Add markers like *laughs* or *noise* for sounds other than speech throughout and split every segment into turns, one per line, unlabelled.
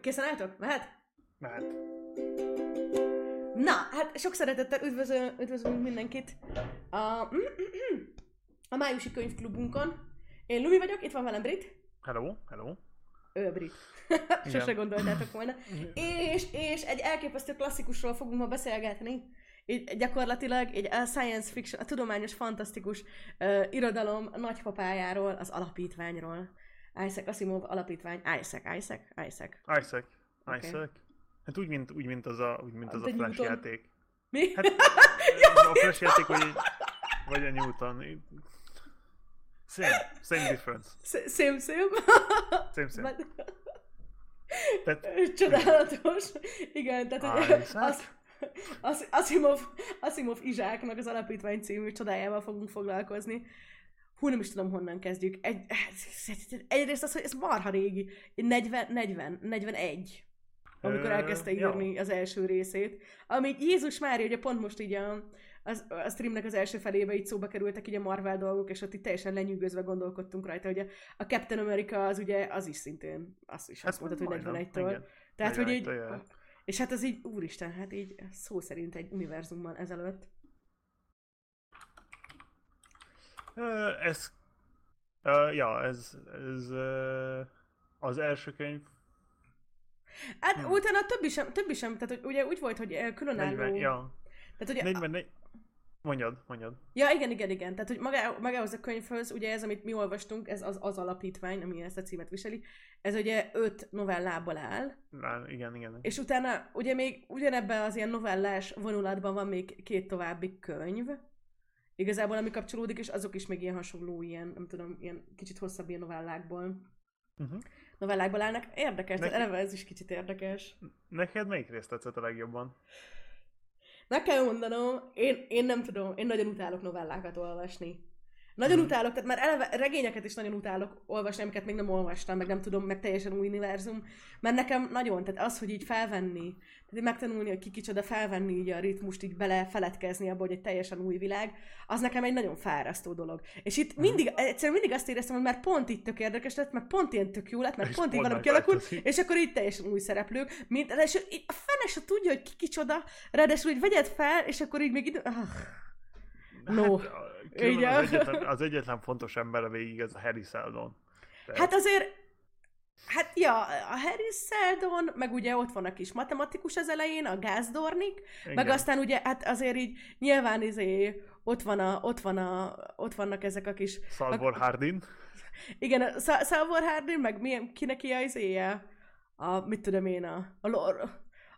készen álltok? Mehet?
Mehet.
Na, hát sok szeretettel üdvözöl, üdvözlünk mindenkit a, a májusi könyvklubunkon. Én Lumi vagyok, itt van velem Brit.
Hello, hello.
Ő a Brit. *laughs* Sose gondoltátok volna. *laughs* És, és egy elképesztő klasszikusról fogunk ma beszélgetni. Így gyakorlatilag egy a science fiction, a tudományos, fantasztikus uh, irodalom nagypapájáról, az alapítványról. Isaac Asimov alapítvány. Isaac, Isaac, Isaac.
Isaac. Isaac. Hát úgy, mint, úgy, mint az a, úgy, mint az
De
a Flash
Newton.
játék.
Mi?
Hát, *laughs* a Flash játék, vagy, vagy a Newton. Same, same difference.
Szém, szém.
Same, same. Tehát,
Csodálatos. Igen, tehát
Isaac?
az, az, Asimov, Asimov Izsáknak az alapítvány című csodájával fogunk foglalkozni. Hú, nem is tudom, honnan kezdjük. Egy, egyrészt az, hogy ez marha régi. 40, 40, 41 amikor elkezdte
ja.
írni az első részét. Ami Jézus Mária, ugye pont most így a, az, a streamnek az első felébe így szóba kerültek így a Marvel dolgok, és ott itt teljesen lenyűgözve gondolkodtunk rajta, hogy a, a Captain America az ugye, az is szintén, azt is azt mondtad, hogy
Hát majdnem,
41-től.
igen.
Tehát, hogy így,
41-től, ja.
és hát az így, úristen, hát így szó szerint egy univerzumban ezelőtt.
Ö, Ez, ja, ez, ez az első könyv.
Hát
Hmm.
utána többi sem, többi sem, tehát hogy ugye úgy volt, hogy különálló...
40, ja.
Tehát ugye,
40, mondjad, mondjad.
Ja, igen, igen, igen. Tehát, hogy magá, magához a könyvhöz, ugye ez, amit mi olvastunk, ez az, az alapítvány, ami ezt a címet viseli, ez ugye öt novellából áll,
Lá, igen, igen.
és utána ugye még ugyanebben az ilyen novellás vonulatban van még két további könyv, igazából ami kapcsolódik, és azok is még ilyen hasonló, ilyen, nem tudom, ilyen kicsit hosszabb ilyen novellákból,
Uh-huh.
novellákból állnak. Érdekes,
Neki-
eleve ez is kicsit érdekes.
Neked melyik részt tetszett a legjobban?
Meg kell mondanom, én, én nem tudom, én nagyon utálok novellákat olvasni. Nagyon
Mhm.
utálok, tehát már eleve regényeket is nagyon utálok olvasni, amiket még nem olvastam, meg nem tudom, meg teljesen új univerzum. Mert nekem nagyon, tehát az, hogy így felvenni, tehát megtanulni, hogy ki kicsoda, felvenni így a ritmust, így belefeledkezni abba, hogy egy teljesen új világ, az nekem egy nagyon fárasztó dolog. És itt
Mhm.
mindig, egyszerűen mindig azt éreztem, hogy már pont itt tök érdekes lett, mert pont ilyen tök jó lett, mert
És
pont így valami kialakult, és akkor így teljesen új szereplők, mint, és a fene se tudja, hogy ki kicsoda, ráadásul így vegyed fel, és akkor így még idő... Ah. No.
Hát,
Igen.
az, egyetlen, az egyetlen fontos ember a végig, ez a Harry Seldon. Tehát-
Hát azért, hát ja, a Harry Seldon, meg ugye ott van a kis matematikus az elején, a Gázdornik, meg
igen.
aztán ugye, hát azért így nyilván izé, ott, van a, ott, van a, ott vannak ezek a kis,
Salvor Hardin.
igen, a Sa- Salvor Hardin, meg milyen, kinek a izéje, a, mit tudom én, a, a, a,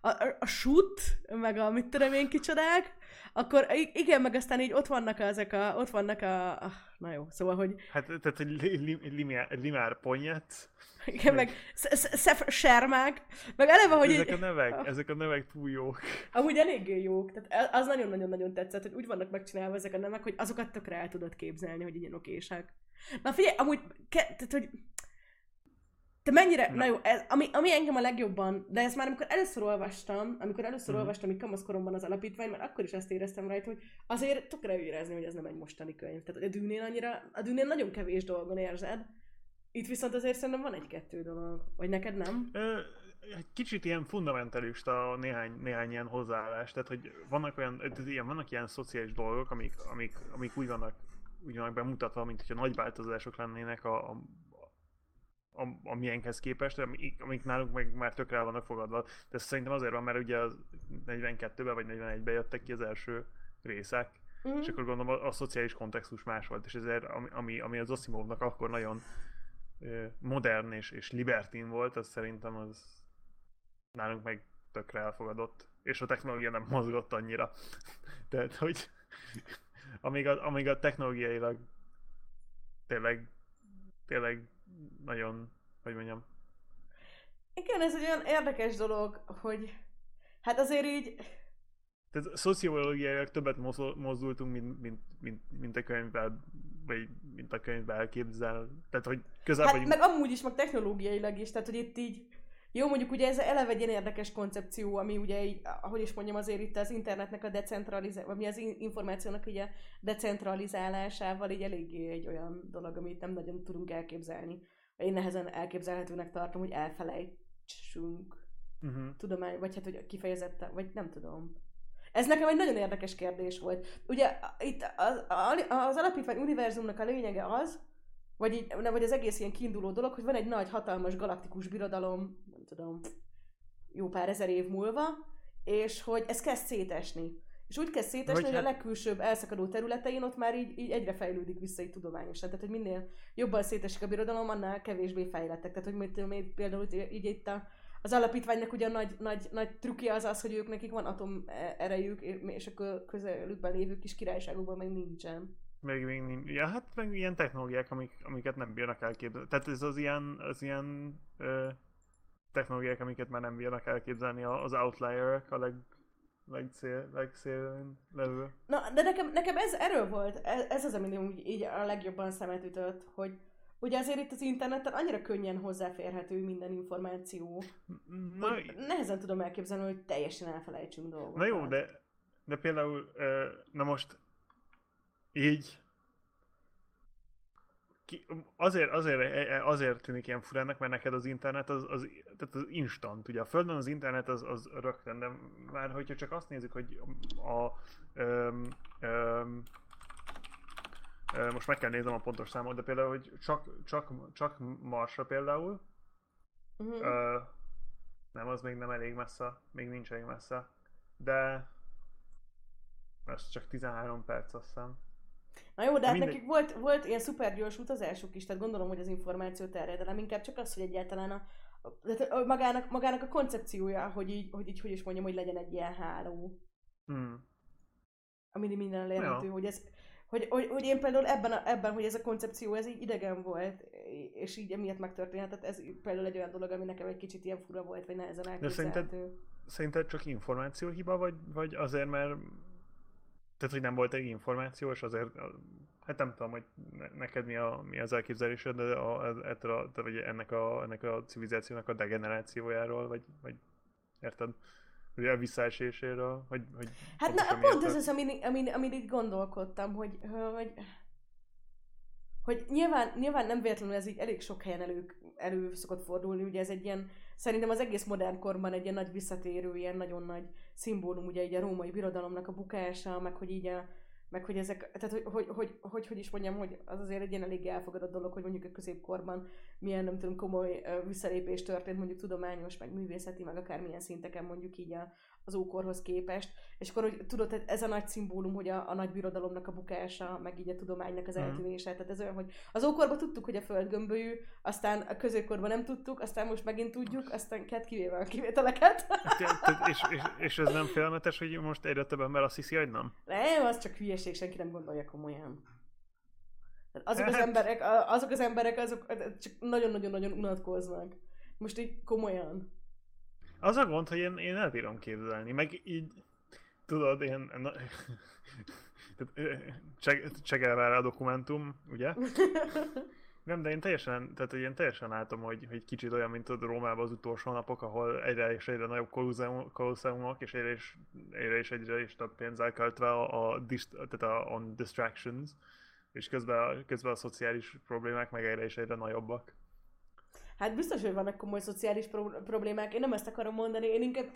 a, a shoot, meg a mit tudom én kicsodák, akkor igen, meg aztán így ott vannak a, ezek a, ott vannak a, a na jó, szóval, hogy
Hát, tehát egy li, li, limár, limár ponyet.
igen, meg Sz- Sz- Szef Sermák, meg eleve, hogy
Ezek
így,
a nevek, ezek a nevek túl jók.
amúgy eléggé jók, tehát az nagyon-nagyon-nagyon tetszett, hogy úgy vannak megcsinálva ezek a nemek, hogy azokat tökre el tudod képzelni, hogy ilyen okések. Na figyelj, amúgy, ke, tehát, hogy te mennyire, na,
Na.
jó, ez, ami, ami engem a legjobban, de ezt már amikor először olvastam, amikor először
Mhm.
olvastam így kamaszkoromban az alapítvány, mert akkor is ezt éreztem rajta, hogy azért tökre érezni, hogy ez nem egy mostani könyv. Tehát a dűnén annyira, a dűnén nagyon kevés dolgon érzed, itt viszont azért szerintem van egy-kettő dolog. Vagy neked nem?
Ö, kicsit ilyen fundamentalista néhány, néhány ilyen hozzáállás, tehát hogy vannak olyan, ilyen, vannak ilyen szociális dolgok, amik, amik, amik úgy vannak, úgy vannak bemutatva, mint hogyha nagy változások lennének a, a, a, a miénkhez képest, amik, amik nálunk meg már tökre el vannak fogadva. De ez szerintem azért van, mert ugye az 42-ben vagy 41-ben jöttek ki az első részek,
Mhm.
és akkor gondolom a, a szociális kontextus más volt, és ezért ami, ami, az Asimovnak akkor nagyon ö, modern és, és libertin volt, az szerintem az nálunk meg tökre elfogadott, és a technológia nem mozgott annyira. *laughs* Tehát, hogy amíg a, amíg a technológiailag tényleg, tényleg nagyon, hogy mondjam,
Igen, ez egy olyan érdekes dolog, hogy hát azért így,
tehát szociológiailag többet mozdul- mozdultunk, mint, mint, mint, mint a könyvvel, vagy mint a könyvvel elképzel. Tehát, hogy közel
hát
vagyunk.
meg amúgy is, meg technológiailag is, tehát hogy itt így, jó, mondjuk ugye ez eleve egy ilyen érdekes koncepció, ami ugye így, ahogy is mondjam, azért itt az internetnek a decentralizálásával, vagy mi az in- információnak ugye decentralizálásával így eléggé egy olyan dolog, amit nem nagyon tudunk elképzelni. Én nehezen elképzelhetőnek tartom, hogy elfelejtsük felejtsünk
Uh-huh.
tudomány, vagy hát, hogy kifejezetten, vagy nem tudom. Ez nekem egy nagyon érdekes kérdés volt. Ugye itt az, az alapítvány univerzumnak a lényege az, vagy, így, nem, vagy az egész ilyen kiinduló dolog, hogy van egy nagy, hatalmas galaktikus birodalom, nem tudom, jó pár ezer év múlva, és hogy ez kezd szétesni. És úgy kezd szétesni,
Vagy
hogy a
hát-
legkülsőbb elszakadó területein ott már így, így egyre fejlődik vissza így tudományosan. Tehát, hogy minél jobban szétesik a birodalom, annál kevésbé fejlettek. Tehát, hogy mit én, például így, itt a, az alapítványnak ugye a nagy, nagy, nagy trükkje az az, hogy ők nekik van atom erejük, és a kö- közelükben lévő kis királyságokban még nincsen.
Még, még nincs. Ja, hát meg ilyen technológiák, amik, amiket nem bírnak elképzelni. Tehát ez az ilyen, az ilyen ö, technológiák, amiket már nem bírnak elképzelni, az outlierek, a leg, legszél, legszélén levő.
Na, de nekem, nekem ez erről volt, ez, ez az, ami úgy így a legjobban szemet ütött, hogy ugye azért itt az interneten annyira könnyen hozzáférhető minden információ,
Na,
hogy nehezen tudom elképzelni, hogy teljesen elfelejtsünk dolgokat.
na jó, de, de például, na most így ki, azért, azért, azért tűnik ilyen furának, mert neked az internet az, az, tehát az instant. Ugye a Földön az internet az, az rögtön, de már hogyha csak azt nézzük, hogy a, öm, öm, ö, most meg kell néznem a pontos számot, de például, hogy csak, csak, csak Marsra például,
Uh-huh.
Ö, nem, az még nem elég messze, még nincs elég messze, de ez csak 13 perc azt hiszem.
Na jó, de hát
Mindegy.
nekik volt, volt ilyen szupergyors utazásuk is, tehát gondolom, hogy az információ terjedelem inkább csak az, hogy egyáltalán a, tehát magának, magának a koncepciója, hogy így, hogy így, hogy is mondjam, hogy legyen egy ilyen háló,
Hmm.
ami minden elérhető,
Ja.
hogy ez, hogy, hogy, hogy, én például ebben, a, ebben, hogy ez a koncepció, ez így idegen volt, és így emiatt megtörténhetett, ez például egy olyan dolog, ami nekem egy kicsit ilyen fura volt, vagy nehezen
szerinted-
elképzelhető.
Szerinted csak információhiba, vagy, vagy azért, mert tehát, hogy nem volt egy információ, és azért, hát nem tudom, hogy ne- neked mi, a, mi az elképzelésed de a, ettől a, vagy ennek, a, ennek a civilizációnak a degenerációjáról, vagy, vagy érted? Ugye a visszaeséséről, hogy, hogy
Hát na, pont ez az, amin, amin, amin így gondolkodtam, hogy, hogy, hogy nyilván, nyilván nem véletlenül ez így elég sok helyen elő, elő szokott fordulni, ugye ez egy ilyen, szerintem az egész modern korban egy ilyen nagy visszatérő, ilyen nagyon nagy szimbólum, ugye így a római birodalomnak a bukása, meg hogy így a, meg hogy ezek, tehát hogy hogy, hogy, hogy, hogy is mondjam, hogy az azért egy ilyen elég elfogadott dolog, hogy mondjuk a középkorban milyen, nem tudom, komoly visszalépés történt, mondjuk tudományos, meg művészeti, meg akármilyen szinteken mondjuk így a, az ókorhoz képest. És akkor, hogy tudod, ez a nagy szimbólum, hogy a, a nagy birodalomnak a bukása, meg így a tudománynak az
Mhm.
eltűnése. Tehát ez olyan, hogy az ókorban tudtuk, hogy a föld gömbölyű, aztán a középkorban nem tudtuk, aztán most megint tudjuk, aztán két kivéve a kivételeket.
Te- te- és, és, és, ez nem félelmetes, hogy most egyre több ember azt hiszi, hogy nem?
Nem, az csak hülyeség, senki nem gondolja komolyan. Tehát azok az
Hát.
emberek, azok az emberek, azok csak nagyon-nagyon-nagyon unatkoznak. Most így komolyan.
Az a gond, hogy én, én el bírom képzelni, meg így, tudod, én, na, *laughs* cseg, csegel rá a dokumentum, ugye? *laughs* Nem, de én teljesen, tehát én teljesen látom, hogy, hogy kicsit olyan, mint a Rómában az utolsó napok, ahol egyre és egyre nagyobb kolosseum- kolosseumok, és egyre és egyre, és egyre és több pénz elköltve a, a, dist, tehát a on distractions, és közben, közben a szociális problémák meg egyre és egyre nagyobbak.
Hát biztos, hogy vannak komoly szociális pro- problémák. Én nem ezt akarom mondani, én inkább...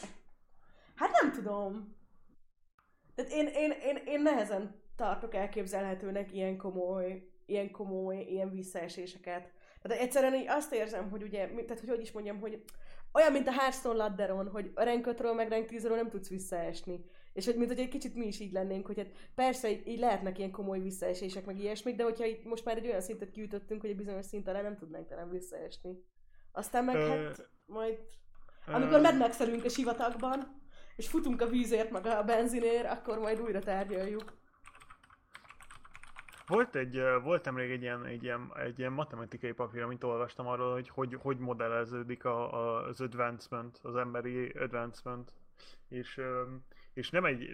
Hát nem tudom. Tehát én, én, én, én nehezen tartok elképzelhetőnek ilyen komoly, ilyen komoly, ilyen visszaeséseket. Tehát egyszerűen így azt érzem, hogy ugye, tehát hogy hogy is mondjam, hogy olyan, mint a Hearthstone ladderon, hogy a rank 5-ről meg rank 10 nem tudsz visszaesni. És hogy mint hogy egy kicsit mi is így lennénk, hogy hát persze így, így lehetnek ilyen komoly visszaesések, meg ilyesmik, de hogyha itt most már egy olyan szintet kiütöttünk, hogy egy bizonyos szint alá nem tudnánk talán visszaesni. Aztán meg hát majd, amikor medmexelünk a sivatagban, és futunk a vízért, meg a benzinért, akkor majd újra tárgyaljuk.
Volt egy, volt nemrég egy ilyen, egy ilyen, egy ilyen matematikai papír, amit olvastam arról, hogy hogy, hogy modelleződik a, a, az advancement, az emberi advancement. És, és nem egy,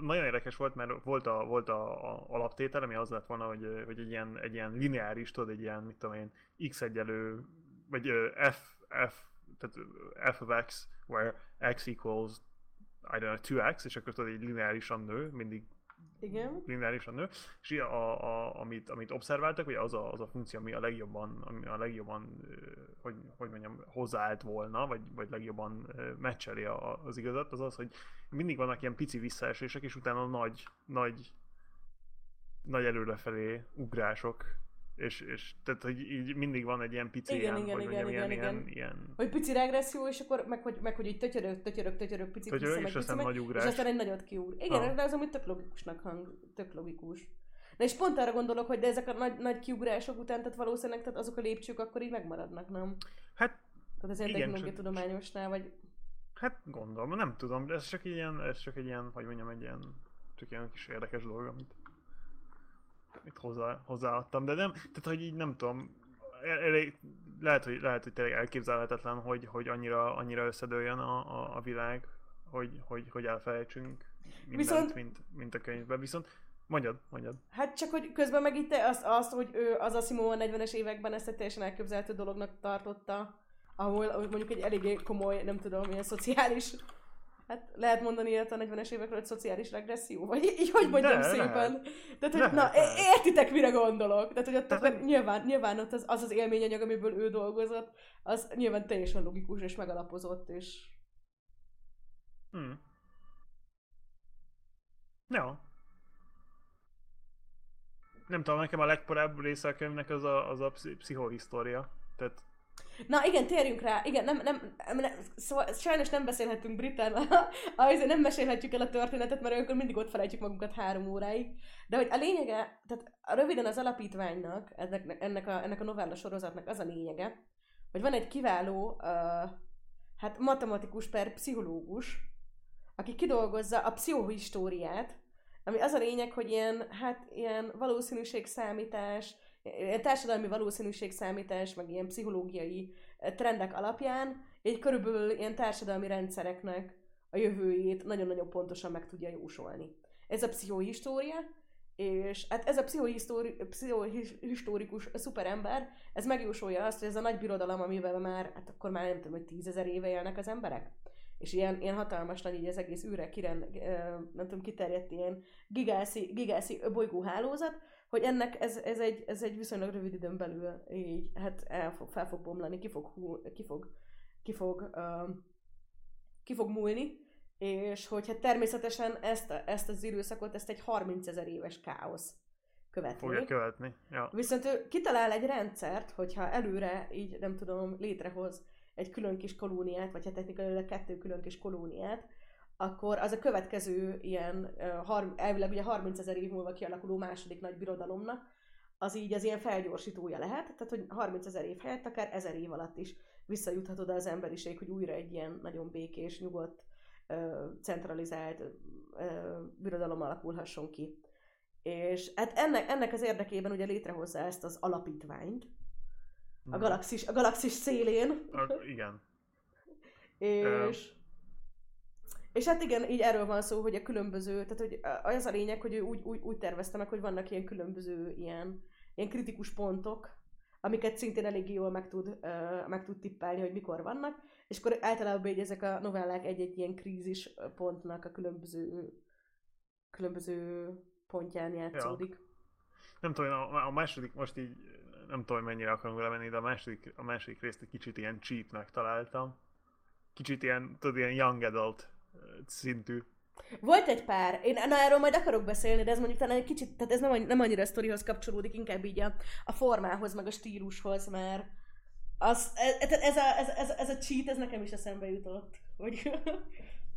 nagyon érdekes volt, mert volt a, volt a, a alaptétel, ami az lett volna, hogy, hogy egy ilyen, egy ilyen lineáris, tudod, egy ilyen, mit tudom én, x egyelő, vagy f, f, tehát f of x, where x equals, I don't know, 2x, és akkor tudod, így lineárisan nő, mindig
Igen.
lineárisan nő, és a, a, a, amit, amit observáltak, ugye az a, az a funkció, ami a legjobban, ami a legjobban hogy, hogy mondjam, hozzáállt volna, vagy, vagy legjobban meccseli a, az igazat, az az, hogy mindig vannak ilyen pici visszaesések, és utána nagy, nagy, nagy előrefelé ugrások, és, és tehát, hogy így mindig van egy ilyen pici
Igen,
ilyen,
igen,
hogy
igen,
mondjam,
igen,
ilyen,
igen.
ilyen,
Hogy pici regresszió, és akkor meg hogy, meg, hogy így tötyörög, tötyörög, tötyörög, picit
Tötyörög,
vissza,
és
meg
aztán
pici,
nagy ugrás.
És aztán egy nagyot kiúr. Igen,
Aha.
de az amúgy tök logikusnak hang, tök logikus. Na és pont arra gondolok, hogy de ezek a nagy, nagy kiugrások után, tehát valószínűleg tehát azok a lépcsők akkor így megmaradnak, nem?
hát
Tehát ilyen
Igen, csak-
tudományosnál, vagy
Hát gondolom, nem tudom, de ez csak ilyen, ez csak egy ilyen, hogy mondjam, egy ilyen, csak ilyen kis érdekes dolog, amit itt hozzá, hozzáadtam, de nem, tehát hogy így nem tudom, el- elég, lehet, hogy, lehet, hogy tényleg elképzelhetetlen, hogy, hogy annyira, annyira összedőljön a, a, a világ, hogy, hogy, hogy elfelejtsünk mindent,
Viszont-
mint, mint a könyvben, viszont mondjad, mondjad.
Hát csak, hogy közben meg itt te azt, azt hogy ő, az Asimov a 40-es években ezt egy teljesen elképzelhető dolognak tartotta, ahol ahol mondjuk egy eléggé komoly, nem tudom, ilyen szociális, hát lehet mondani ilyet a 40-es évekről, hogy szociális regresszió, vagy így, hogy mondjam
De,
szépen. Tehát, hogy
Lehet,
na, értitek, mire gondolok? Tehát, hogy ott
hogy-
nyilván, nyilván ott az, az az élményanyag, amiből ő dolgozott, az nyilván teljesen logikus és megalapozott, és
Hmm. Ja. Nem tudom, nekem a legkorábbi része a könyvnek az a, az a pszi- pszichohisztória. Tehát
Na igen, térjünk rá. Igen, nem, nem, nem szóval sajnos nem beszélhetünk britán, *laughs* azért nem mesélhetjük el a történetet, mert olyankor mindig ott felejtjük magunkat három óráig. De hogy a lényege, tehát röviden az alapítványnak, ennek, ennek, a, ennek a novella sorozatnak az a lényege, hogy van egy kiváló, uh, hát matematikus per pszichológus, aki kidolgozza a pszichohistóriát, ami az a lényeg, hogy ilyen, hát ilyen valószínűségszámítás, társadalmi valószínűségszámítás, meg ilyen pszichológiai trendek alapján egy körülbelül ilyen társadalmi rendszereknek a jövőjét nagyon-nagyon pontosan meg tudja jósolni. Ez a pszichohistória, és hát ez a pszichohisztóri- pszichohistórikus szuperember, ez megjósolja azt, hogy ez a nagy birodalom, amivel már, hát akkor már nem tudom, hogy tízezer éve élnek az emberek, és ilyen, ilyen hatalmas nagy így az egész űre kiren, eh, nem tudom, kiterjedt ilyen gigászi, gigászi bolygóhálózat, hogy ennek ez, ez, egy, ez egy viszonylag rövid időn belül így, hát el fog, fel fog bomlani, ki fog, hú, ki fog, ki fog, uh, ki fog múlni, és hogy hát természetesen ezt, a- ezt az időszakot, ezt egy 30 ezer éves káosz követni.
fogja követni. Ja.
Viszont ő kitalál egy rendszert, hogyha előre így, nem tudom, létrehoz egy külön kis kolóniát, vagy hát technikailag kettő külön kis kolóniát, akkor az a következő ilyen, ö, elvileg ugye 30 ezer év múlva kialakuló második nagy birodalomnak, az így az ilyen felgyorsítója lehet, tehát hogy 30 ezer év helyett akár ezer év alatt is visszajuthat oda az emberiség, hogy újra egy ilyen nagyon békés, nyugodt, ö, centralizált ö, birodalom alakulhasson ki. És hát ennek, ennek az érdekében ugye létrehozza ezt az alapítványt, a galaxis, a galaxis szélén,
A, igen. *laughs*
és, és hát igen, így erről van szó, hogy a különböző, tehát hogy az a lényeg, hogy ő úgy, úgy, úgy tervezte meg, hogy vannak ilyen különböző ilyen, ilyen kritikus pontok, amiket szintén eléggé jól meg tud, uh, meg tud tippelni, hogy mikor vannak, és akkor általában így ezek a novellák egy-egy ilyen krízis pontnak a különböző, különböző pontján játszódik.
Nem tudom, a, a második, most így nem tudom, mennyire akarunk vele de a második, a második részt egy kicsit ilyen cheapnek találtam. Kicsit ilyen, tudod, ilyen young adult szintű.
Volt egy pár, én na, erről majd akarok beszélni, de ez mondjuk talán egy kicsit, tehát ez nem, nem annyira a sztorihoz kapcsolódik, inkább így a, a formához, meg a stílushoz, mert az, ez, ez, a, ez, ez, ez a cheat, ez nekem is eszembe jutott. Hogy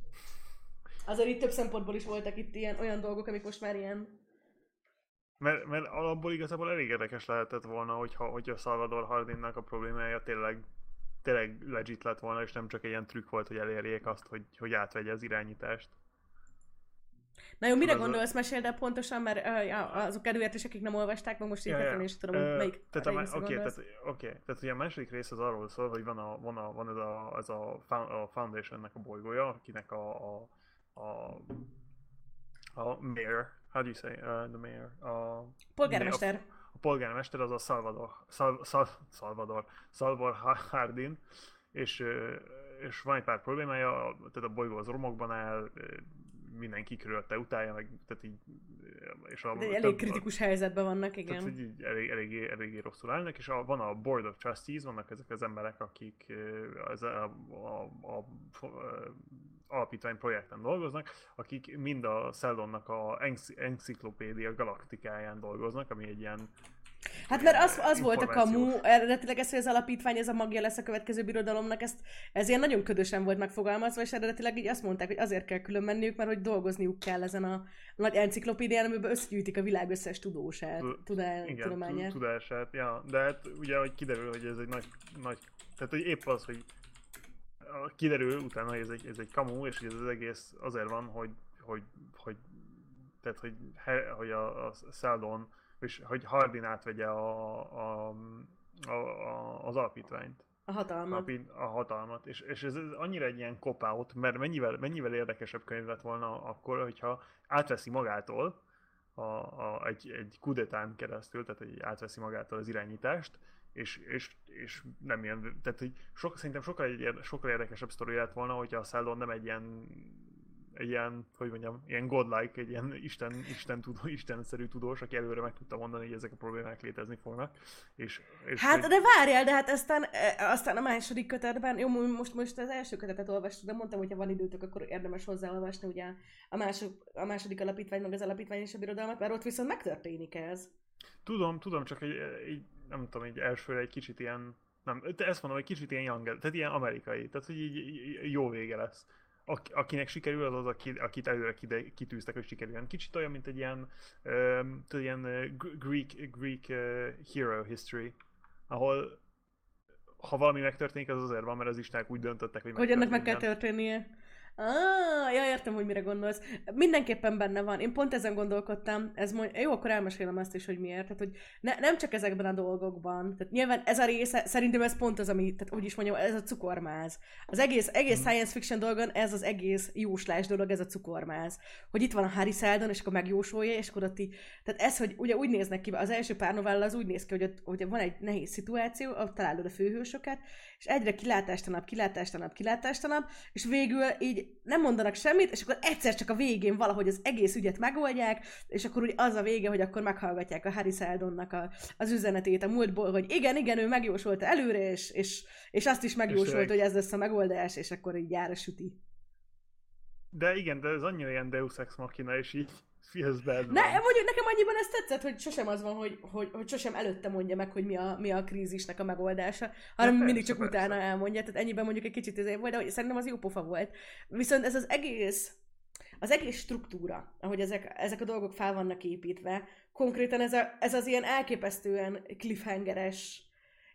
*laughs* azért itt több szempontból is voltak itt ilyen olyan dolgok, amik most már ilyen
Mert, mert alapból igazából elég érdekes lehetett volna, hogyha, hogyha Salvador Hardinnak a problémája tényleg, tényleg legit lett volna, és nem csak egy ilyen trükk volt, hogy elérjék azt, hogy, hogy átvegye az irányítást.
Na jó, mire gondolsz, meséld el pontosan, mert uh, ja, azok is, akik nem olvasták, meg most így ja, is tudom, hogy
Ö,
melyik
tehát a, má- oké, tehát, oké, tehát ugye a második rész az arról szól, hogy van, a, van, a, van ez a, ez a, a Foundationnek a bolygója, akinek a, a, a, a mayor, how do you say, uh, the mayor, a,
Polgármester.
A polgármester az a Salvador, Sal, Sal, Salvador, Salvador Hardin, és, és van egy pár problémája, tehát a bolygó az romokban áll, mindenki körülte utálja, meg, tehát így, és a,
De elég
több-
kritikus helyzetben vannak, igen.
tehát, hogy így elég, eléggé, eléggé rosszul állnak, és a, van a Board of Trustees, vannak ezek az emberek, akik az, a, a, a, a alapítvány projekten dolgoznak, akik mind a Celdonnak a enci- enciklopédia galaktikáján dolgoznak, ami egy ilyen
Hát mert az, az volt a kamu, eredetileg ez, hogy az alapítvány, ez a magja lesz a következő birodalomnak, ezt, ez ilyen nagyon ködösen volt megfogalmazva, és eredetileg így azt mondták, hogy azért kell külön menniük, mert hogy dolgozniuk kell ezen a nagy enciklopédián, amiben összegyűjtik a világ összes tudósát,
Tu-
tudá,
igen,
tudományát.
tu- tudását, ja, de hát ugye, hogy kiderül, hogy ez egy nagy, nagy tehát hogy épp az, hogy kiderül utána, hogy ez egy, ez egy kamu, és hogy ez az egész azért van, hogy, hogy, hogy tehát, hogy, he, hogy a, a Seldon, és hogy Hardin átvegye a, a, a, a, az alapítványt
A hatalmat.
a, a hatalmat. És, és ez, ez annyira egy ilyen cop-out, mert mennyivel, mennyivel érdekesebb könyv lett volna akkor, hogyha átveszi magától a, a, egy, egy kudetán keresztül, tehát hogy átveszi magától az irányítást, és, és, és nem ilyen, tehát hogy sok, szerintem sokkal, egy, érde- sokkal érdekesebb sztori lett volna, hogyha a Celdon nem egy ilyen egy ilyen, hogy mondjam, ilyen godlike, egy ilyen isten, isten tudó, istenszerű tudós, aki előre meg tudta mondani, hogy ezek a problémák létezni fognak. És, és
Hát,
hogy-
de várjál, de hát aztán, e, aztán a második kötetben, jó, most, most az első kötetet olvastuk, de mondtam, hogy ha van időtök, akkor érdemes hozzáolvasni ugye a, másod, a második alapítvány, meg az alapítvány és a birodalmat, mert ott viszont megtörténik ez.
Tudom, tudom, csak egy, egy nem tudom, egy elsőre egy kicsit ilyen, nem, de ezt mondom, egy kicsit ilyen young, tehát ilyen amerikai, tehát hogy így, így jó vége lesz. Ak, akinek sikerül, az az, aki, akit előre kide, kitűztek, hogy sikerüljön. Kicsit olyan, mint egy ilyen, um, tudod, ilyen Greek, Greek uh, hero history, ahol ha valami megtörténik, az azért van, mert az istenek úgy döntöttek, hogy
Hogy ennek meg kell történnie. Ah, ja, értem, hogy mire gondolsz. Mindenképpen benne van. Én pont ezen gondolkodtam. Ez mond... Jó, akkor elmesélem azt is, hogy miért. Tehát, hogy ne, nem csak ezekben a dolgokban. Tehát nyilván ez a része, szerintem ez pont az, ami, tehát úgy is mondjam, ez a cukormáz. Az egész, egész science fiction dolgon ez az egész jóslás dolog, ez a cukormáz. Hogy itt van a Harry Seldon, és akkor megjósolja, és akkor ott így... Tehát ez, hogy ugye úgy néznek ki, az első pár novella az úgy néz ki, hogy, ott, hogy van egy nehéz szituáció, ott találod a főhősöket, és egyre kilátástalanabb, kilátástalanabb, kilátástalanabb, és végül így nem mondanak semmit, és akkor egyszer csak a végén valahogy az egész ügyet megoldják, és akkor úgy az a vége, hogy akkor meghallgatják a Harry Seldonnak a, az üzenetét a múltból, hogy igen, igen, ő megjósolta előre, és, és, és azt is megjósolta, hogy ez lesz a megoldás, és akkor így jár a süti.
De igen, de ez annyira ilyen Deus Ex Machina, és így feels bad.
Ne, mondjuk nekem annyiban ez tetszett, hogy sosem az van, hogy, hogy, hogy sosem előtte mondja meg, hogy mi a, mi a krízisnek a megoldása, hanem
persze,
mindig csak
persze.
utána elmondja. Tehát ennyiben mondjuk egy kicsit ezért volt, de hogy szerintem az jó pofa volt. Viszont ez az egész, az egész struktúra, ahogy ezek, ezek a dolgok fel vannak építve, konkrétan ez, a, ez az ilyen elképesztően cliffhangeres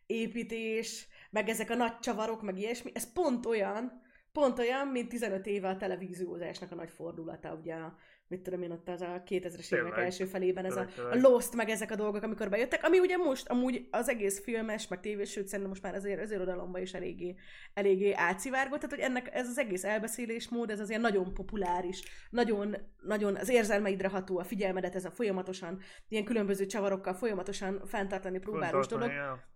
építés, meg ezek a nagy csavarok, meg ilyesmi, ez pont olyan, pont olyan, mint 15 éve a televíziózásnak a nagy fordulata, ugye a, mit tudom én, ott az a 2000-es évek első felében, ez a, a. Lost, meg ezek a dolgok, amikor bejöttek, ami ugye most amúgy az egész filmes, meg tévés, sőt szerintem most már azért az irodalomban is eléggé, eléggé átszivárgott, tehát hogy ennek ez az egész elbeszélésmód, ez azért nagyon populáris, nagyon, nagyon az érzelmeidre ható, a figyelmedet ez a folyamatosan, ilyen különböző csavarokkal folyamatosan fenntartani próbálós dolog.
Ja.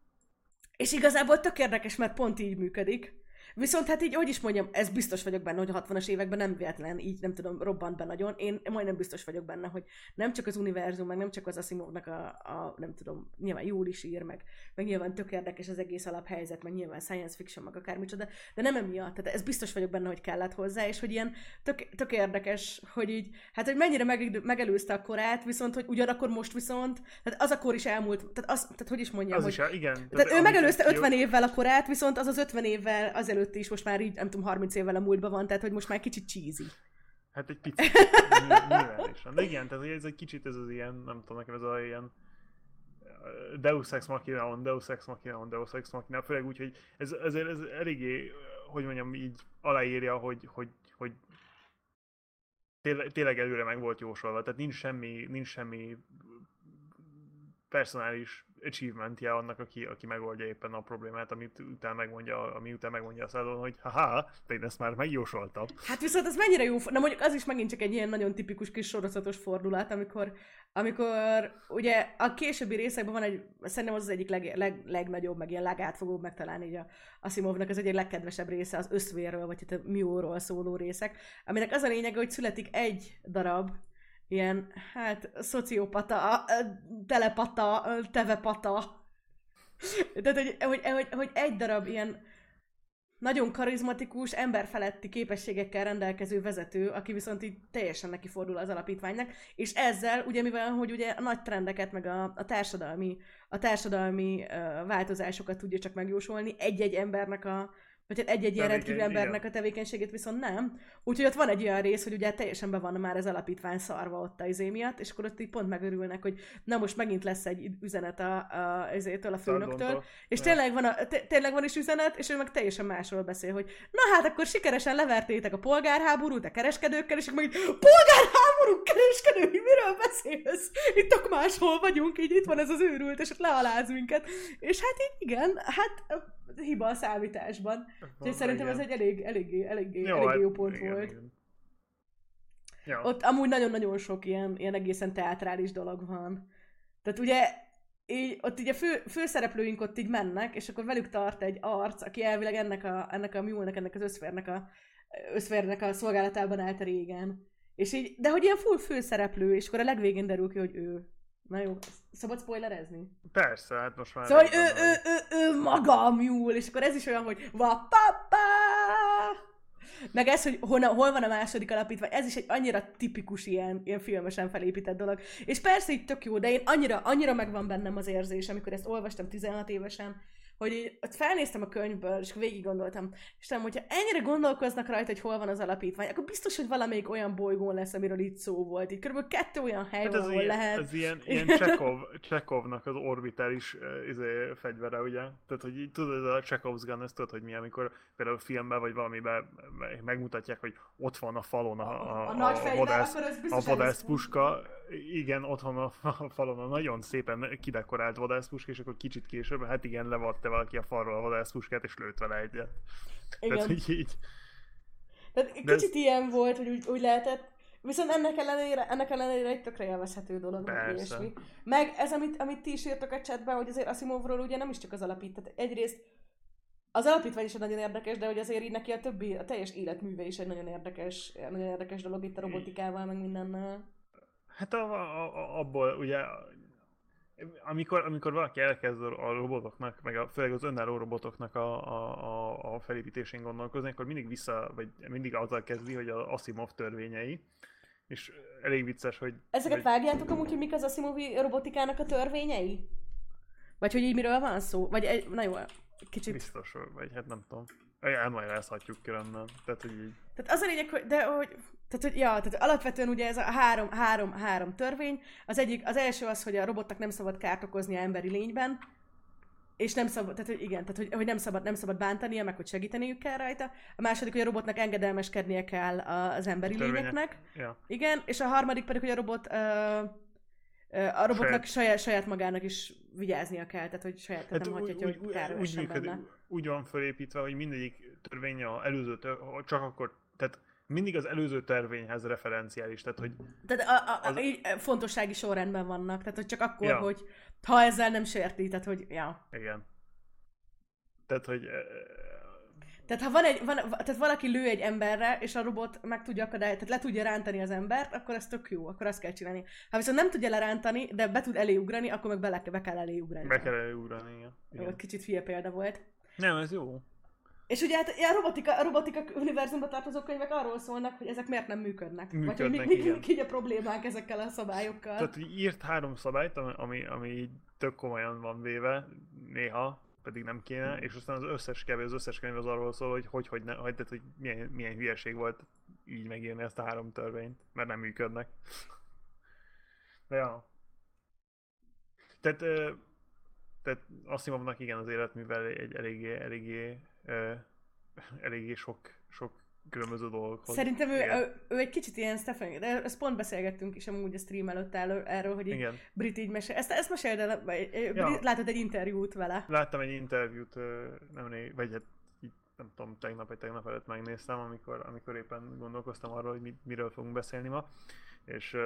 És igazából tök érdekes, mert pont így működik. Viszont hát így, hogy is mondjam, ez biztos vagyok benne, hogy a 60-as években nem véletlen így, nem tudom, robbant be nagyon. Én majdnem biztos vagyok benne, hogy nem csak az univerzum, meg nem csak az Asimovnak a, a nem tudom, nyilván jól is ír, meg, meg nyilván tök érdekes az egész alaphelyzet, meg nyilván science fiction, meg akármicsoda, de nem emiatt. Tehát ez biztos vagyok benne, hogy kellett hozzá, és hogy ilyen tök, tök érdekes, hogy így, hát hogy mennyire meg, megelőzte a korát, viszont hogy ugyanakkor most viszont, tehát az a kor is elmúlt, tehát, az, tehát hogy is mondjam,
Az
hogy
is, igen.
tehát ő
amit
megelőzte
ki-
50 évvel a korát, viszont az az 50 évvel azelőtt is most már így, nem tudom, 30 évvel a múltban van, tehát hogy most már kicsit cheesy.
Hát egy picit. *laughs* Ny- Nyilván is. De igen, tehát ez egy kicsit ez az ilyen, nem tudom, nekem ez a ilyen uh, Deus Ex Machina on, Deus Ex Machina on, Deus Ex Machina, főleg úgy, hogy ez, ezért ez eléggé, hogy mondjam, így aláírja, hogy, hogy, hogy tényleg, tényleg előre meg volt jósolva, tehát nincs semmi, nincs semmi personális achievementje annak, aki, aki megoldja éppen a problémát, amit utána megmondja, ami után megmondja a szállón, hogy haha, te én ezt már megjósoltam.
Hát viszont ez mennyire jó, na mondjuk az is megint csak egy ilyen nagyon tipikus kis sorozatos fordulat, amikor, amikor ugye a későbbi részekben van egy, szerintem az az egyik leg, leg, legnagyobb, meg ilyen legátfogóbb megtalálni így a Asimovnak az egyik legkedvesebb része az összvérről, vagy itt a Mióról szóló részek, aminek az a lényege, hogy születik egy darab ilyen, hát, szociopata, telepata, tevepata. Tehát, hogy, hogy, hogy, hogy egy darab ilyen nagyon karizmatikus, emberfeletti képességekkel rendelkező vezető, aki viszont így teljesen neki fordul az alapítványnak, és ezzel, ugye mivel, hogy ugye a nagy trendeket, meg a, a társadalmi, a társadalmi uh, változásokat tudja csak megjósolni, egy-egy embernek a, vagy hát egy-egy ilyen rendkívül embernek a tevékenységét viszont nem. Úgyhogy ott van egy olyan rész, hogy ugye teljesen be van már az alapítvány szarva ott a izé miatt, és akkor ott így pont megörülnek, hogy na most megint lesz egy üzenet a, a, ezétől a főnöktől. És tényleg van, a, tényleg van is üzenet, és ő meg teljesen másról beszél, hogy na hát akkor sikeresen levertétek a polgárháborút a kereskedőkkel, és akkor meg polgárháború, kereskedő, miről beszélsz? Itt akkor máshol vagyunk, így itt van ez az őrült, és ott lealáz minket. És hát így igen, hát hiba a számításban. Úgyhogy szerintem igen. ez egy elég, eléggé, eléggé, jó, eléggé hát jó pont igen, volt. Igen. Ja. Ott amúgy nagyon-nagyon sok ilyen, ilyen egészen teátrális dolog van. Tehát ugye így, ott így a fő, főszereplőink ott így mennek, és akkor velük tart egy arc, aki elvileg ennek a, ennek a műlnek, ennek az összférnek a, összférnek a szolgálatában állt régen. És így, de hogy ilyen full főszereplő, és akkor a legvégén derül ki, hogy ő. Na jó, szabad spoilerezni?
Persze, hát most már...
Szóval, hogy ő, ő, ő, ő, maga a mule, és akkor ez is olyan, hogy va papa! Meg ez, hogy hol, hol van a második alapítvány, ez is egy annyira tipikus ilyen, ilyen filmesen felépített dolog. És persze így tök jó, de én annyira, annyira megvan bennem az érzés, amikor ezt olvastam 16 évesen, hogy így ott felnéztem a könyvből, és végig gondoltam, Istenem, hogyha ennyire gondolkoznak rajta, hogy hol van az alapítvány, akkor biztos, hogy valamelyik olyan bolygón lesz, amiről itt szó volt. Így körülbelül kettő olyan hely hát van, ahol
ilyen,
lehet.
Ez ilyen, *laughs* ilyen Chekhov, Chekhovnak az orbitális izé, fegyvere, ugye? Tehát, hogy így, tudod, a Chekhov's gun, ezt tudod, hogy mi, amikor például filmben vagy valamiben megmutatják, hogy ott van a falon a, a, a, a, a vadász, a vadászpuska, igen, otthon a, a falon a nagyon szépen kidekorált vadászpuska, és akkor kicsit később, hát igen, levatte valaki a falról a vadászpuskát, és lőtt vele egyet. Igen. Tehát, hogy így...
Tehát kicsit ez... ilyen volt, hogy úgy, úgy lehetett, Viszont ennek ellenére, ennek ellenére egy tökre élvezhető dolog, meg ilyesmi. Meg ez, amit, amit ti is írtok a chatben, hogy azért Asimovról ugye nem is csak az alapít. Tehát egyrészt az alapítvány is egy nagyon érdekes, de hogy azért így neki a többi, a teljes életműve is egy nagyon érdekes, nagyon érdekes dolog itt a robotikával, meg mindennel.
Hát a, a, a, abból ugye, amikor, amikor valaki elkezd a robotoknak, meg a, főleg az önálló robotoknak a, a, a, felépítésén gondolkozni, akkor mindig vissza, vagy mindig azzal kezdi, hogy az Asimov törvényei, és elég vicces, hogy...
Ezeket hogy... vágjátok amúgy, hogy mik az Asimovi robotikának a törvényei? Vagy hogy így miről van szó? Vagy na jó, kicsit...
Biztos, vagy hát nem tudom. Elmagyarázhatjuk különben. Tehát, hogy így...
Tehát az a lényeg, hogy, de hogy, tehát, hogy, ja, tehát alapvetően ugye ez a három, három, három törvény. Az egyik, az első az, hogy a robotnak nem szabad kárt okozni a emberi lényben, és nem szabad, tehát hogy igen, tehát hogy, hogy nem, szabad, nem szabad bántania, meg hogy segíteniük kell rajta. A második, hogy a robotnak engedelmeskednie kell az emberi lényeknek.
Ja.
Igen, és a harmadik pedig, hogy a robot a robotnak saját, saját, saját magának is vigyáznia kell, tehát hogy saját tehát hát nem hagyhatja, hogy úgy, úgy, benne.
úgy van felépítve, hogy mindegyik törvény a előző, tör, csak akkor, tehát mindig az előző törvényhez referenciális, tehát hogy...
Tehát a, a, az... így fontossági sorrendben vannak, tehát hogy csak akkor, ja. hogy ha ezzel nem sérti, tehát hogy, ja.
Igen. Tehát, hogy
tehát ha van egy, van, tehát valaki lő egy emberre, és a robot meg tudja akadályozni, tehát le tudja rántani az embert, akkor ez tök jó, akkor azt kell csinálni. Ha viszont nem tudja lerántani, de be tud eléugrani, akkor meg bele, be kell eléugrani.
Be kell eléugrani, igen.
Jó, kicsit hülye példa volt.
Nem, ez jó.
És ugye hát a robotika, a robotika univerzumba tartozó könyvek arról szólnak, hogy ezek miért nem működnek. működnek Vagy hogy mi, mi, mi, mi a problémák ezekkel a szabályokkal.
Tehát írt három szabályt, ami, ami tök komolyan van véve néha, pedig nem kéne, és aztán az összes kevés, az összes könyv az arról szól, hogy hogy, hogy, ne, hogy, tehát, hogy milyen, milyen hülyeség volt így megírni ezt a három törvényt, mert nem működnek. De ja. Tehát, tehát Asimovnak igen az életművel egy eléggé, eléggé, *laughs* eléggé sok, sok különböző dolgokhoz.
Szerintem ő, ő, ő, egy kicsit ilyen Stephen, de ezt pont beszélgettünk is amúgy a stream előtt erről, erről hogy így
Igen.
Brit így mesél. Ezt, ezt meséld el, vagy-
Ja.
Látod egy interjút vele.
Láttam egy interjút, ö, nem rég, vagy hát így, nem tudom, tegnap vagy tegnap előtt megnéztem, amikor, amikor éppen gondolkoztam arról, hogy mi, miről fogunk beszélni ma, és,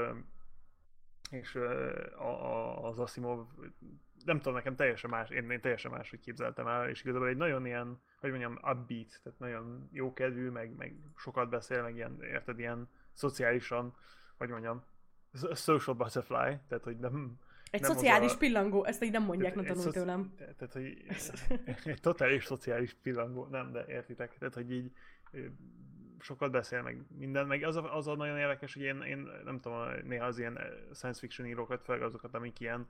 és a, a, az Asimov, nem tudom, nekem teljesen más, én, én teljesen máshogy képzeltem el, és igazából egy nagyon ilyen, hogy mondjam, upbeat, tehát nagyon jókedvű, meg, meg sokat beszél, meg ilyen, érted, ilyen szociálisan, hogy mondjam, social butterfly, tehát hogy nem,
Egy
Nem
szociális
a-
pillangó, ezt így nem mondják, nem tanult
szoci-
tőlem.
Tehát, hogy egy totális szociális pillangó, nem, de értitek. Tehát, hogy így sokat beszél, meg minden, meg az a, az a nagyon érdekes, hogy én, én nem tudom, néha az ilyen science fiction írókat, főleg azokat, amik ilyen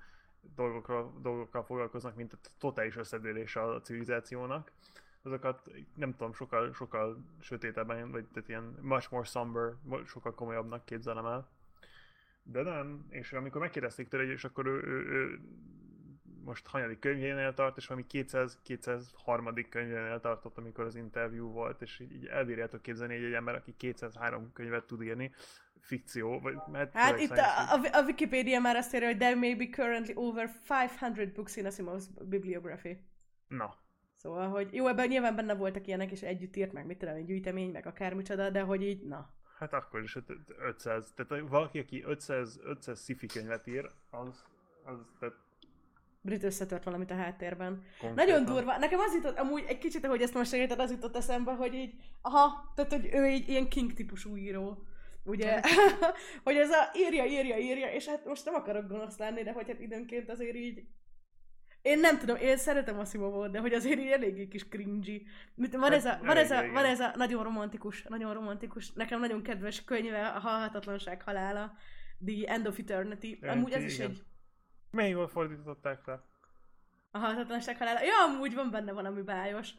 dolgokról, dolgokkal foglalkoznak, mint a totális összedőlése a civilizációnak, azokat nem tudom, sokkal, sokkal sötétebben, vagy tehát ilyen much more somber, sokkal komolyabbnak képzelem el. De nem, és amikor megkérdezték tőle, és akkor ő, ő, ő most hanyadik könyvénél tart, és valami 200, 203. könyvénél tartott, amikor az interjú volt, és így, így elbírjátok képzelni, hogy egy ember, aki 203 könyvet tud írni, fikció, vagy hát,
Hát itt a, a, a Wikipedia már azt írja, hogy there may be currently over 500 books in Asimov's bibliography.
Na,
Szóval, hogy jó, ebben nyilván benne voltak ilyenek, és együtt írt meg, mit tudom, egy gyűjtemény, meg akármicsoda, de hogy így, na.
hát akkor is öt- 500, tehát valaki, aki 500, 500 sci könyvet ír, az, az tehát
Brit összetört valamit a háttérben.
konkrétan-
Nagyon durva. Nekem az jutott, amúgy egy kicsit, ahogy ezt most segíted, az jutott eszembe, hogy így, aha, tehát, hogy ő egy ilyen king típusú író. Ugye, *laughs* hogy ez a írja, írja, írja, és hát most nem akarok gonosz lenni, de hogy hát időnként azért így én nem tudom, én szeretem a Simovot, de hogy azért így eléggé kis cringy. Mit- Van ez, a, van, ez a, van ez a nagyon romantikus, nagyon romantikus, nekem nagyon kedves könyve, a Halhatatlanság halála, The End of Eternity. Amúgy ez is
igen.
egy
Milyen jól fordították le?
a halhatatlanság halála. Ja, amúgy van benne valami bájos.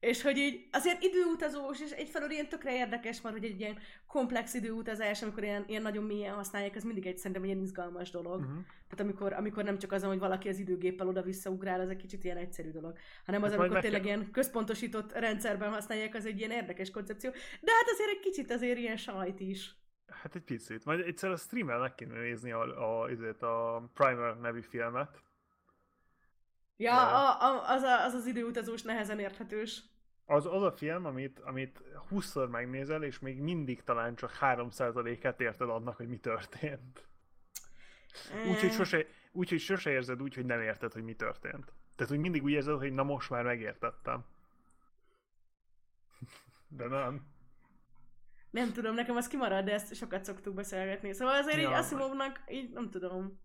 És hogy így azért időutazós, és egyfelől ilyen tökre érdekes van, hogy egy ilyen komplex időutazás, amikor ilyen, ilyen nagyon mélyen használják, ez mindig egy szerintem egy ilyen izgalmas dolog.
Uh-huh.
Tehát amikor, amikor nem csak azon, hogy valaki az időgéppel oda-vissza ugrál, az egy kicsit ilyen egyszerű dolog, hanem az,
Hát
amikor tényleg
kell-
ilyen központosított rendszerben használják, az egy ilyen érdekes koncepció. De hát azért egy kicsit azért ilyen sajt is.
Hát egy picit. Majd egyszer a streamen meg kéne nézni a, a, a, a Primer nevű filmet.
Ja,
Ja.
a, a, az, a, az az időutazós nehezen érthetős.
Az, az a film, amit, amit 20-szor megnézel, és még mindig talán csak 3%-át érted annak, hogy mi történt. Úgyhogy
Eh,
sose, úgyhogy sose érzed úgy, hogy nem érted, hogy mi történt. Tehát, hogy mindig úgy érzed, hogy na most már megértettem. *laughs* De nem.
Nem tudom, nekem az kimarad, de ezt sokat szoktuk beszélgetni. Szóval azért
Ja.
így Asimovnak, így nem tudom.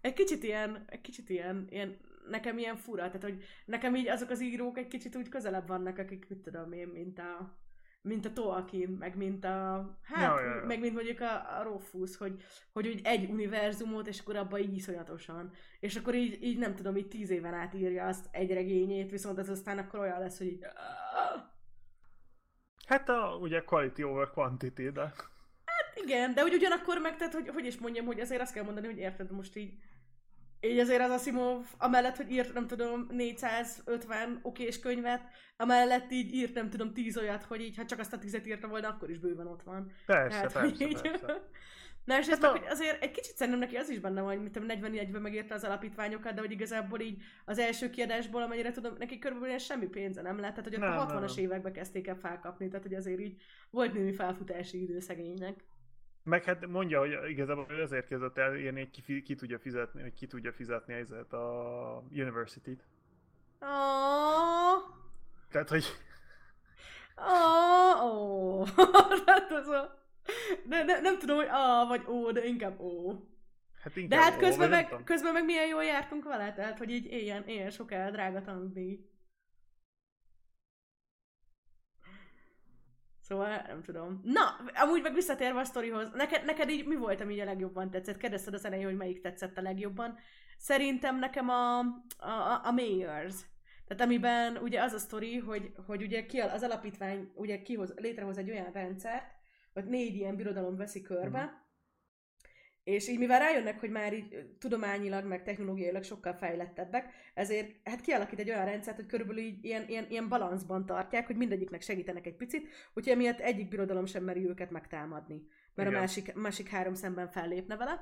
Egy kicsit ilyen, egy kicsit ilyen, ilyen, nekem ilyen fura, tehát hogy nekem így azok az írók egy kicsit úgy közelebb vannak, akik mit tudom én, mint a mint a Tolkien, meg mint a, hát,
Ja, ja, ja.
meg mint mondjuk a, a Rofus, hogy, hogy úgy egy univerzumot, és akkor abban így iszonyatosan. És akkor így, így nem tudom, így tíz éven át írja azt egy regényét, viszont az aztán akkor olyan lesz, hogy így,
Hát a, ugye quality over quantity, de...
Igen, de úgy ugyanakkor meg, tehát, hogy, hogy is mondjam, hogy azért azt kell mondani, hogy érted most így, így azért az Asimov, amellett, hogy írt, nem tudom, 450 okés könyvet, amellett így írt, nem tudom, 10 olyat, hogy így, ha csak azt a tizet írta volna, akkor is bőven ott van.
Persze,
Tehát,
persze,
így...
persze.
Na és ez
Hát
meg,
a-
azért egy kicsit szerintem neki az is benne van, hogy mit tudom, 41-ben megírta az alapítványokat, de hogy igazából így az első kiadásból, amennyire tudom, neki körülbelül semmi pénze nem lett, tehát hogy ott
Nem,
a
nem,
60-as
nem.
években kezdték el felkapni, tehát hogy azért így volt némi felfutási idő szegénynek.
Meg hát mondja, hogy igazából ezért kezdett el írni, hogy ki, ki tudja fizetni, hogy ki tudja fizetni ezért a University-t.
Oh,
Tehát, hogy
oh, *laughs* oh. hát az a... De, ne, nem tudom, hogy A vagy ó, de inkább ó.
hát
De
inkább
hát
ó,
közben meg, közben meg milyen jól jártunk vele, tehát hogy így éljen, éljen sok el, drága tanulni. Szóval nem tudom. Na, amúgy meg visszatérve a sztorihoz, neked, neked így mi volt, ami így a legjobban tetszett? Kérdezted az elején, hogy melyik tetszett a legjobban. Szerintem nekem a, a, a, Mayors. Tehát amiben ugye az a sztori, hogy, hogy ugye ki, az alapítvány ugye kihoz, létrehoz egy olyan rendszert, hogy négy ilyen birodalom veszi körbe, És így mivel rájönnek, hogy már így tudományilag, meg technológiailag sokkal fejlettebbek, ezért hát kialakít egy olyan rendszert, hogy körülbelül így ilyen, ilyen, ilyen balanszban tartják, hogy mindegyiknek segítenek egy picit, úgyhogy emiatt egyik birodalom sem meri őket megtámadni, mert Igen. a másik, másik három szemben fellépne vele.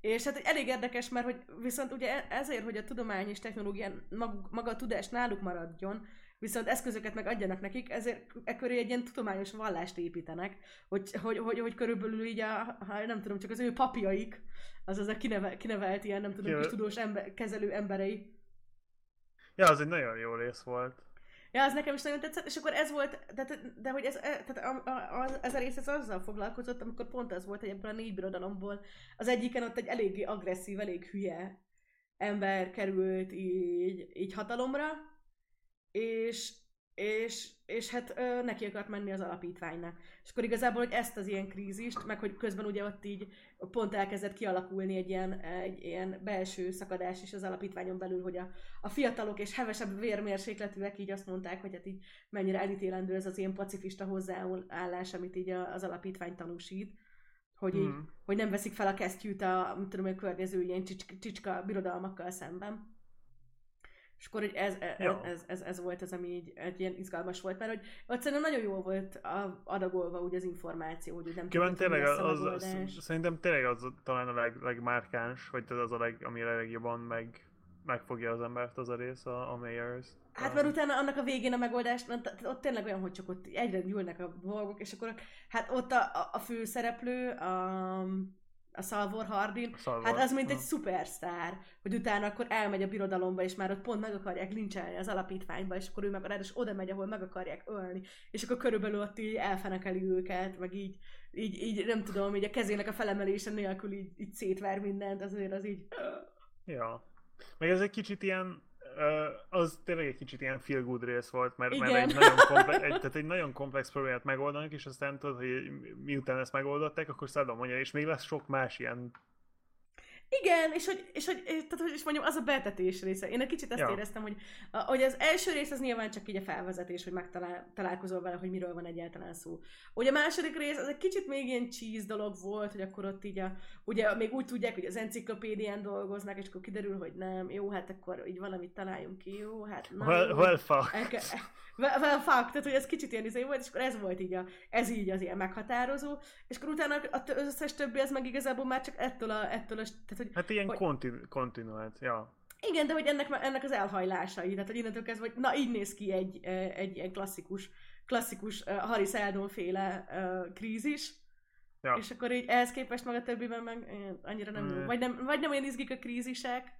És hát elég érdekes, mert hogy viszont ugye e- ezért, hogy a tudomány és technológia maga, maga a tudás náluk maradjon, viszont eszközöket meg adjanak nekik, ezért e köré egy ilyen tudományos vallást építenek, hogy, hogy, hogy, hogy körülbelül így a, ha nem tudom, csak az ő papjaik, azaz a kineve, kinevelt ilyen, nem tudom, kis tudós ember, kezelő emberei.
Ja, az egy nagyon jó rész volt.
Ja, az nekem is nagyon tetszett, és akkor ez volt, de, de hogy ez, e, tehát a, a, a, ez a rész ez azzal foglalkozott, amikor pont az volt, hogy ebből a négy birodalomból az egyiken ott egy eléggé agresszív, elég hülye ember került így, így hatalomra, és, és, és hát ö, neki akart menni az alapítványnak. És akkor igazából, hogy ezt az ilyen krízist, meg hogy közben ugye ott így pont elkezdett kialakulni egy ilyen, egy ilyen belső szakadás is az alapítványon belül, hogy a, a fiatalok és hevesebb vérmérsékletűek így azt mondták, hogy hát így mennyire elítélendő ez az ilyen pacifista hozzáállás, amit így az alapítvány tanúsít hogy, így, mm. hogy nem veszik fel a kesztyűt a, tudom, a környező ilyen csicska, csicska birodalmakkal szemben. És akkor hogy ez, ez, ez, ez, ez, volt az, ami így egy ilyen izgalmas volt, mert hogy ott szerintem nagyon jól volt adagolva úgy az információ, hogy nem
tudom, tényleg az, az, az, szerintem tényleg az talán a leg, legmárkáns, vagy az a leg, ami a legjobban meg, megfogja az embert az a rész, a, a Mayors.
Hát mert utána annak a végén a megoldás, ott tényleg olyan, hogy csak ott egyre gyűlnek a dolgok, és akkor hát ott a, a, a főszereplő, a, a Salvor Hardin, Salvor. hát az mint egy szupersztár, hogy utána akkor elmegy a birodalomba, és már ott pont meg akarják lincselni az alapítványba, és akkor ő meg és oda megy, ahol meg akarják ölni, és akkor körülbelül ott így elfenekeli őket, meg így, így, így nem tudom, így a kezének a felemelése nélkül így, így szétver mindent, azért az így...
Ja. Meg ez egy kicsit ilyen az tényleg egy kicsit ilyen feel good rész volt, mert, mert egy, nagyon komplex, egy, tehát egy nagyon komplex problémát megoldanak, és aztán tudod, hogy miután ezt megoldották, akkor Szádon mondja, és még lesz sok más ilyen
igen, és hogy, és hogy, tehát, hogy is mondjam, az a betetés része. Én egy kicsit ezt ja. éreztem, hogy, hogy az első rész az nyilván csak így a felvezetés, hogy megtalálkozol vele, hogy miről van egyáltalán szó. Ugye a második rész az egy kicsit még ilyen cheese dolog volt, hogy akkor ott így a, ugye még úgy tudják, hogy az enciklopédián dolgoznak, és akkor kiderül, hogy nem, jó, hát akkor így valamit találjunk ki, jó, hát
nem. Well, well fuck.
Elke, well, well fuck, tehát hogy ez kicsit ilyen izé volt, és akkor ez volt így a, ez így az ilyen meghatározó, és akkor utána az összes többi az meg igazából már csak ettől a, ettől a tehát
hogy, hát ilyen hogy, kontinu, kontinuált, ja.
Igen, de hogy ennek, ennek az elhajlásai, tehát hogy innentől kezdve, hogy na így néz ki egy, egy ilyen klasszikus, klasszikus uh, Harry Seldon féle uh, krízis, ja. és akkor így ehhez képest meg a többiben meg annyira nem mm. vagy nem, vagy nem olyan izgik a krízisek,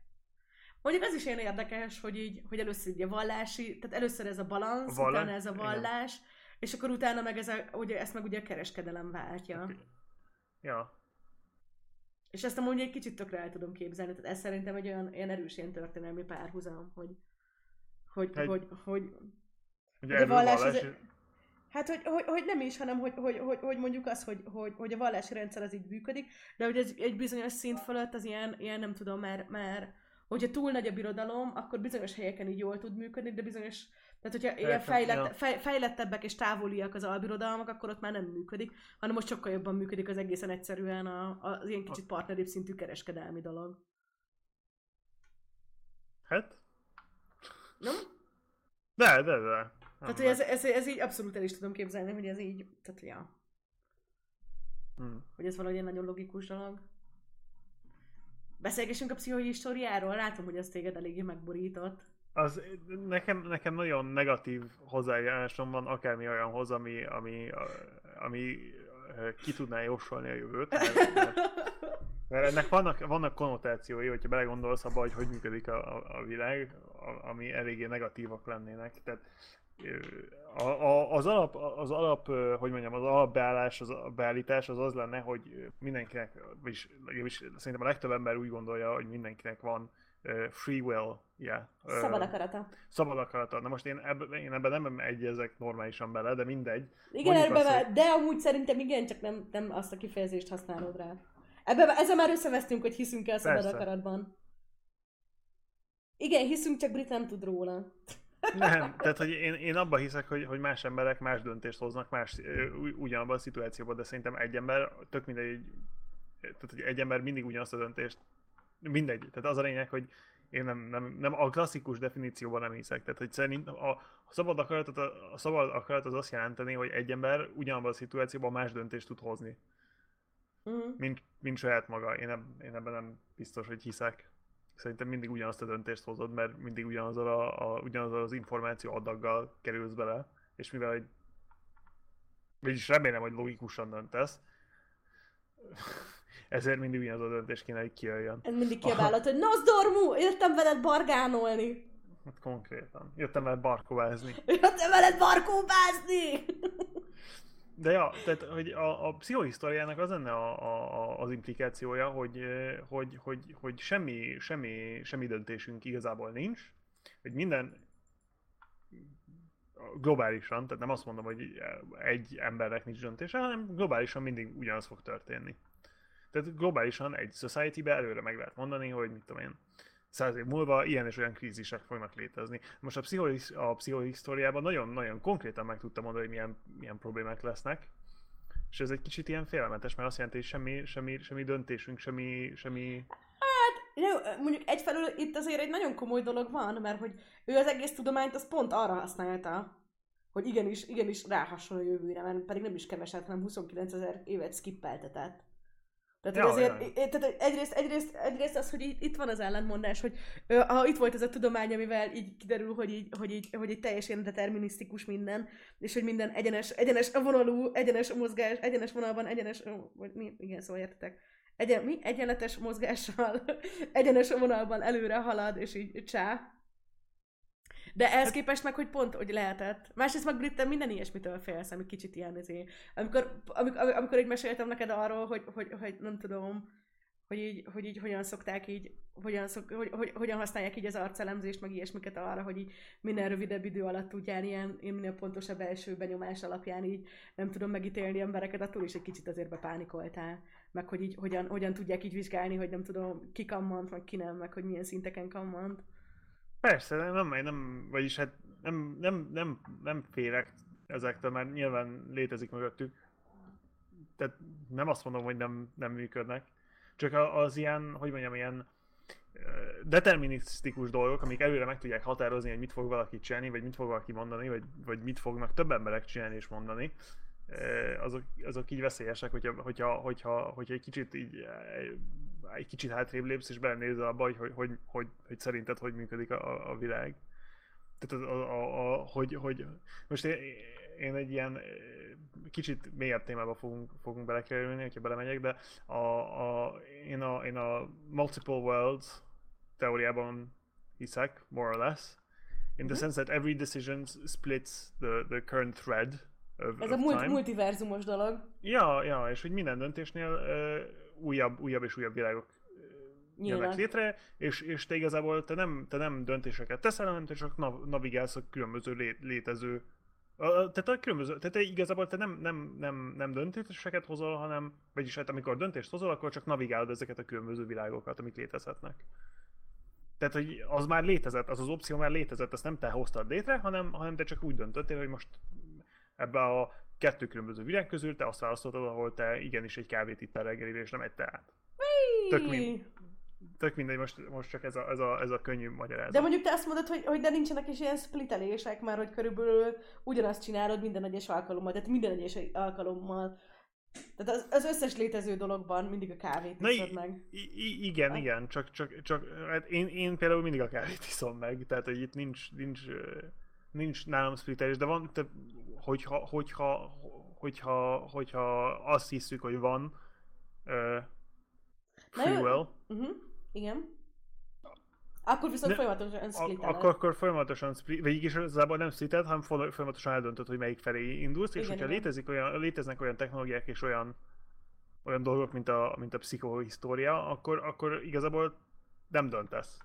Mondjuk az is ilyen érdekes, hogy így, hogy először így a vallási, tehát először ez a balansz, Vala- utána ez a vallás, igen. és akkor utána meg ez a, ugye, ezt meg ugye a kereskedelem váltja.
Ja.
És ezt amúgy egy kicsit tökre el tudom képzelni, tehát ez szerintem egy olyan, olyan erős ilyen történelmi párhuzam, hogy hogy, egy, hogy, hogy,
hogy a vallás, vallás az,
Hát, hogy, hogy, hogy, nem is, hanem hogy, hogy, hogy, hogy mondjuk az, hogy, hogy, hogy a vallási rendszer az így működik, de hogy ez egy bizonyos szint fölött az ilyen, ilyen nem tudom, mert, mert hogyha túl nagy a birodalom, akkor bizonyos helyeken így jól tud működni, de bizonyos tehát, hogyha ilyen fejlett, fej, fejlettebbek és távoliak az albirodalmak, akkor ott már nem működik, hanem most sokkal jobban működik az egészen egyszerűen a, az ilyen kicsit partneribb szintű kereskedelmi dolog.
Hát?
Nem?
De, de, de.
Tehát, hogy ez, ez, ez, így abszolút el is tudom képzelni, hogy ez így, tehát ja. Hmm. Hogy ez valahogy egy nagyon logikus dolog. Beszélgessünk a pszichohistóriáról, látom, hogy ez téged eléggé megborított
az nekem, nekem nagyon negatív hozzájárásom van akármi olyanhoz, ami, ami, ami ki tudná jósolni a jövőt. Mert, mert, *laughs* mert ennek vannak, vannak konnotációi, hogyha belegondolsz abba, hogy hogy működik a, a, a világ, a, ami eléggé negatívak lennének. Tehát a, a, az, alap, az alap, hogy mondjam, az alapbeállás, az a beállítás az az lenne, hogy mindenkinek, vagyis, vagyis szerintem a legtöbb ember úgy gondolja, hogy mindenkinek van free will, yeah.
Szabad akarata.
Szabad akarata. Na most én, ebbe, én ebben nem egyezek normálisan bele, de mindegy.
Igen, ebbe, azt, hogy... de amúgy szerintem igen, csak nem, nem azt a kifejezést használod rá. Ebbe, ezzel már összevesztünk, hogy hiszünk el szabad Persze. akaratban. Igen, hiszünk, csak Brit nem tud róla.
Nem, tehát hogy én, én abban hiszek, hogy, hogy más emberek más döntést hoznak más ugyanabban a szituációban, de szerintem egy ember tök mindegy, tehát, hogy egy ember mindig ugyanazt a döntést, mindegy. Tehát az a lényeg, hogy én nem, nem, nem a klasszikus definícióban nem hiszek. Tehát, hogy szerint a, a szabad akarat, a, a szabad akarat az azt jelenteni, hogy egy ember ugyanabban a szituációban más döntést tud hozni. Uh-huh. Mint, mint saját maga. Én, eb, én ebben nem biztos, hogy hiszek. Szerintem mindig ugyanazt a döntést hozod, mert mindig ugyanazzal, a, a, ugyanazzal az információ adaggal kerülsz bele, és mivel hogy vagyis remélem, hogy logikusan döntesz, ezért mindig ugyanaz a döntés kéne, hogy kijöjjön.
Ez mindig kiabálod, hogy Nozdormu, jöttem veled bargánolni.
Hát konkrétan. Jöttem veled barkóvázni. *laughs*
Jöttem veled barkóvázni! *laughs*
De ja, tehát hogy a, a pszichohisztoriának az lenne a, a, az implikációja, hogy, hogy, hogy, hogy semmi, semmi, semmi döntésünk igazából nincs, hogy minden globálisan, tehát nem azt mondom, hogy egy embernek nincs döntése, hanem globálisan mindig ugyanaz fog történni. Tehát globálisan egy society-be előre meg lehet mondani, hogy mit tudom én, száz év múlva ilyen és olyan krízisek fognak létezni. Most a, pszichohisz, a pszichohisztóriában nagyon-nagyon konkrétan meg tudtam mondani, hogy milyen, milyen problémák lesznek, és ez egy kicsit ilyen félelmetes, mert azt jelenti, hogy semmi, semmi, semmi döntésünk, semmi, semmi...
Hát, jó, mondjuk egyfelől itt azért egy nagyon komoly dolog van, mert hogy ő az egész tudományt az pont arra használta, hogy igenis, igenis ráhasson a jövőre, mert pedig nem is keveset, hanem 29 ezer évet skippeltetett. Tehát, ja, azért, ja. tehát egyrészt, egyrészt, egyrészt az, hogy itt, itt van az ellentmondás, hogy ha itt volt ez a tudomány, amivel így kiderül, hogy így, hogy így, hogy így teljesen determinisztikus minden, és hogy minden egyenes, egyenes vonalú, egyenes mozgás, egyenes vonalban, egyenes, vagy mi, igen, szóval értetek, egyen, mi? Egyenletes mozgással, *laughs* egyenes vonalban előre halad, és így csá, de ehhez képest meg, hogy pont, hogy lehetett. Másrészt meg Britten minden ilyesmitől félsz, ami kicsit ilyen azért. Amikor, amikor, amikor így meséltem neked arról, hogy, hogy, hogy nem tudom, hogy így, hogy így hogyan szokták így, hogyan, szok, hogy, hogy, hogyan használják így az arcelemzést, meg ilyesmiket arra, hogy így minél rövidebb idő alatt tudjál ilyen, ilyen minél pontosabb első benyomás alapján így nem tudom megítélni embereket, attól is egy kicsit azért bepánikoltál. Meg hogy így hogyan, hogyan tudják így vizsgálni, hogy nem tudom, ki kammant, meg ki nem, meg hogy milyen szinteken kammant.
Persze, nem, nem, vagyis hát nem, nem, nem, nem félek ezektől, mert nyilván létezik mögöttük. Tehát nem azt mondom, hogy nem, nem működnek. Csak az ilyen, hogy mondjam, ilyen determinisztikus dolgok, amik előre meg tudják határozni, hogy mit fog valaki csinálni, vagy mit fog valaki mondani, vagy, vagy mit fognak több emberek csinálni és mondani, azok, azok így veszélyesek, hogyha, hogyha, hogyha, hogyha egy kicsit így egy kicsit hátrébb lépsz, és belenézel abba, hogy, hogy, hogy, hogy, hogy szerinted hogy működik a, a világ. Tehát a, a, a, hogy, hogy most én, én egy ilyen kicsit mélyebb témába fogunk, fogunk belekerülni, hogyha belemegyek, de a, a, én, a, én a multiple worlds teóriában hiszek, more or less, in the mhm. sense that every decision splits the, the current thread of,
Ez of a multi- multiverzumos dolog.
Ja, ja, és hogy minden döntésnél uh, újabb, újabb és újabb világok jönnek létre, és, és te igazából te nem, te nem döntéseket teszel, hanem te csak navigálsz a különböző lé, létező tehát a különböző, tehát te igazából te nem, nem, nem, nem döntéseket hozol, hanem, vagyis hát amikor döntést hozol, akkor csak navigálod ezeket a különböző világokat, amik létezhetnek. Tehát, hogy az már létezett, az az opció már létezett, ezt nem te hoztad létre, hanem, hanem te csak úgy döntöttél, hogy most ebbe a kettő különböző világ közül te azt választottad, ahol te igenis egy kávét itt reggelire, és nem egy teát. Tök, mind, tök mindegy, most, most csak ez a, ez, a, ez a könnyű magyarázat.
De mondjuk te azt mondod, hogy, hogy de nincsenek is ilyen splitelések, már hogy körülbelül ugyanazt csinálod minden egyes alkalommal, tehát minden egyes alkalommal. Tehát az, az összes létező dologban mindig a kávét Na, iszod meg.
I- igen, hát. igen, csak, csak, csak hát én, én például mindig a kávét iszom meg, tehát hogy itt nincs, nincs, nincs nálam splitelés, de van, te, hogyha, hogyha, hogyha, hogyha azt hiszük, hogy van uh, free will.
Uh-huh. Igen. Akkor viszont ne, folyamatosan split
akkor, akkor folyamatosan split, vagy igazából nem splited, hanem folyamatosan eldöntöd, hogy melyik felé indulsz, és igen, hogyha igen. Létezik olyan, léteznek olyan technológiák és olyan, olyan dolgok, mint a, mint a pszichohisztória, akkor, akkor igazából nem döntesz.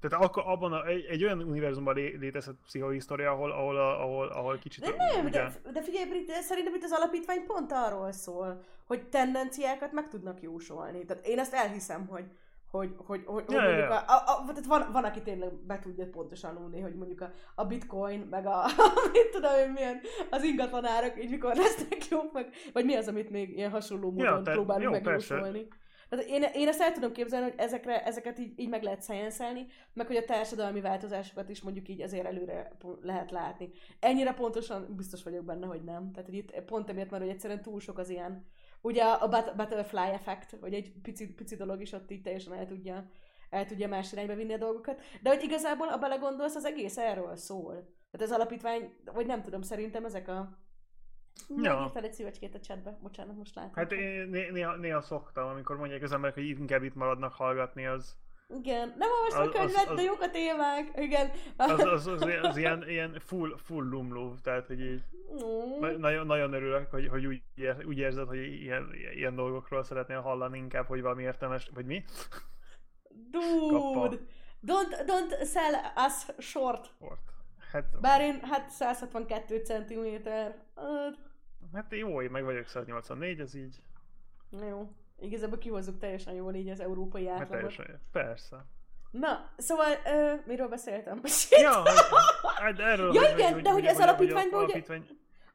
Tehát akkor abban a, egy, egy olyan univerzumban lé, létezhet pszichohisztória, ahol, ahol, ahol, ahol kicsit...
De nem, ugye... de, de figyelj, Brit, szerintem itt az alapítvány pont arról szól, hogy tendenciákat meg tudnak jósolni. Tehát én ezt elhiszem, hogy, hogy, hogy, hogy,
Ja,
hogy mondjuk
ja.
a, a, a, tehát van, van, aki tényleg be tudja pontosan lúni, hogy mondjuk a, a bitcoin, meg *laughs* a, mit tudom én milyen, az ingatlanárak így mikor lesznek jók, meg, vagy mi az, amit még ilyen hasonló módon
Ja,
próbálunk
jó,
megjósolni. Tehát én, én ezt el tudom képzelni, hogy ezekre, ezeket így, így meg lehet science meg hogy a társadalmi változásokat is mondjuk így azért előre lehet látni. Ennyire pontosan biztos vagyok benne, hogy nem. Tehát hogy itt pont emiatt, mert hogy egyszerűen túl sok az ilyen, ugye a but- butterfly effect, hogy egy pici, pici dolog is ott így teljesen el tudja, el tudja más irányba vinni a dolgokat. De hogy igazából, ha belegondolsz, az egész erről szól. Tehát az alapítvány, vagy nem tudom, szerintem ezek a...
Ja.
Megírtál egy szívecskét a chatbe, bocsánat, most látom.
Hát én né- néha, néha szoktam, amikor mondják az emberek, hogy inkább itt maradnak hallgatni, az,
Igen, nem olvastam
Az-
könyvet,
az-
de jók a témák. Igen.
az, az, *laughs* az, az ilyen, ilyen full, full lumló, tehát hogy így na- nagyon, nagyon örülök, hogy, hogy úgy, ér, úgy érzed, hogy ilyen, ilyen dolgokról szeretnél hallani inkább, hogy valami értelmes, vagy mi?
Dude! Don't, don't sell us short.
Volt. Hát,
Bár én, hát 162 centiméter. Hát,
hát jó, én meg vagyok 184, ez így,
jó. Igazából kihozzuk teljesen jól így az európai
hát
átlagot.
teljesen, persze.
Na, szóval, ö, miről beszéltem? *laughs*
Ja, hogy, hát erről,
Ja, igen, de hogy ez alapítványban ugye-
alapítvány,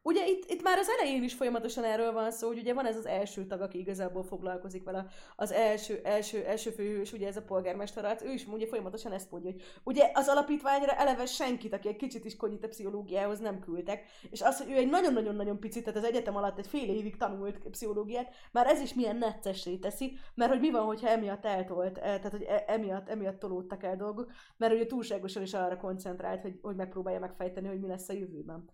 Ugye itt, itt már az elején is folyamatosan erről van szó, hogy ugye van ez az első tag, aki igazából foglalkozik vele, az első, első, első főhős, ugye ez a polgármester, hát ő is ugye folyamatosan ezt mondja, hogy ugye az alapítványra eleve senkit, aki egy kicsit is konyít a pszichológiához nem küldtek, és az, hogy ő egy nagyon-nagyon-nagyon picit, tehát az egyetem alatt egy fél évig tanult pszichológiát, már ez is milyen neccessé teszi, mert hogy mi van, hogyha emiatt eltolt, eh, tehát hogy e- emiatt, emiatt tolódtak el dolgok, mert ugye túlságosan is arra koncentrált, hogy, hogy megpróbálja megfejteni, hogy mi lesz a jövőben.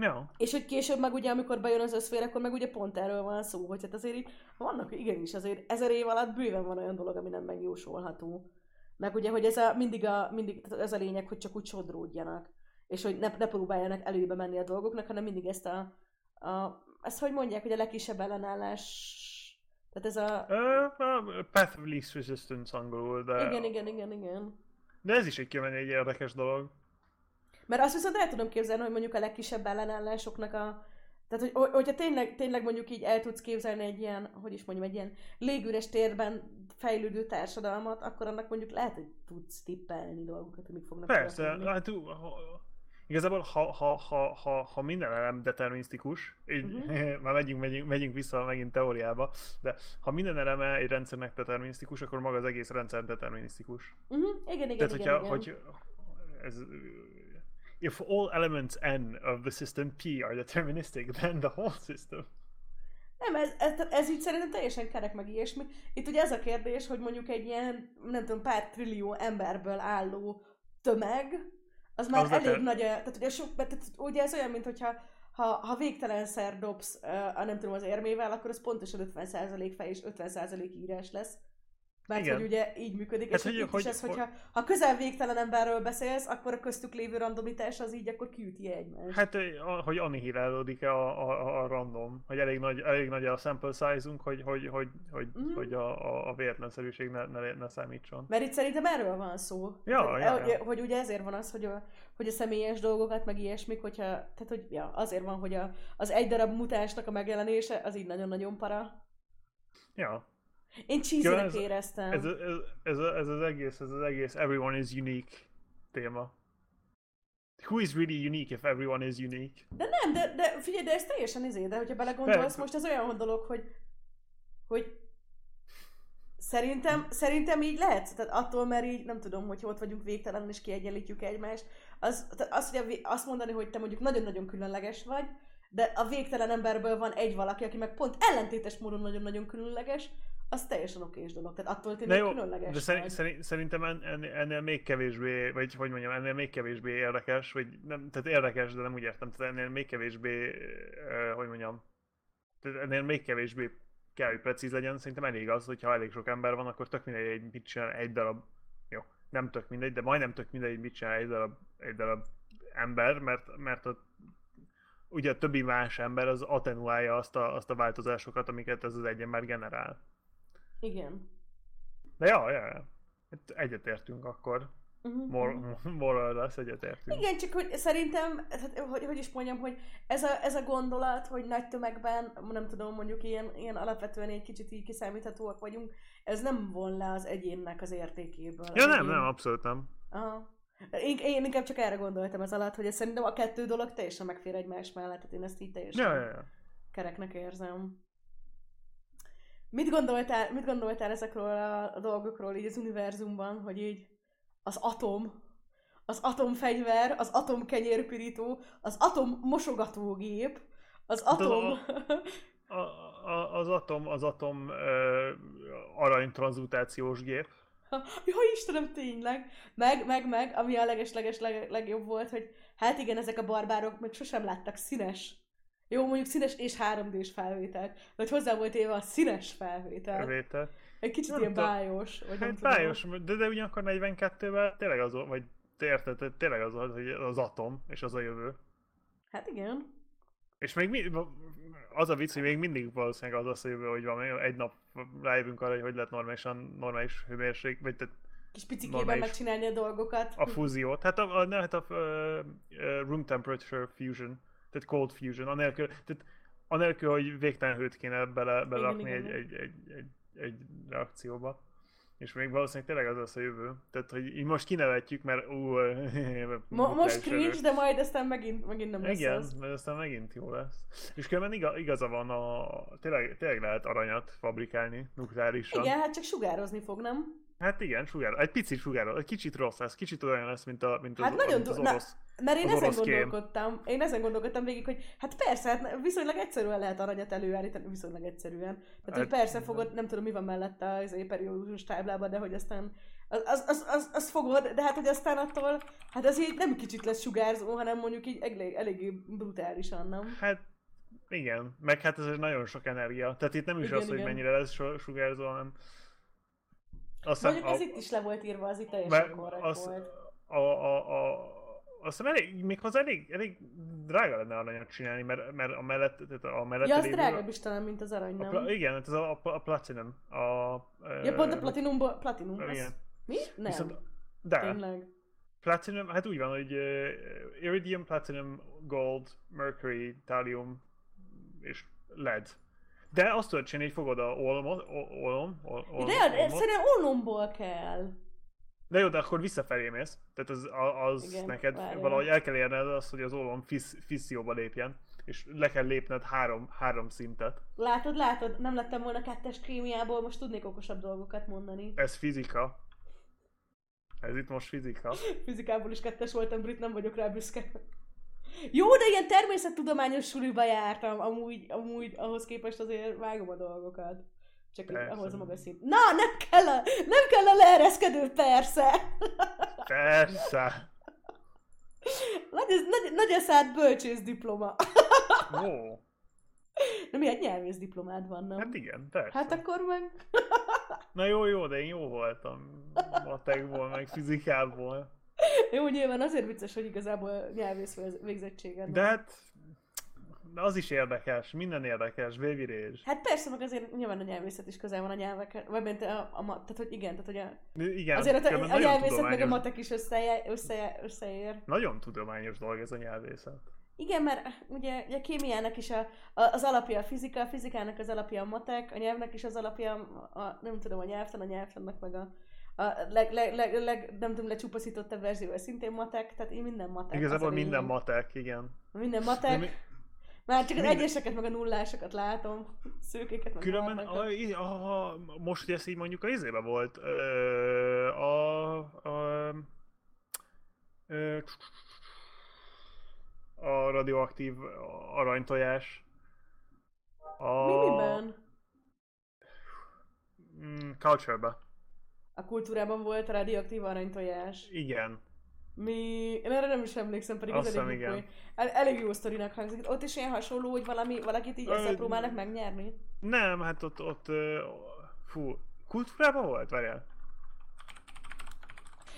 Ja,
És hogy később meg ugye, amikor bejön az összfér, akkor meg ugye pont erről van szó, hogy hát azért így vannak, igenis, azért ezer év alatt bőven van olyan dolog, ami nem megjósolható. Meg ugye, hogy ez a, mindig, a, mindig ez a lényeg, hogy csak úgy sodródjanak. És hogy ne, ne próbáljanak előbe menni a dolgoknak, hanem mindig ezt a, a ezt hogy mondják, hogy a legkisebb ellenállás, tehát ez a...
A Path of Least Resistance angolul, de,
Igen, igen, igen, igen.
de ez is egy kimenni egy érdekes dolog.
Mert azt viszont el tudom képzelni, hogy mondjuk a legkisebb ellenállásoknak a... Tehát, hogy, hogy- hogyha tényleg, tényleg mondjuk így el tudsz képzelni egy ilyen, hogy is mondjam, egy ilyen légüres térben fejlődő társadalmat, akkor annak mondjuk lehet, hogy tudsz tippelni dolgokat, amik fognak
Persze,
történni.
hát igazából ha, ha, ha, ha, ha minden elem determinisztikus, így
Mhm. *laughs*
már megyünk, megyünk, megyünk vissza megint teóriába, de ha minden eleme egy rendszernek determinisztikus, akkor maga az egész rendszer determinisztikus.
Uh-huh. Igen, igen,
Tehát,
igen,
hogyha,
igen.
hogy ez, if all elements n of the system p are deterministic, *laughs* then the whole system.
Nem, ez, ez, ez így szerintem teljesen kerek meg ilyesmi. Itt ugye ez a kérdés, hogy mondjuk egy ilyen, nem tudom, pár trillió emberből álló tömeg, az már
Az
elég nagy, tehát ugye, sok, tehát ugye ez olyan, mint hogyha ha, ha végtelenszer dobsz a nem tudom az érmével, akkor az pontosan 50% fej és 50% írás lesz. Mert
Igen.
hogy ugye így működik,
Hát,
és hogy,
hogy-
ez,
hogy-
hogyha ha közel végtelen emberről beszélsz, akkor a köztük lévő randomitás az így akkor kiüti egymást.
Hát, hogy annihilálódik a, a, a, a random, hogy elég nagy, elég nagy a sample size-unk, hogy, hogy, hogy, hogy,
Mhm.
hogy a, a, a véletlenszerűség ne, ne, ne számítson.
Mert itt szerintem erről van szó.
Ja,
hogy,
ja, ja.
Hogy ugye ezért van az, hogy a, hogy a személyes dolgokat, meg ilyesmik, hogyha, tehát hogy ja, azért van, hogy a, az egy darab mutásnak a megjelenése, az így nagyon-nagyon para.
Ja,
Én cheesy
ez-
éreztem.
ez, ez, ez, ez, az egész, ez az egész everyone is unique téma. Who is really unique if everyone is unique?
De nem, de, de figyelj, de ez teljesen izé, de hogyha belegondolsz,
Persze.
most ez olyan dolog, hogy, hogy szerintem, szerintem így lehet, tehát attól, mert így nem tudom, hogy ott vagyunk végtelenül és kiegyenlítjük egymást, az, tehát az, hogy a, azt mondani, hogy te mondjuk nagyon-nagyon különleges vagy, de a végtelen emberből van egy valaki, aki meg pont ellentétes módon nagyon-nagyon különleges, az teljesen okés dolog. Tehát attól tényleg
jó,
különleges
de szerint, szerint, szerintem en- ennél, ennél még kevésbé, vagy hogy mondjam, ennél még kevésbé érdekes, vagy nem, tehát érdekes, de nem úgy értem, tehát ennél még kevésbé, hogy mondjam, tehát ennél még kevésbé kell, hogy precíz legyen, szerintem elég az, hogyha elég sok ember van, akkor tök mindegy, hogy mit csinál egy darab, jó, nem tök mindegy, de majdnem tök mindegy, hogy mit csinál egy darab, egy darab ember, mert, mert a, ugye a többi más ember az attenuálja azt a, azt a változásokat, amiket ez az egy ember generál.
Igen.
De ja, ja, ja. Hát egyetértünk akkor.
Uh-huh.
Mor- *laughs* moral lesz egyetértünk.
Igen, csak hogy szerintem, tehát, hogy, hogy is mondjam, hogy ez a, ez a gondolat, hogy nagy tömegben, nem tudom, mondjuk ilyen, ilyen alapvetően egy kicsit így kiszámíthatóak vagyunk, ez nem von le az egyénnek az értékéből.
Ja nem,
egyén-
nem, abszolút nem.
Aha. Én, én inkább csak erre gondoltam ez alatt, hogy ez szerintem a kettő dolog teljesen megfér egymás mellett, tehát én ezt így teljesen
Ja, ja, ja.
kereknek érzem. Mit gondoltál, mit gondoltál ezekről a, a dolgokról így az univerzumban, hogy így az atom, az atomfegyver, az atomkenyérpirító, az atom mosogatógép, az
Hát
atom...
A, a, az atom, az atom ö, aranytranszmutációs gép. *laughs*
Jó Istenem, tényleg! Meg, meg, meg, ami a leges-leges leg, legjobb volt, hogy hát igen, ezek a barbárok még sosem láttak színes. Jó, mondjuk színes és 3D-s felvételt. De hogy hozzá volt éve a színes felvétel.
Vétel.
Egy kicsit
Nem
ilyen
tudom.
bájos. Vagy nem
Hát
tudom.
bájos, de, de ugyanakkor 42-ben tényleg az vagy te érted, tényleg az hogy az atom, és az a jövő.
Hát igen.
És még mi, az a vicc, hogy még mindig valószínűleg az lesz a jövő, hogy van, egy nap rájövünk arra, hogy hogy lehet normálisan, normális hőmérséklet, vagy tehát
Kis picikében megcsinálni a dolgokat.
a fúziót. Hát a, a, ne, hát a uh, uh, room temperature fusion, tehát cold fusion, anélkül, tehát anélkül, hogy végtelen hőt kéne bele, belerakni egy, egy, egy, egy, egy reakcióba. És még valószínűleg tényleg az lesz a jövő. Tehát, hogy így most kinevetjük, mert ú,
Mo- *laughs* most cringe, de majd aztán megint, megint nem lesz
Igen,
az.
mert aztán megint jó lesz. És különben iga, igaza van, a, tényleg, tényleg lehet aranyat fabrikálni nukleárisan.
Igen, hát csak sugározni fog, nem?
Hát igen, sugár, egy picit sugár, egy kicsit rossz lesz, kicsit olyan lesz, mint, a, mint az,
Hát nagyon
mint az
du- na-
orosz.
Mert én
Az
ezen
orosz kém.
gondolkodtam, én ezen gondolkodtam végig, hogy hát persze, hát viszonylag egyszerűen lehet aranyat előállítani, viszonylag egyszerűen. Tehát, hogy
Hát,
persze
igen.
fogod, nem tudom mi van mellette az periódus táblában, de hogy aztán az, az, az, az, az fogod, de hát hogy aztán attól, hát az így nem kicsit lesz sugárzó, hanem mondjuk így elég, eléggé brutálisan, nem?
Hát igen, meg hát ez egy nagyon sok energia. Tehát itt nem is
Igen,
az, hogy
igen.
mennyire lesz su- sugárzó, hanem aztán
Mondjuk ez itt is le volt írva, az itt teljesen korrekt
az,
volt.
a, a, a, azt hiszem elég, méghozzá elég, elég drága lenne aranyat csinálni, mert, mert a mellett, tehát a mellett
Ja, az drágább is talán, mint az arany,
a
nem?
pla, igen, hát ez a, a, a platinum. A,
Ja, pont a platinumból, platinum, az...
Igen.
Mi? Nem,
Viszont, de,
tényleg.
platinum, hát úgy van, hogy uh, iridium, platinum, gold, mercury, thallium és lead. De azt tudod csinálni, hogy fogod a olmot, olom, ol, ol,
De
olmot,
szerintem olomból kell.
de jó, de akkor visszafelé mész. Tehát az, az
Igen,
neked
várjál.
valahogy el kell érned azt, hogy az olom fisz, fisszióba lépjen. És le kell lépned három, három szintet.
Látod, látod, nem lettem volna kettes kémiából, most tudnék okosabb dolgokat mondani.
Ez fizika. Ez itt most fizika. *laughs*
Fizikából is kettes voltam, brit, nem vagyok rá büszke. Jó, de ilyen természettudományos suliba jártam, amúgy, amúgy ahhoz képest azért vágom a dolgokat. Csak
Persze.
ahhoz a magas szint. Na, nem kell a, nem kell a leereszkedő, persze!
Persze.
Nagy, nagy, nagy eszád bölcsész diploma.
Ó,
De miért nyelvész diplomád van, nem?
hát igen, persze.
Hát akkor meg...
Na jó, jó, de én jó voltam matekból, meg fizikából.
Jó, nyilván azért vicces, hogy igazából nyelvész vég- végzettséged
De hát de az is érdekes, minden érdekes, rage.
Hát persze, meg azért nyilván a nyelvészet is közel van a nyelvekhez, vagy mint a, a, ma- tehát hogy igen, tehát hogy a,
Igen,
azért a, a
nagyon
nyelvészet meg a matek is össze, össze, összeér.
Nagyon tudományos dolog ez a nyelvészet.
Igen, mert ugye, ugye a kémiának is a, a, az alapja a fizika, a fizikának az alapja a matek, a nyelvnek is az alapja a, a nem tudom, a nyelvtan, a nyelvtannak meg a, a leg, leg, leg, leg, nem tudom, lecsupaszítottabb verziója szintén matek, tehát így minden matek.
Igazából minden
lényeg.
matek, igen.
Minden
De
matek.
mi-
Már csak az
minden-
egyeseket, meg a nullásokat látom. Szőkéket, meg
Különben a, a, a, most, hogy ezt így mondjuk a izébe volt, ö, a, a, ö, a radioaktív aranytojás. A,
Mi miben?
Mm, culture
A kultúrában volt a radioaktív aranytojás.
Igen.
Mi... Én erre nem is emlékszem, pedig
Azt
ez elég,
igen.
El, elég jó sztorinak hangzik. Ott is ilyen hasonló, hogy valami, valakit így ezzel próbálnak megnyerni.
Nem, hát ott, ott fú, kultúrában volt? Várjál.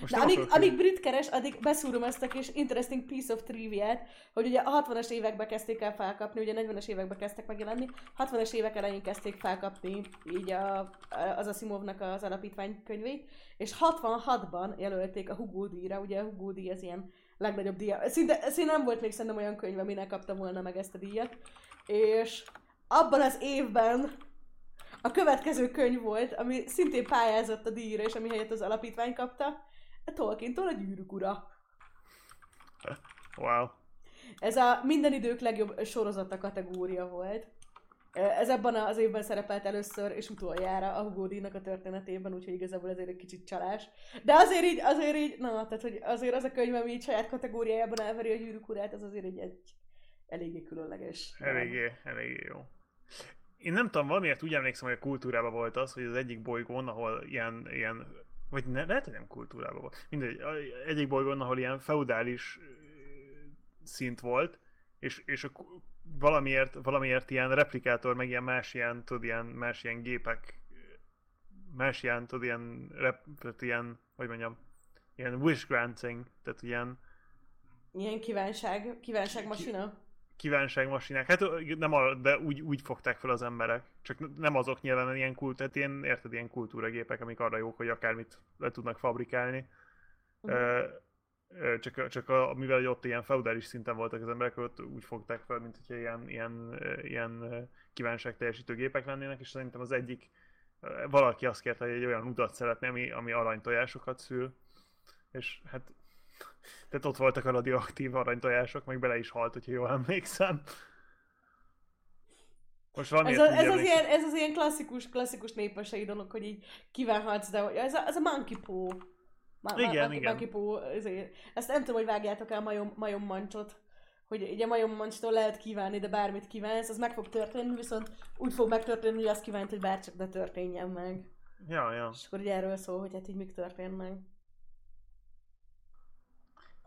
Most
De amíg, amíg brit keres, addig beszúrom ezt a kis interesting piece of trivia hogy ugye a 60-as években kezdték el felkapni, ugye 40-es években kezdtek megjelenni, 60-as évek elején kezdték felkapni így a, az Asimovnak az alapítvány könyvét, és 66-ban jelölték a Hugo díjra, ugye a Hugo díj az ilyen legnagyobb díja. Szinte, szinte nem volt még szerintem olyan könyv, aminek kapta volna meg ezt a díjat. És abban az évben a következő könyv volt, ami szintén pályázott a díjra, és ami helyett az alapítvány kapta, Tolkien-tól a Gyűrűk ura.
Wow.
Ez a minden idők legjobb sorozata kategória volt. Ez ebben az évben szerepelt először és utoljára a Hugo a történetében, úgyhogy igazából ezért egy kicsit csalás. De azért így, azért így, na, tehát hogy azért az a könyv, ami így saját kategóriájában elveri a gyűrűk urát, ez azért egy, egy eléggé különleges.
Eléggé, eléggé jó. Én nem tudom, valamiért úgy emlékszem, hogy a kultúrában volt az, hogy az egyik bolygón, ahol ilyen, ilyen vagy ne, lehet, hogy nem kultúrában volt. Mindegy, egyik bolygón, ahol ilyen feudális szint volt, és, és a, valamiért, valamiért ilyen replikátor, meg ilyen más ilyen, tudod, ilyen, más ilyen gépek, más ilyen, tudod, ilyen, rep, tehát ilyen, hogy mondjam, ilyen wish granting, tehát ilyen...
Ilyen kívánság, kívánság masina?
Kívánságmasinák, hát nem a, de úgy, úgy fogták fel az emberek. Csak nem azok nyilván ilyen kult, tehát ilyen, érted, ilyen kultúragépek, amik arra jók, hogy akármit le tudnak fabrikálni. Uh-huh. Uh, csak, csak a, mivel ott ilyen feudális szinten voltak az emberek, ott úgy fogták fel, mint hogyha ilyen, ilyen, ilyen kívánság teljesítő gépek lennének, és szerintem az egyik, valaki azt kérte, hogy egy olyan utat szeretne, ami, ami aranytojásokat szül, és hát tehát ott voltak a radioaktív aranytojások, meg bele is halt, hogyha jól emlékszem.
Most valami ez, a, ez, az ilyen, ez az ilyen klasszikus, klasszikus népesei dolog, hogy így kívánhatsz, de ez a, ez a monkey paw.
Ma, igen, monkey, igen.
Monkey paw, ezért. Ezt nem tudom, hogy vágjátok el majom, majom mancsot hogy ugye majom mancstól lehet kívánni, de bármit kívánsz, az meg fog történni, viszont úgy fog megtörténni, hogy azt kívánt, hogy bárcsak ne történjen meg.
Ja, ja.
És akkor ugye erről szól, hogy hát így mik történt meg.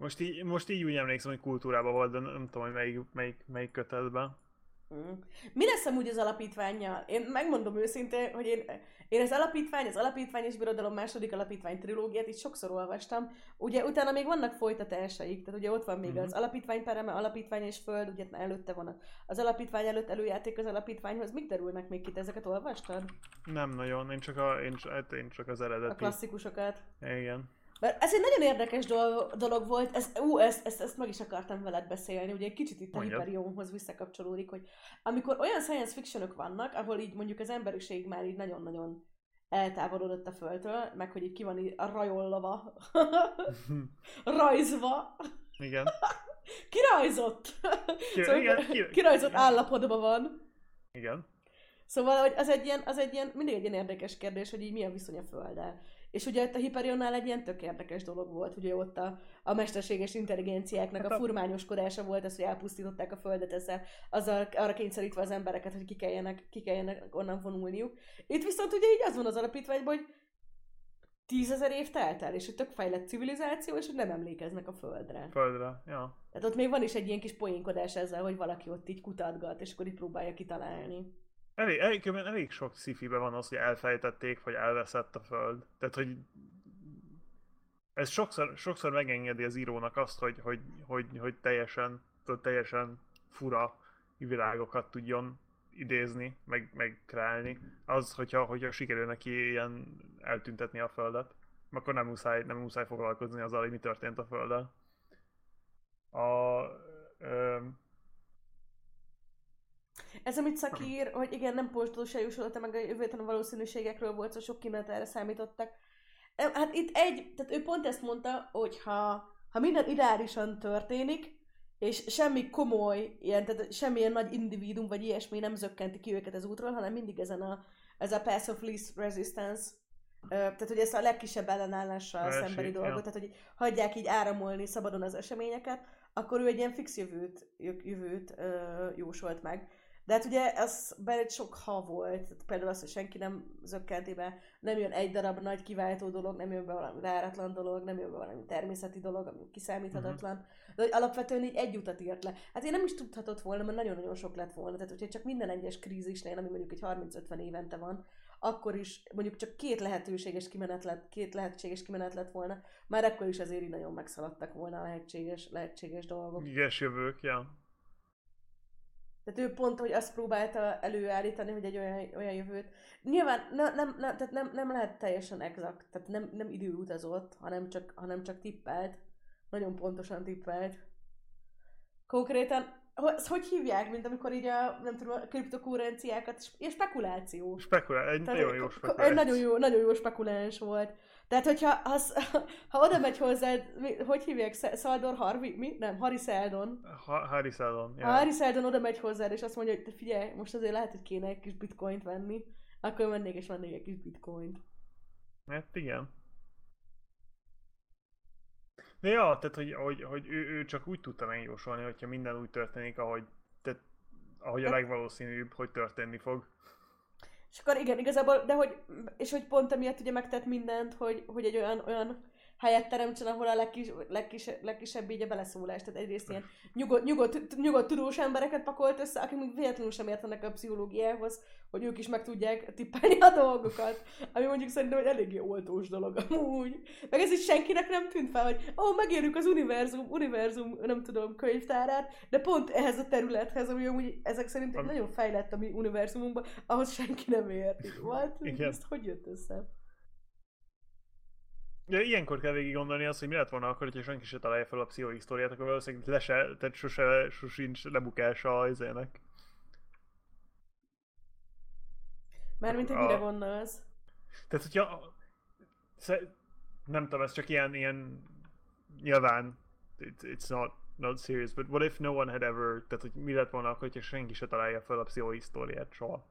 Most így, most így úgy emlékszem, hogy kultúrában volt, de nem tudom, hogy melyik, melyik, melyik kötetben.
Mm. Mi lesz amúgy az alapítványa? Én megmondom őszintén, hogy én, én az alapítvány, az alapítvány és birodalom második alapítvány trilógiát is sokszor olvastam. Ugye utána még vannak folytatásaik, tehát ugye ott van még mm. az alapítvány pereme, alapítvány és föld, ugye előtte van az alapítvány előtt előjáték az alapítványhoz. Mik derülnek még itt? Ezeket olvastad?
Nem nagyon, én csak, a, én, hát én csak az eredeti. A
klasszikusokat.
Igen.
Mert ez egy nagyon érdekes dolog, dolog volt, ez, ú, ezt, ezt, ezt meg is akartam veled beszélni, ugye egy kicsit itt Mondjad. a Hyperionhoz visszakapcsolódik, hogy amikor olyan science fictionok vannak, ahol így mondjuk az emberiség már így nagyon-nagyon eltávolodott a földtől, meg hogy így ki van így rajollava, *laughs* rajzva.
Igen. *laughs*
Kirajzott!
Ki, szóval igen, ki,
kirajzott igen. állapotban van.
Igen.
Szóval hogy az egy ilyen, az egy ilyen, mindig egy ilyen érdekes kérdés, hogy így mi a viszony a földdel. És ugye ott a Hyperionnál egy ilyen tök érdekes dolog volt, ugye ott a, a mesterséges intelligenciáknak hát a, a furmányoskodása volt az, hogy elpusztították a Földet ezzel, azzal arra kényszerítve az embereket, hogy ki kelljenek, ki kelljenek onnan vonulniuk. Itt viszont ugye így az van az alapítványban, hogy tízezer év telt el, és egy tök fejlett civilizáció, és hogy nem emlékeznek a Földre.
Földre, ja.
Tehát ott még van is egy ilyen kis poénkodás ezzel, hogy valaki ott így kutatgat, és akkor így próbálja kitalálni.
Elég, elég, elég sok szifibe van az, hogy elfejtették, vagy elveszett a föld. Tehát, hogy ez sokszor, sokszor megengedi az írónak azt, hogy, hogy, hogy, hogy teljesen, teljesen fura világokat tudjon idézni, meg, meg kreálni. Az, hogyha, hogyha sikerül neki ilyen eltüntetni a földet, akkor nem muszáj, nem muszáj foglalkozni azzal, hogy mi történt a földdel. A, ö,
ez, amit szakír, hogy igen, nem postós jósolta meg a jövőtelen valószínűségekről volt, szóval sok kimenetelre számítottak. Hát itt egy, tehát ő pont ezt mondta, hogy ha, ha minden ideálisan történik, és semmi komoly, ilyen, tehát semmilyen nagy individum vagy ilyesmi nem zökkenti ki őket az útról, hanem mindig ezen a, ez a pass of least resistance, tehát hogy ezt a legkisebb ellenállással Első, szembeni dolgot, ja. tehát hogy hagyják így áramolni szabadon az eseményeket, akkor ő egy ilyen fix jövőt, jövőt jósolt meg. De hát ugye az benne sok ha volt, tehát például az, hogy senki nem zökkenti be, nem jön egy darab nagy kiváltó dolog, nem jön be valami váratlan dolog, nem jön be valami természeti dolog, ami kiszámíthatatlan, uh-huh. de hogy alapvetően így egy utat írt le. Hát én nem is tudhatott volna, mert nagyon-nagyon sok lett volna, tehát hogyha csak minden egyes krízisnél, ami mondjuk egy 30-50 évente van, akkor is mondjuk csak két lehetőséges kimenet lett, két lehetséges kimenet lett volna, már akkor is azért így nagyon megszaladtak volna a lehetséges, lehetséges dolgok.
Iges jövők, ja.
Tehát ő pont, hogy azt próbálta előállítani, hogy egy olyan, olyan jövőt. Nyilván ne, nem, nem, tehát nem, nem lehet teljesen exakt, tehát nem, nem időutazott, hanem csak, hanem csak tippelt. Nagyon pontosan tippelt. Konkrétan, ezt hogy hívják, mint amikor így a, nem tudom, a kriptokurenciákat, ilyen spekuláció.
Spekulál, egy
Tehát
nagyon jó
egy
spekuláció.
nagyon jó, nagyon jó spekuláns volt. Tehát, hogyha az, *laughs* ha oda megy hozzád, hogy hívják, Sz- Szaldor Harvi, mi? Nem, Harry Seldon.
Ha- Harry Seldon,
Ha
ja.
Harry Seldon oda megy hozzád, és azt mondja, hogy figyelj, most azért lehet, hogy kéne egy kis bitcoint venni, akkor mennék és vennék egy kis bitcoint.
Hát igen. De ja, tehát hogy, hogy, hogy ő, ő, csak úgy tudta megjósolni, hogyha minden úgy történik, ahogy, tehát, ahogy a
Hát-
legvalószínűbb, hogy történni fog.
És akkor igen, igazából, de hogy, és hogy pont emiatt ugye megtett mindent, hogy, hogy egy olyan, olyan helyet teremtsen, ahol a legkis, legkis, legkisebb így a beleszólás. Tehát egyrészt ilyen nyugodt, nyugodt, nyugodt tudós embereket pakolt össze, akik még véletlenül sem értenek a pszichológiához, hogy ők is meg tudják tippelni a dolgokat. Ami mondjuk szerintem egy eléggé oltós dolog amúgy. Meg ez is senkinek nem tűnt fel, hogy ó, oh, megérjük az univerzum, univerzum, nem tudom, könyvtárát, de pont ehhez a területhez, ami amúgy ezek szerint
Am-
nagyon fejlett a mi univerzumunkban, ahhoz senki nem ért. Volt?
Igen.
Ez hogy jött össze?
Ja, ilyenkor kell végig gondolni azt, hogy mi lett volna akkor, hogyha senki se találja fel a pszichohisztóriát, akkor valószínűleg le se, tehát sose, sosincs lebukása az izének.
Mármint, hogy
A-
mire gondolsz?
Tehát, hogyha... Nem tudom, ez csak ilyen, ilyen... Nyilván, it, it's not, not serious, but what if no one had ever... Tehát, hogy mi lett volna akkor, hogyha senki se találja fel a pszichohisztóriát soha?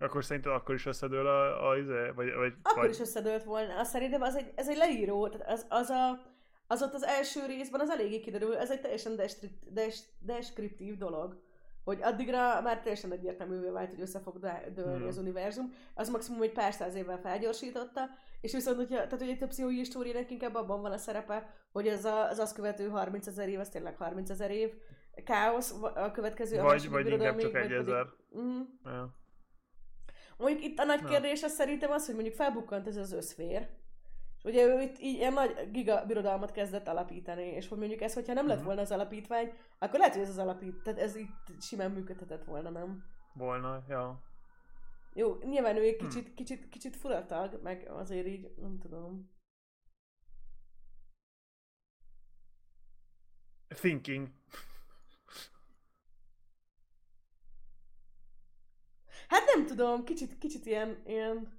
Akkor szerinted akkor is összedől a, a izé, vagy, vagy,
Akkor
vagy
is összedőlt volna. Azt szerintem az egy, ez egy leíró, tehát az, az, a, az ott az első részben az eléggé kiderül, ez egy teljesen deskri- des, deskriptív dolog. Hogy addigra már teljesen egyértelművé vált, hogy össze fog dőlni
Hmm.
az univerzum. Az maximum egy pár száz évvel felgyorsította, és viszont, hogyha, tehát hogy egy pszichói históriának inkább abban van a szerepe, hogy az, a, az azt követő 30 ezer év, az tényleg 30 ezer év, káosz, a következő a
vagy,
második
vagy inkább csak egy
pedig-
ezer.
Mhm. Mondjuk itt a nagy
Na.
kérdés az szerintem az, hogy mondjuk felbukkant ez az összfér, és ugye ő itt így ilyen nagy giga birodalmat kezdett alapítani, és hogy mondjuk ez, hogyha nem lett
Mhm.
volna az alapítvány, akkor lehet, hogy ez az alapít, tehát ez itt simán működhetett volna, nem?
Volna, ja.
Jó, nyilván ő egy kicsit, kicsit, kicsit furatag, meg azért így, nem tudom.
Thinking.
Hát nem tudom, kicsit, kicsit ilyen, ilyen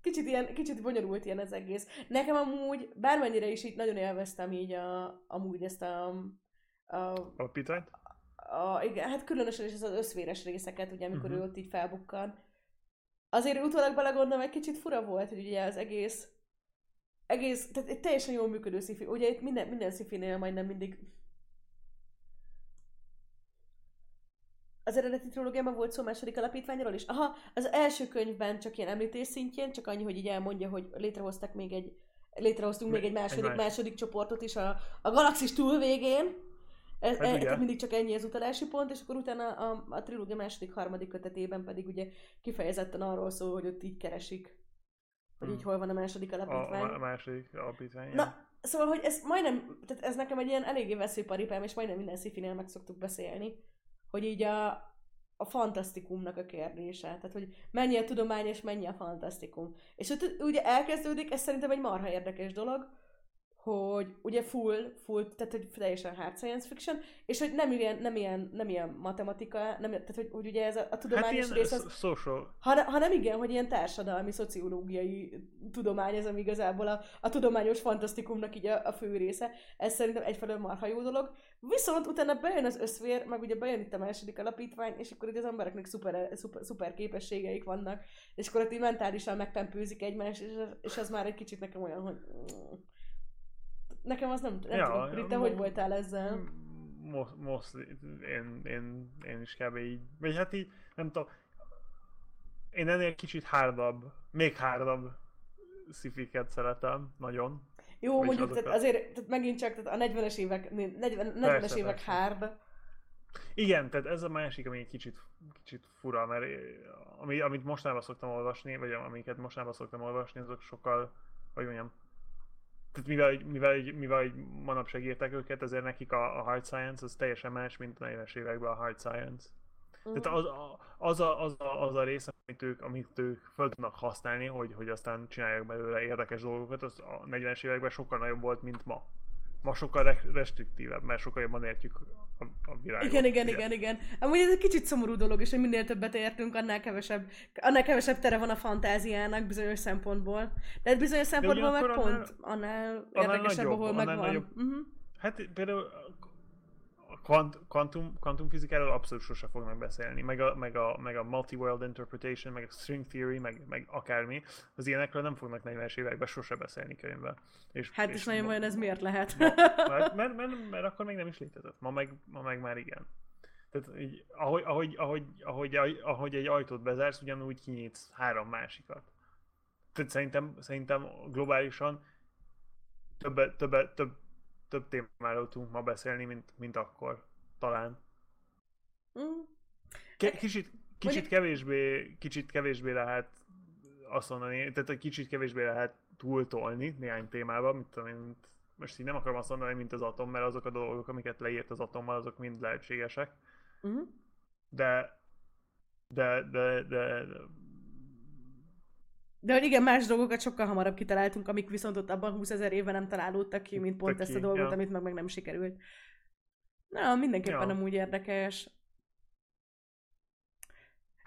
kicsit ilyen, kicsit bonyolult ilyen az egész. Nekem amúgy, bármennyire is így nagyon élveztem így a, amúgy ezt a, a
Alapítványt?
a, igen, hát különösen is ez az összvéres részeket, ugye, amikor uh-huh. ő ott így felbukkan. Azért utólag belegondolom, egy kicsit fura volt, hogy ugye az egész, egész, tehát egy teljesen jól működő szifi. Ugye itt minden, minden szifinél majdnem mindig az eredeti trilógiában volt szó második alapítványról is? Aha, az első könyvben csak ilyen említés szintjén, csak annyi, hogy így elmondja, hogy létrehoztak még egy létrehoztunk még egy második,
más.
második csoportot is a, a galaxis túlvégén. Ez,
Hát
e, tehát mindig csak ennyi az utalási pont, és akkor utána a, a trilógia második, harmadik kötetében pedig ugye kifejezetten arról szól, hogy ott így keresik, hogy
Hmm.
így hol van a második
A,
alapítvány.
a második alapítvány. ja.
Na, szóval, hogy ez majdnem, tehát ez nekem egy ilyen eléggé veszőparipám, és majdnem minden szifinél meg szoktuk beszélni, hogy így a, a fantasztikumnak a kérdése. Tehát, hogy mennyi a tudomány, és mennyi a fantasztikum. És ott ugye elkezdődik, ez szerintem egy marha érdekes dolog, hogy ugye full, full, tehát hogy teljesen hard science fiction, és hogy nem ilyen, nem ilyen, nem ilyen matematika, nem, tehát hogy, hogy ugye ez a, a
Hát
tudományos
ilyen
rész az,
social.
ha, ha nem igen, hogy ilyen társadalmi, szociológiai tudomány ez, ami igazából a, a tudományos fantasztikumnak így a, a fő része. Ez szerintem egyfelől marha jó dolog. Viszont utána bejön az összvér, meg ugye bejön itt a második alapítvány, és akkor ugye az embereknek szuper, szuper, szuper képességeik vannak, és akkor ott így mentálisan megpempőzik egymást, és, és az már egy kicsit nekem olyan, hogy... Nekem az nem, nem
Ja,
tudom, te
mo-
hogy voltál ezzel?
Most, most én, én, én is kb. így, vagy hát így, nem tudom, én ennél kicsit hárdabb, még hárdabb szifiket szeretem, nagyon.
Jó,
Vagyis
mondjuk,
azokat.
tehát azért tehát megint csak tehát a 40-es évek, 40, 40-es
Persze,
évek
persze.
hard,
Igen, tehát ez a másik, ami egy kicsit, kicsit fura, mert ami, amit mostanában szoktam olvasni, vagy amiket mostanában szoktam olvasni, azok sokkal, hogy mondjam, tehát mivel, mivel, mivel manapság írták őket, ezért nekik a, a hard science az teljesen más, mint a 40-es években a hard science. Mm. Tehát az, az, a, az, a, az a rész, amit ők, amit ők fel tudnak használni, hogy, hogy aztán csinálják belőle érdekes dolgokat, az a 40-es években sokkal nagyobb volt, mint ma ma sokkal restriktívebb, mert sokkal jobban értjük a, a világot.
Igen, igen, igen, igen. Amúgy ez egy kicsit szomorú dolog, és hogy minél többet értünk, annál kevesebb, annál kevesebb tere van a fantáziának bizonyos szempontból. De bizonyos szempontból meg pont annál, annál érdekesebb, nagyobb, ahol megvan. Nagyobb. Uh-huh.
Hát például kvant, kvantum, kvantumfizikáról abszolút sose fognak beszélni, meg a, meg a, meg a multi-world interpretation, meg a string theory, meg, meg akármi, az ilyenekről nem fognak 40-es években sose beszélni könyvben.
És, hát és is nagyon olyan ez miért lehet?
Ma, mert, mert, mert, mert, akkor még nem is létezett, ma meg, ma meg már igen. Tehát így, ahogy, ahogy, ahogy, ahogy, ahogy egy ajtót bezársz, ugyanúgy kinyitsz három másikat. Tehát szerintem, szerintem globálisan több, több, több, több témáról tudunk ma beszélni, mint, mint akkor. Talán. Mm. Ke- kicsit, kicsit kevésbé, kicsit kevésbé lehet azt mondani, tehát egy kicsit kevésbé lehet túltolni néhány témában, mint, mint most így nem akarom azt mondani, mint az atom, mert azok a dolgok, amiket leírt az atommal, azok mind lehetségesek. Mm. De, de, de, de, de
de hogy igen, más dolgokat sokkal hamarabb kitaláltunk, amik viszont ott abban 20 ezer évben nem találódtak ki, mint pont ezt a dolgot, ja. amit meg, meg nem sikerült. Na, mindenképpen ja. amúgy érdekes.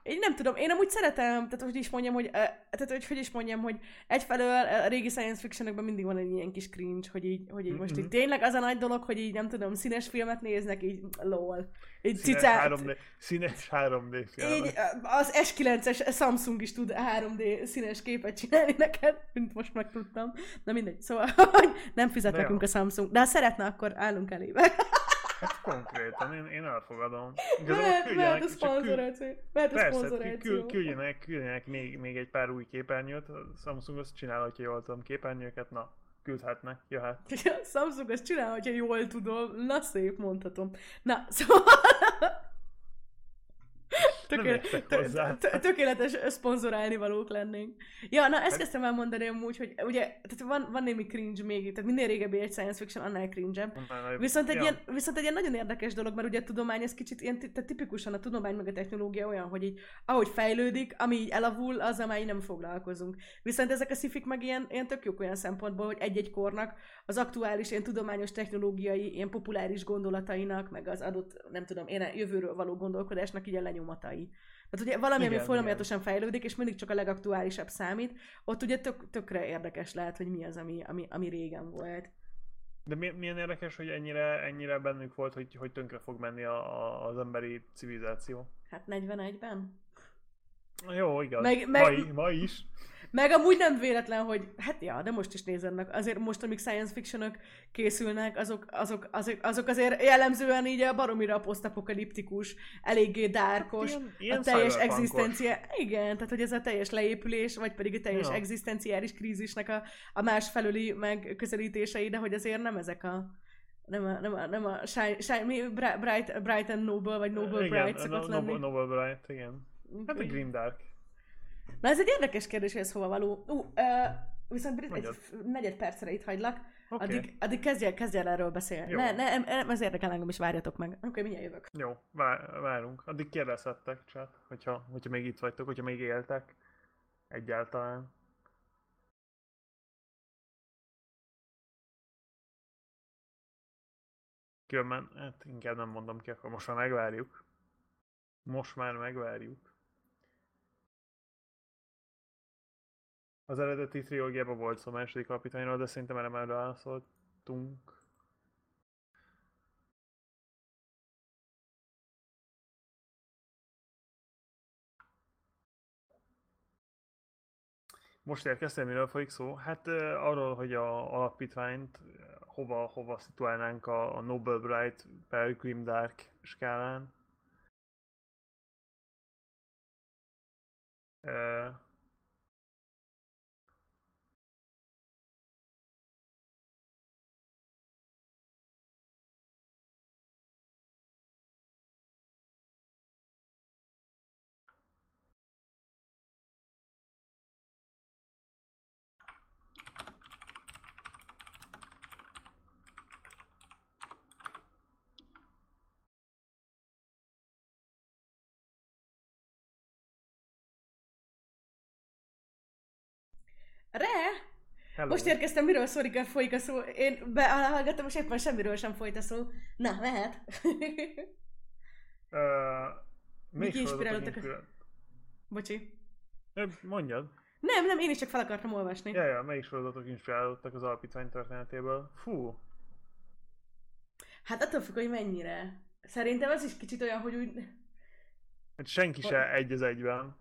Én nem tudom, én amúgy szeretem, tehát hogy is mondjam, hogy, tehát hogy, hogy is mondjam, hogy egyfelől a régi science fictionokban mindig van egy ilyen kis cringe, hogy így, hogy így most így mhm. tényleg az a nagy dolog, hogy így nem tudom, színes filmet néznek, így lol. Így
színes, cicát. 3D, színes 3D
filmet. Így az S9-es Samsung is tud 3D színes képet csinálni neked, mint most megtudtam. Na mindegy, szóval *laughs* nem fizet nekünk a Samsung, de ha szeretne, akkor állunk elébe. *laughs*
Hát konkrétan, én, én elfogadom.
Igazából mehet a szponzoráció. Mehet a
szponzoráció. Küldjenek, küldjenek még, még egy pár új képernyőt. A Samsung azt csinálhatja jól tudom képernyőket, na, küldhetnek, jöhet. *laughs*
A Samsung azt csinálhatja jól tudom, na szép mondhatom. Na, szóval... Tökéletes, tökéletes szponzorálni valók lennénk. Ja, na ezt hát- kezdtem el mondani amúgy, hogy ugye, tehát van, van némi cringe még, tehát minél régebbi egy science fiction, annál cringe viszont egy, ja. ilyen, viszont egy ilyen nagyon érdekes dolog, mert ugye a tudomány ez kicsit ilyen, tehát tipikusan a tudomány meg a technológia olyan, hogy így, ahogy fejlődik, ami így elavul, az már így nem foglalkozunk. Viszont ezek a szifik meg ilyen, ilyen tök jók olyan szempontból, hogy egy-egy kornak az aktuális ilyen tudományos technológiai, ilyen populáris gondolatainak, meg az adott, nem tudom, én jövőről való gondolkodásnak így a lenyomatai. Tehát ugye valami, igen, ami folyamatosan igen. fejlődik, és mindig csak a legaktuálisabb számít, ott ugye tök, tökre érdekes lehet, hogy mi az, ami, ami, ami régen volt.
De mi, milyen érdekes, hogy ennyire, ennyire bennünk volt, hogy, hogy tönkre fog menni a, a, az emberi civilizáció.
Hát 41-ben?
Jó, igaz. Meg, meg, ma, ma is.
Meg amúgy nem véletlen, hogy hát ja, de most is nézzenek. Azért most, amik science fictionok készülnek, azok, azok, azok, azok azért jellemzően így a baromira posztapokaliptikus, eléggé dárkos, hát ilyen, a teljes egzisztencia. Igen, tehát hogy ez a teljes leépülés, vagy pedig a teljes ja. egzisztenciális krízisnek a, a másfelüli megközelítései, de hogy azért nem ezek a nem a, nem a, nem a shine, shine, mi, bright, bright and Noble, vagy Noble igen, Bright szokott
no, lenni. Noble Bright, igen. Hát a Grim Dark.
Na ez egy érdekes kérdés, hogy ez hova való. Uh, uh, viszont Brit, egy negyed percre itt hagylak. Okay. Addig, addig kezdj, kezdj el erről beszélni. Ne, ne, nem, ez érdekel engem is, várjatok meg. Oké, okay, mindjárt jövök.
Jó, vár, várunk. Addig kérdezhettek, csak, hogyha, hogyha még itt vagytok, hogyha még éltek. Egyáltalán. Különben, hát inkább nem mondom ki, akkor most már megvárjuk. Most már megvárjuk. Az eredeti trilógiában volt szó második kapitányról, de szerintem erre már válaszoltunk. Most érkeztem, miről folyik szó? Hát arról, hogy a alapítványt hova, hova szituálnánk a, a Nobel Bright per Grim Dark skálán.
Re?
Hello.
Most érkeztem, miről szólik a folyik a szó. Én behallgattam, és éppen semmiről sem folyt a szó. Na, mehet. *laughs*
Uh,
Mik inspirálódtak a-. Bocsi.
Mondjad.
Nem, nem, én is csak fel akartam olvasni.
Ja, ja, melyik sorozatok inspirálódtak az alapítvány történetéből? Fú,
Hát attól függ, hogy mennyire. Szerintem az is kicsit olyan, hogy úgy...
hát senki se egy az egyben.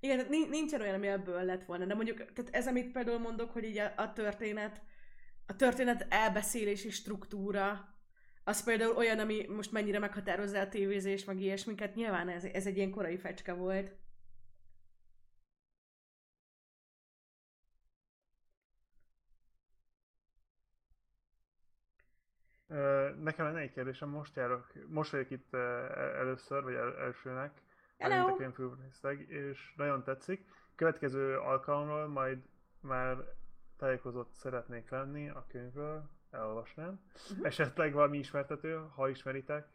Igen, tehát nin- nincsen olyan, ami ebből lett volna. De mondjuk, tehát ez, amit például mondok, hogy így a, a történet, a történet elbeszélési struktúra, az például olyan, ami most mennyire meghatározza a tévézés, meg ilyesmiket, nyilván ez, ez egy ilyen korai fecske volt.
Nekem lenne egy kérdésem, most járok, most vagyok itt először, vagy el, elsőnek,
Hello!
könyvfőrészleg, és nagyon tetszik. Következő alkalommal majd már tájékozott szeretnék lenni a könyvről, elolvasnám.
Mhm.
Esetleg valami ismertető, ha ismeritek.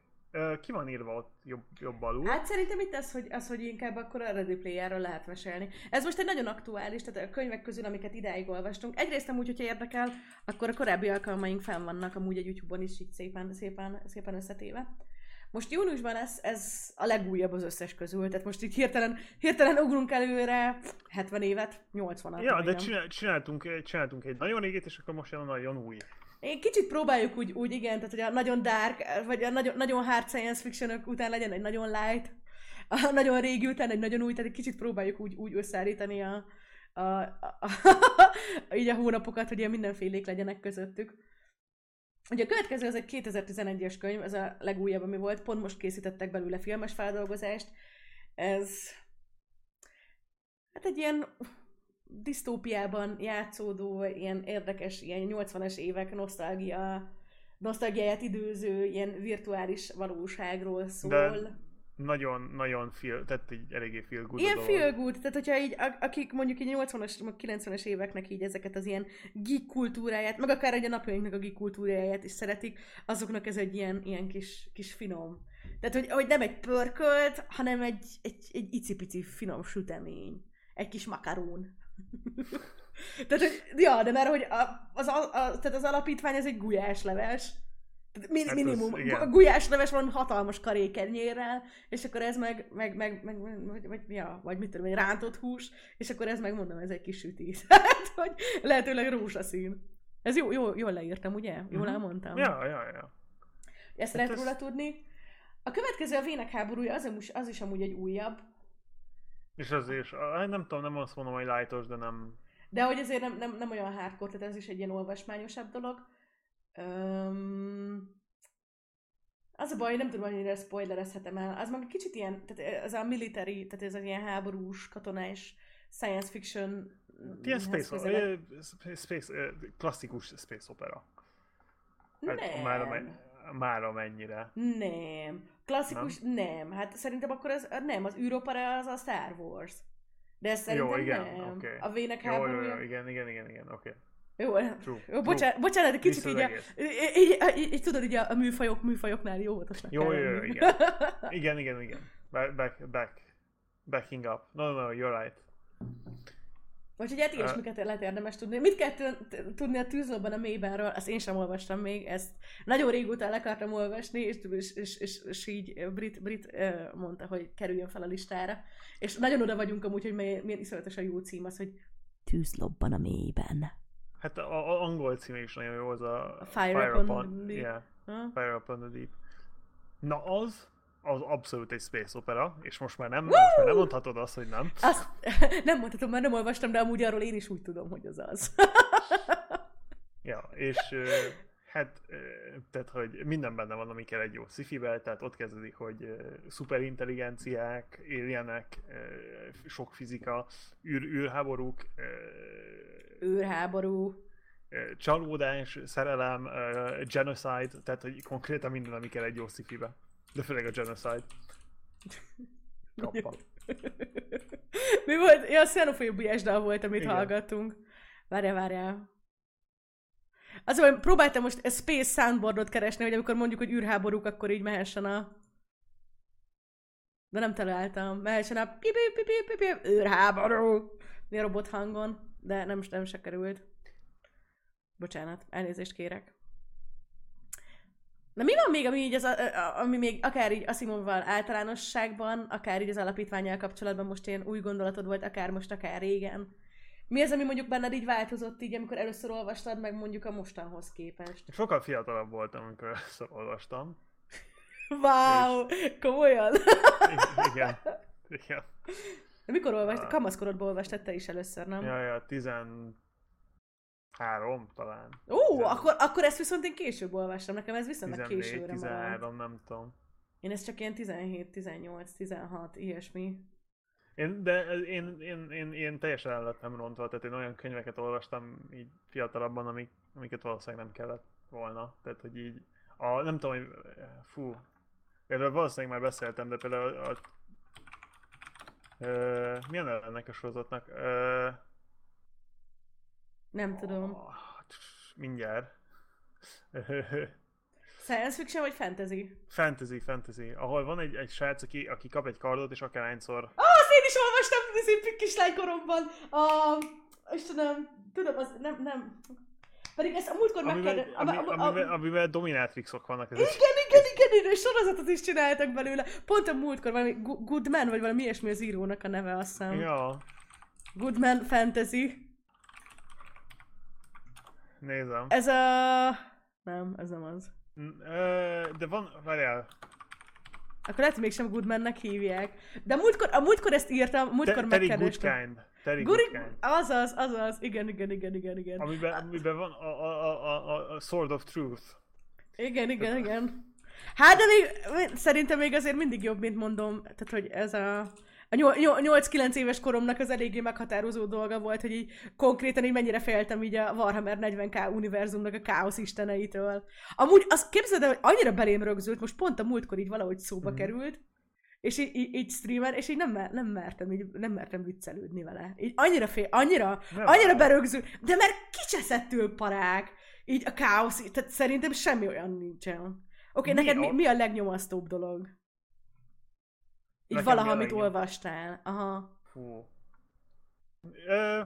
Ki van írva ott jobb, jobb alul?
Hát szerintem itt az, hogy, az, hogy inkább akkor a Ready Player-ről lehet mesélni. Ez most egy nagyon aktuális, tehát a könyvek közül, amiket idáig olvastunk. Egyrészt amúgy, hogyha érdekel, akkor a korábbi alkalmaink fenn vannak amúgy a YouTube-on is így szépen, szépen, szépen összetéve. Most júniusban lesz ez a legújabb az összes közül, tehát most így hirtelen, hirtelen ugrunk előre 70 évet, 80-at.
Ja, de csinál, csináltunk, csináltunk egy nagyon régét, és akkor most jön a nagyon új.
Én kicsit próbáljuk úgy, úgy igen, tehát hogy a nagyon dark, vagy a nagyon, nagyon hard science fiction után legyen egy nagyon light, a nagyon régi után egy nagyon új, tehát egy kicsit próbáljuk úgy, úgy összeállítani a, a, a, a, így a hónapokat, hogy ilyen mindenfélék legyenek közöttük. Ugye a következő az egy 2011-es könyv, ez a legújabb, ami volt, pont most készítettek belőle filmes feldolgozást. Ez hát egy ilyen disztópiában játszódó, ilyen érdekes, ilyen 80-as évek nosztalgia, nosztalgiáját időző, ilyen virtuális valóságról szól.
De Nagyon, nagyon feel, tehát így eléggé feel good
Ilyen feel good, tehát hogyha így, akik mondjuk így 80-as, meg 90-es éveknek így ezeket az ilyen geek kultúráját, meg akár egy a napjainknak a geek kultúráját is szeretik, azoknak ez egy ilyen, ilyen kis, kis finom. Tehát, hogy, hogy nem egy pörkölt, hanem egy, egy, egy icipici finom sütemény. Egy kis makarón. *laughs* tehát, hogy, ja, de mert hogy a, az, a, a, tehát az alapítvány ez egy gulyásleves. Tehát min,
Hát
hát
az-
minimum.
igen.
A gulyásleves van hatalmas karékenyérrel, és akkor ez meg, meg, meg, meg vagy, vagy, ja, vagy mit tudom, egy rántott hús, és akkor ez meg mondom, ez egy kis süti. Tehát, *laughs* hogy lehetőleg rózsaszín. Ez jó, jó, jól leírtam, ugye? Jól
Mhm.
elmondtam.
Ja, ja, ja.
Ezt
Hát
lehet
ez-
róla tudni. A következő a Vének háborúja, az, amúgy- az is amúgy egy újabb,
És az is, ah, nem tudom, nem azt mondom, hogy lightos, de nem...
de hogy azért nem, nem, nem olyan hardcore, tehát ez is egy ilyen olvasmányosabb dolog. Öm, az a baj, nem tudom, annyira spoilerezhetem el. Az meg kicsit ilyen, tehát ez a military, tehát ez az ilyen háborús, katonás science fiction
Ilyen
hez
space, ö, space, ö, klasszikus space opera.
Nem.
Hát, már, amen- már amennyire.
Nem. Klasszikus, nem. nem. Hát szerintem akkor az, nem, az űropera az a Star Wars. De ez szerintem
Jó, igen,
nem.
oké.
A vének
Jó, jó,
háborúja.
jó, igen, igen, igen, igen, oké.
Jó,
True,
jó bocsánat, bocsánat, de kicsit így, a, így, így, így, tudod, így a, műfajok, műfajoknál jó óvatosnak
Jó, jó, jó, igen. *laughs* Igen, igen, igen. Back, back, back. Backing up. No, no, you're right.
Úgyhogy hát ilyesmiket lehet érdemes tudni. Mit kell tu- tudni a tűzlobban a mélybenről, azt én sem olvastam még, ezt nagyon régóta el akartam olvasni, és, és, és, és, és így Brit, Brit mondta, hogy kerüljön fel a listára. És nagyon oda vagyunk amúgy, hogy milyen iszonyatosan jó cím az, hogy Tűzlobban a mélyben.
Hát a, a angol címe is nagyon jó, az a,
A Fire Upon the Deep.
Yeah,
Ha?
Fire Upon the Deep. Na az, az abszolút egy space opera, és most már nem, most már nem mondhatod azt, hogy nem.
Azt *laughs* nem mondhatom, mert nem olvastam, de amúgy arról én is úgy tudom, hogy az az. *laughs*
Ja, és hát, tehát, hogy minden benne van, ami kell egy jó sci tehát ott kezdődik, hogy szuperintelligenciák, alienek, ö, sok fizika, űr, űrháborúk,
Őrháború.
csalódás, szerelem, genocide, tehát hogy konkrétan minden, ami kell egy jó sci De főleg a genocide. Kappa.
Mi volt? Ja, a xenofóbiás dal volt, amit
Igen.
hallgattunk. Várjál, várjál. Az, hogy próbáltam most a Space Soundboardot keresni, hogy amikor mondjuk, hogy űrháborúk, akkor így mehessen a... De nem találtam. Mehessen a pi pi pi pi pi űrháború. Mi a robot hangon. De nem, nem se került. Bocsánat, elnézést kérek. Na mi van még, ami, így az, ami még akár így Asimovval általánosságban, akár így az alapítványjal kapcsolatban most ilyen új gondolatod volt, akár most, akár régen? Mi az, ami mondjuk benned így változott így, amikor először olvastad, meg mondjuk a mostanhoz képest?
Sokkal fiatalabb voltam, amikor először olvastam.
Wow! Komolyan?
I- igen. Igen.
De mikor olvastad? Kamaszkorodban olvastad te is először, nem?
Ja, ja, 13 talán.
Ó, akkor, akkor ezt viszont én később olvastam, nekem ez viszonylag
14,
későre maradt.
13, nem tudom.
Én ez csak ilyen 17, 18, 16, ilyesmi.
Én, de én, én, én, én teljesen el lettem rontva, tehát én olyan könyveket olvastam így fiatalabban, amik, amiket valószínűleg nem kellett volna. Tehát, hogy így, a, nem tudom, hogy, fú, erről valószínűleg már beszéltem, de például a, a milyen neve ennek a sorozatnak? Ö,
Nem tudom.
ah, mindjárt. *laughs*
Science fiction vagy fantasy?
fantasy, fantasy. Ahol van egy, egy srác, aki, aki kap egy kardot, és akárhányszor
Ah, azt én is olvastam szép kislánykoromban. A... Istenem, tudom, az nem, nem. Pedig ezt a múltkor
amivel,
megkérdeztem.
ami, amivel, amivel dominatrixok vannak. Ez
Igen, igen, igen, igen, és sorozatot is csináltak belőle. Pont a múltkor valami Goodman, vagy valami ilyesmi az írónak a neve, azt hiszem.
ja,
Goodman Fantasy.
nézem.
Ez a... Nem, ez nem az.
De van, várjál,
Akkor lehet, hogy mégsem Goodmannek hívják. De a múltkor, a múltkor ezt írtam, a múltkor
Te-
megkerestem.
Goodkind. Terry
Guri...
Goodkind.
Azaz, azaz, igen, igen, igen, igen, igen.
Amiben, amiben van a, a, a, a, Sword of Truth.
Igen, igen, igen. Hát, de még, szerintem még azért mindig jobb, mint mondom, tehát, hogy ez a, a nyol- nyol- 8-9 éves koromnak az eléggé meghatározó dolga volt, hogy így konkrétan így mennyire féltem így a Warhammer 40k univerzumnak a káosz isteneitől. Amúgy azt képzeld el, hogy annyira belém rögzült, most pont a múltkor így valahogy szóba
Mhm.
került, és így, így, így streamer, és így nem, mer- nem mertem, így nem mertem viccelődni vele. Így annyira fél, annyira,
Nem
annyira
áll.
berögzült, de mert kicseszettől parák, így a káosz, tehát szerintem semmi olyan nincsen. Oké,
Mi
neked mi,
a-
mi a legnyomasztóbb dolog? Így
Nekem
valaha, amit olvastál. Aha.
Fú. Ö,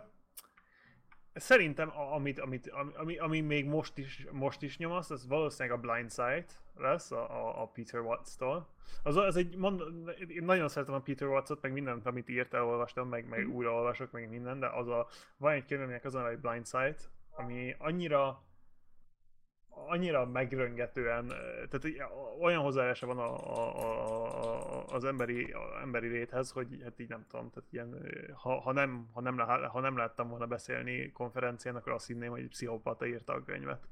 szerintem, amit, amit, ami, ami, még most is, most is nyomaszt, az valószínűleg a Blind Sight lesz, a, a, a Peter Watts-tól. Az, az egy, mond, én nagyon szeretem a Peter Watts-ot, meg mindent, amit írt, elolvastam, meg, meg
Mhm.
újraolvasok, meg minden, de az a, van egy könyv, aminek az a hogy Blind Sight, ami annyira annyira megröngetően, eh, tehát olyan hozzáállása van a, a, a, az emberi, a emberi léthez, hogy hát így nem tudom, tehát ilyen, ha, ha, nem, ha, nem, ha nem láttam volna beszélni konferencián, akkor azt hinném, hogy pszichopata írta a könyvet.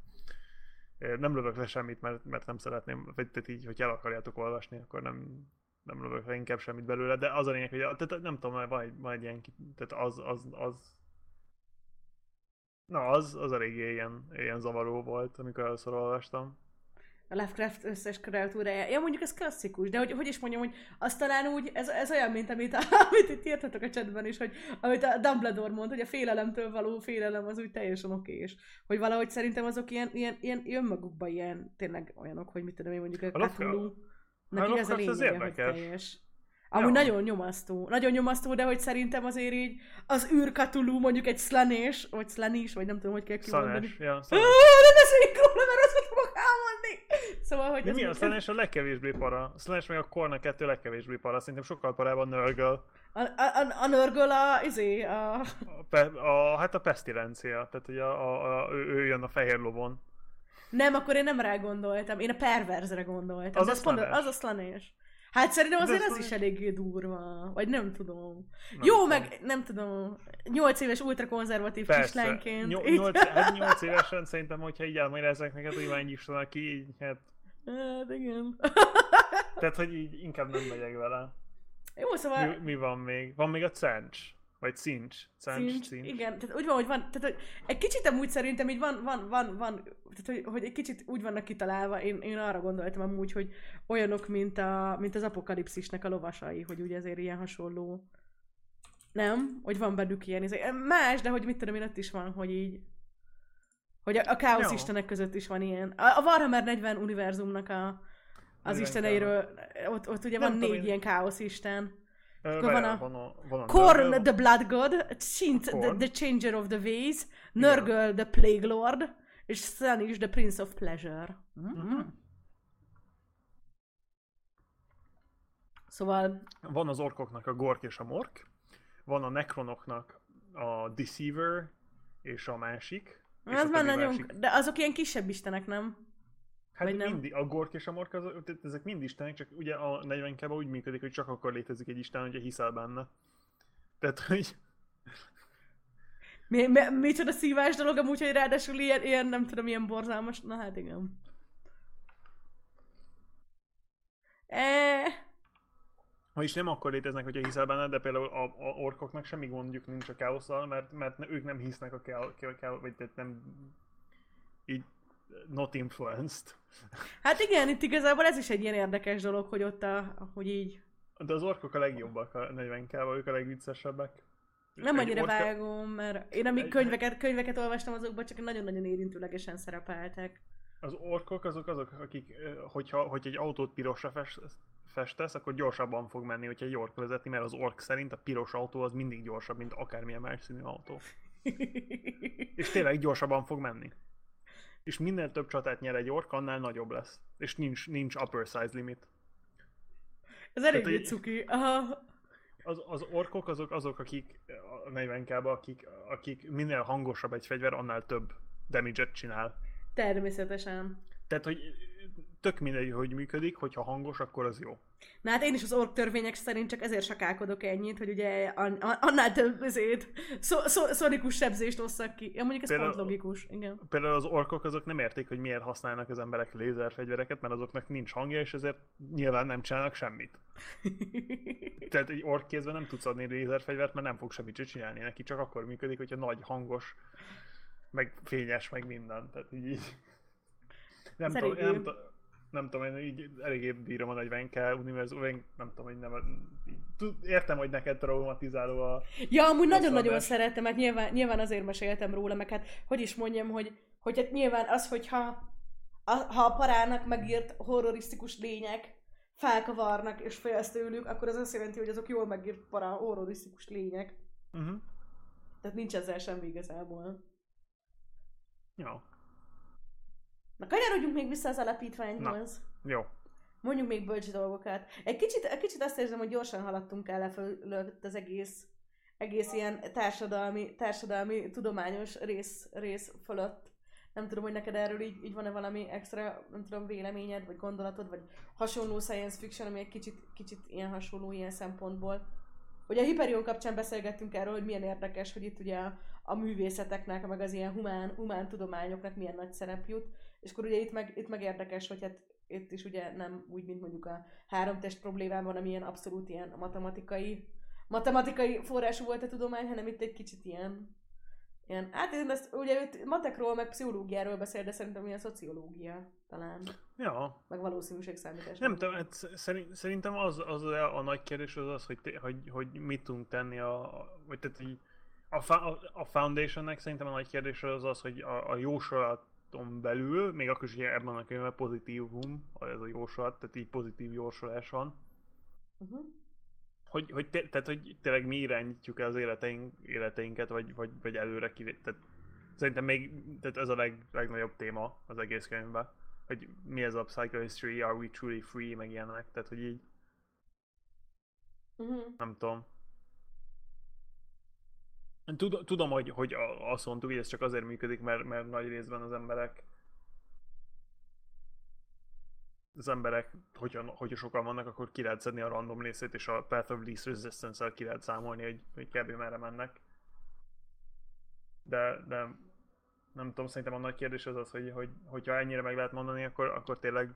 Nem lövök le semmit, mert, mert nem szeretném, vagy tehát így, hogy el akarjátok olvasni, akkor nem, nem lövök le inkább semmit belőle, de az a lényeg, hogy tehát nem tudom, van egy, van egy ilyen, tehát az, az, az, Na, az, az eléggé ilyen, ilyen zavaró volt, amikor először olvastam.
A Lovecraft összes kreatúrája. Ja, mondjuk ez klasszikus, de hogy, hogy is mondjam, hogy az talán úgy, ez, ez olyan, mint amit, *laughs* amit itt írtatok a chatben is, hogy amit a Dumbledore mond, hogy a félelemtől való félelem az úgy teljesen okés. Hogy valahogy szerintem azok ilyen, ilyen, ilyen önmagukban ilyen, tényleg olyanok, hogy mit tudom én mondjuk a,
A
Cthulhu. ez a
Lovecraft az
lényege, hogy
érdekes.
teljes. Amúgy
Ja.
nagyon nyomasztó. Nagyon nyomasztó, de hogy szerintem azért így az űr Cthulhu, mondjuk egy szlanés, vagy szlanis, vagy nem tudom, hogy kell kimondani.
Szanes, ja, szanes.
ne beszéljünk róla, mert azt fogok elmondani! Szóval, hogy
De mi a Slanesh a legkevésbé para? A Slanesh meg a Korna 2 legkevésbé para. Szerintem sokkal parább a Nurgle.
A, a, a, a nörgöl a, izé, a...
A, pe, a, hát a pestilencia. Tehát, hogy a, a, a, ő, ő jön a fehér lovon.
Nem, akkor én nem rá gondoltam. Én a perverzre gondoltam.
Az
De
a
ez pont-. Az a szlanés. Hát szerintem azért
az
az is eléggé durva. Vagy nem tudom.
Nem
Jó,
tudom.
meg nem tudom. Nyolc éves ultrakonzervatív
Persze.
kislányként.
Nyol- nyolc, hát 8 évesen szerintem, hogyha így elmagyarázzák neked, hogy Iván Gibson, ki így, hát,
Hát igen.
tehát, hogy így inkább nem megyek vele.
Jó, szóval...
Mi, mi van még? Van még a Cench. Vagy Cinch. Cench,
Cincs,
Cinch.
igen, tehát úgy van, hogy van, tehát hogy egy kicsit amúgy szerintem így van, van, van, van tehát hogy, hogy egy kicsit úgy vannak kitalálva, én, én arra gondoltam amúgy, hogy olyanok, mint, a, mint az apokalipszisnek a lovasai, hogy ugye azért ilyen hasonló. Nem? Hogy van bennük ilyen, izé- más, de hogy mit tudom én, ott is van, hogy így, hogy a, a káosz
Jó.
istenek között is van ilyen. A, a Warhammer 40 univerzumnak a, az
40
isteneiről, ott, ott ugye
Nem
van négy
én-
ilyen káosz isten.
Ö,
Akkor
várjál,
van a-
van a, van a
Korn,
Nurgle,
the Blood God, Sint, the, the Changer of the Ways, Nurgle, the Plague Lord, és Sun is the Prince of Pleasure. Mhm. Szóval,
Van az orkoknak a Gork és a Mork, van a Necronoknak a Deceiver és a másik. a
már nagyon,
másik.
de azok ilyen kisebb istenek, nem?
Hát
nem?
mindig, a Gork és a Mork, az, ezek mind istenek, csak ugye a 40 k úgy működik, hogy csak akkor létezik egy isten, hogyha hiszel benne. Tehát, hogy
Mi, mi, micsoda szívás dolog amúgy, hogy ráadásul ilyen, ilyen, nem tudom, ilyen borzalmas. Na hát igen. E,
Vagyis nem akkor léteznek, hogyha hiszel benne, de például a, a orkoknak semmi gondjuk nincs a káosszal, mert, mert ők nem hisznek a káosz, vagy tehát nem így not influenced.
hát igen, itt igazából ez is egy ilyen érdekes dolog, hogy ott a, hogy így
De az orkok a legjobbak a 40 k ők a legviccesebbek.
nem annyira
orka-
vágom, mert én amíg
Egy-
könyveket, könyveket olvastam, azokban csak nagyon-nagyon érintőlegesen szerepeltek.
Az orkok azok azok, akik, hogyha, hogy egy autót pirosra fest, festesz, akkor gyorsabban fog menni, hogyha egy ork vezeti, mert az ork szerint a piros autó az mindig gyorsabb, mint akármilyen más színű autó. *laughs* És tényleg gyorsabban fog menni. És minél több csatát nyer egy ork, annál nagyobb lesz. És nincs, nincs upper size limit.
Ez elég
hogy-
cuki. Aha.
Az, az orkok azok, azok akik a 40 k akik, akik minél hangosabb egy fegyver, annál több damage-et csinál.
Természetesen.
Tehát, hogy tök mindegy, hogy működik, hogyha hangos, akkor az jó.
Na hát én is az ork törvények szerint csak ezért sakálkodok ennyit, hogy ugye an- an- annál több ezért szó- szó- szonikus sebzést osszak ki. Ja, mondjuk ez
Például-
pont logikus, igen.
Például az orkok azok nem érték, hogy miért használnak az emberek lézerfegyvereket, mert azoknak nincs hangja, és ezért nyilván nem csinálnak semmit. *laughs* Tehát egy ork kézben nem tudsz adni lézerfegyvert, mert nem fog semmit se csinálni neki, csak akkor működik, hogyha nagy, hangos, meg fényes, meg minden. Tehát így, így. Nem, tudom, nem, tudom, nem tudom, én így eléggé bírom a 40k univerzum, én nem tudom, hogy nem, így, értem, hogy neked traumatizáló a...
Ja, amúgy nagyon-nagyon szerettem, mert nyilván, nyilván azért meséltem róla, meg hát hogy is mondjam, hogy, hogy hát nyilván az, hogyha a, ha a parának megírt horrorisztikus lények felkavarnak és félsz tőlük, akkor az azt jelenti, hogy azok jól megírt para horrorisztikus lények.
Uh-huh.
Tehát nincs ezzel semmi igazából.
Jó,
Na kanyarodjunk még vissza az alapítványhoz.
jó.
Mondjuk még bölcs dolgokat. Egy kicsit, egy kicsit azt érzem, hogy gyorsan haladtunk el fölött az egész, egész ilyen társadalmi, társadalmi tudományos rész, rész fölött. Nem tudom, hogy neked erről így, így van-e valami extra, nem tudom, véleményed, vagy gondolatod, vagy hasonló science fiction, ami egy kicsit, kicsit ilyen hasonló ilyen szempontból. Ugye a Hyperion kapcsán beszélgettünk erről, hogy milyen érdekes, hogy itt ugye a, a művészeteknek, meg az ilyen humán, humán tudományoknak milyen nagy szerep jut. És akkor ugye itt meg, itt meg érdekes, hogy hát itt is ugye nem úgy, mint mondjuk a három test problémában, ami ilyen abszolút ilyen matematikai, matematikai forrású volt a tudomány, hanem itt egy kicsit ilyen, ilyen hát én ezt, ugye itt matekról, meg pszichológiáról beszél, de szerintem ilyen szociológia talán,
Ja,
meg valószínűségszámítás.
Nem tudom, hát szerint, szerintem az, az a, a nagy kérdés az az, hogy, hogy, hogy mit tudunk tenni a, vagy tehát így, a, a, Foundationnek szerintem a nagy kérdés az az, hogy a, a jósolaton belül, még akkor is ugye ebben a könyvben pozitívum, ez a jósolat, tehát így pozitív jósolás van,
Uh-huh.
hogy, hogy, te, tehát, hogy tényleg mi irányítjuk el az életeink, életeinket, vagy, vagy, vagy előre kivé... Tehát szerintem még tehát ez a leg, legnagyobb téma az egész könyvben, hogy mi ez a psychohistory, are we truly free, meg ilyenek, tehát hogy így
Uh-huh.
nem tudom. Tud, tudom, hogy, hogy azt mondtuk, hogy ez csak azért működik, mert, mert nagy részben az emberek az emberek, hogyha, hogyha sokan vannak, akkor ki lehet szedni a random részét, és a Path of Least Resistance-el ki lehet számolni, hogy, hogy kb. merre mennek. De, de nem tudom, szerintem a nagy kérdés az az, hogy, hogy hogyha ennyire meg lehet mondani, akkor, akkor tényleg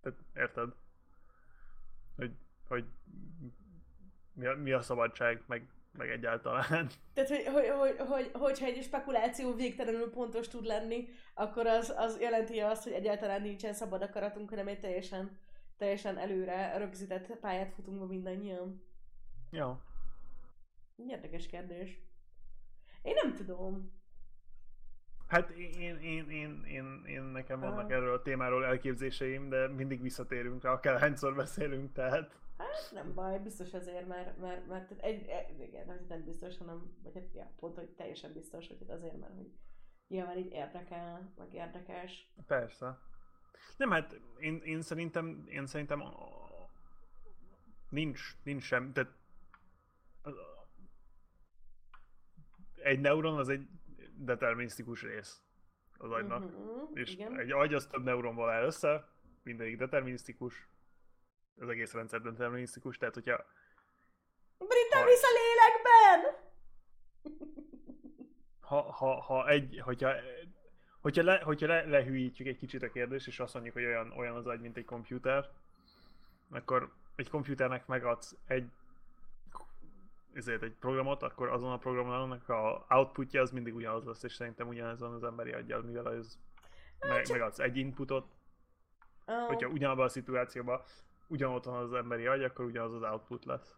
tehát érted? Hogy, hogy mi a, mi a szabadság, meg, meg egyáltalán.
Tehát, hogy, hogy, hogy, hogy, hogyha egy spekuláció végtelenül pontos tud lenni, akkor az, az jelenti azt, hogy egyáltalán nincsen szabad akaratunk, hanem egy teljesen, teljesen előre rögzített pályát futunk be mindannyian.
Ja.
Érdekes kérdés. Én nem tudom.
Hát én, én, én, én, én nekem vannak erről a témáról elképzéseim, de mindig visszatérünk rá, akárhányszor beszélünk, tehát
Hát nem baj, biztos azért, mert, mert, mert egy, egy, igen, hogy nem biztos, hanem, vagy hát, ja, pont, hogy teljesen biztos, hogy hát azért, mert hogy nyilván így érdekel, meg érdekes.
Persze. Nem, hát én, én szerintem, én szerintem a- nincs, nincs sem, tehát egy neuron az egy determinisztikus rész az agynak.
Uh-huh,
És
igen.
egy agy az több neuronból áll össze, mindegyik determinisztikus, az egész rendszer determinisztikus, tehát hogyha
Brita
Ha-
visz a lélekben! *laughs*
ha, ha, ha egy, hogyha, hogyha, le, hogyha le, lehűítjük egy kicsit a kérdést, és azt mondjuk, hogy olyan, olyan az agy, mint egy komputer, akkor egy komputernek megadsz egy ezért egy programot, akkor azon a programon annak a outputja az mindig ugyanaz lesz, és szerintem ugyanez van az emberi aggyal, mivel az meg, megadsz egy inputot,
Oh,
hogyha ugyanabban a szituációban ugyanott van az emberi agy, akkor ugyanaz az output lesz.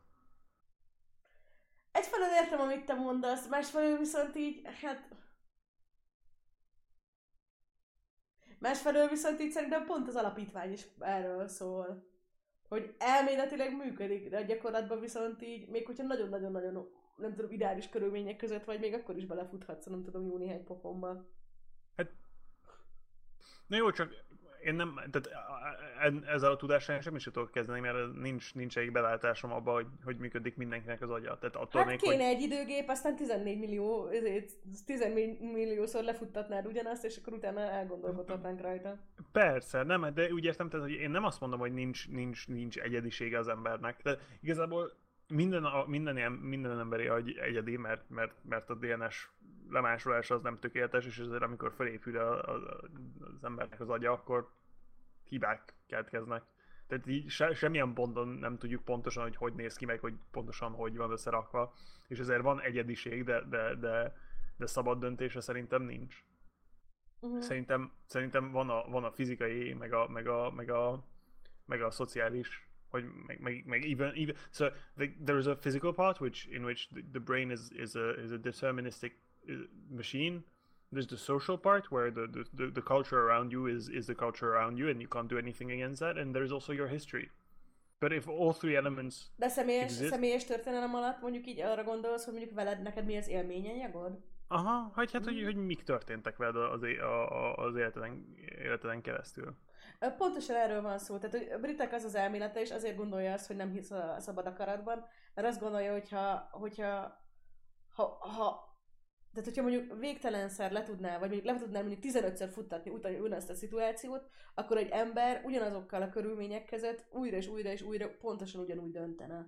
Egyfelől értem, amit te mondasz, másfelől viszont így, hát... Másfelől viszont így szerintem pont az alapítvány is erről szól. Hogy elméletileg működik, de a gyakorlatban viszont így, még hogyha nagyon-nagyon-nagyon, nem tudom, ideális körülmények között vagy, még akkor is belefuthatsz, nem tudom, jó néhány pofonba.
Na jó, csak én nem, tehát ezzel a tudással én semmit sem tudok kezdeni, mert nincs, nincs egy belátásom abba, hogy, hogy működik mindenkinek az agya. Tehát attól
Hát
még,
kéne
hogy...
egy időgép, aztán 14 millió, ezért 14 milliószor lefuttatnád ugyanazt, és akkor utána elgondolkodhatnánk rajta.
Persze, nem, de úgy értem, tehát, hogy én nem azt mondom, hogy nincs, nincs, nincs egyedisége az embernek, de igazából minden, a, minden, ilyen, minden emberi agy egyedi, mert, mert, mert a DNS lemásolása az nem tökéletes, és ezért amikor felépül a, a, az embernek az agya, akkor hibák keletkeznek. Tehát így se, semmilyen ponton nem tudjuk pontosan, hogy hogy néz ki, meg hogy pontosan hogy van összerakva. És ezért van egyediség, de, de, de, de szabad döntése szerintem nincs.
Uh-huh.
Szerintem, szerintem van, a, van a fizikai, meg a, meg a, meg a, meg a szociális, hogy meg, meg, meg even, even so the, there is a physical part which in which the, the brain is, is a is a deterministic uh, machine. There's the social part where the, the, the, culture around you is, is the culture around you and you can't do anything against that, and there's also your history. But if all three elements
De személyes,
Exist?
személyes történelem alatt mondjuk így arra gondolsz, hogy mondjuk veled neked mi az élményanyagod?
Aha, hát, hát hogy, hogy mik történtek veled az, é- a, a, az életeden, életeden keresztül.
Pontosan erről van szó. Tehát a britek az az elmélete, és azért gondolja azt, hogy nem hisz a szabad akaratban, mert azt gondolja, hogyha, hogyha ha, ha tehát, hogyha mondjuk végtelenszer le tudná, vagy mondjuk le tudná mondjuk 15-ször futtatni utána ugyanazt a szituációt, akkor egy ember ugyanazokkal a körülmények között újra és újra és újra pontosan ugyanúgy döntene.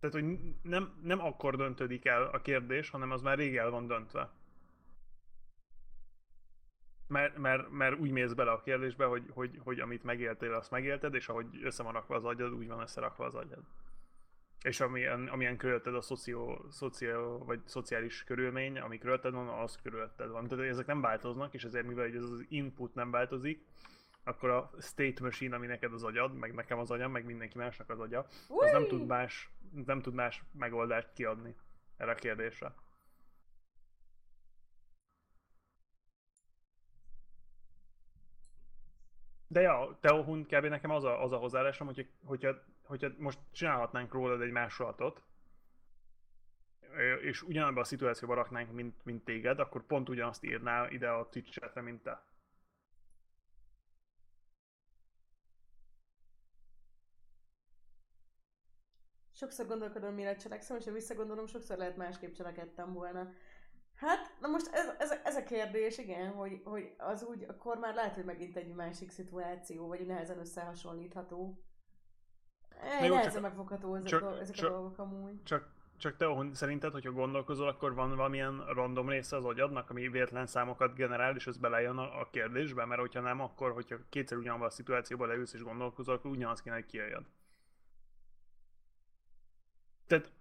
Tehát, hogy nem, nem akkor döntődik el a kérdés, hanem az már rég el van döntve. Mert, mert, mert úgy mész bele a kérdésbe, hogy, hogy, hogy amit megéltél, azt megélted, és ahogy össze van rakva az agyad, úgy van összerakva az agyad. És amilyen, amilyen körülötted a szoció, szoció, vagy szociális körülmény, ami körülötted van, az körülötted van. Tehát ezek nem változnak, és ezért mivel ez az input nem változik, akkor a state machine, ami neked az agyad, meg nekem az agyam, meg mindenki másnak az agya, az nem tud más, nem tud más megoldást kiadni erre a kérdésre. De ja, Teohun kb. nekem az a, az a hozzáállásom, hogyha, hogyha, hogyha most csinálhatnánk rólad egy másolatot, és ugyanabban a szituációban raknánk, mint, mint téged, akkor pont ugyanazt írná ide a Twitch mint te.
Sokszor gondolkodom, mire cselekszem, és ha visszagondolom, sokszor lehet másképp cselekedtem volna. Hát, na most ez, ez, ez a kérdés, igen, hogy, hogy az úgy, akkor már lehet, hogy megint egy másik szituáció, vagy nehezen összehasonlítható. Ej,
jó,
nehezen
csak-
megfogható ezek,
csak-
a, ezek
csak-
a dolgok amúgy.
Csak, csak te szerinted, hogyha gondolkozol, akkor van valamilyen random része az agyadnak, ami véletlen számokat generál, és ez belejön a, a kérdésbe? Mert hogyha nem, akkor, hogyha kétszer ugyanabban a szituációban leülsz és gondolkozol, akkor ugyanaz kéne, hogy kijöjjön. Tehát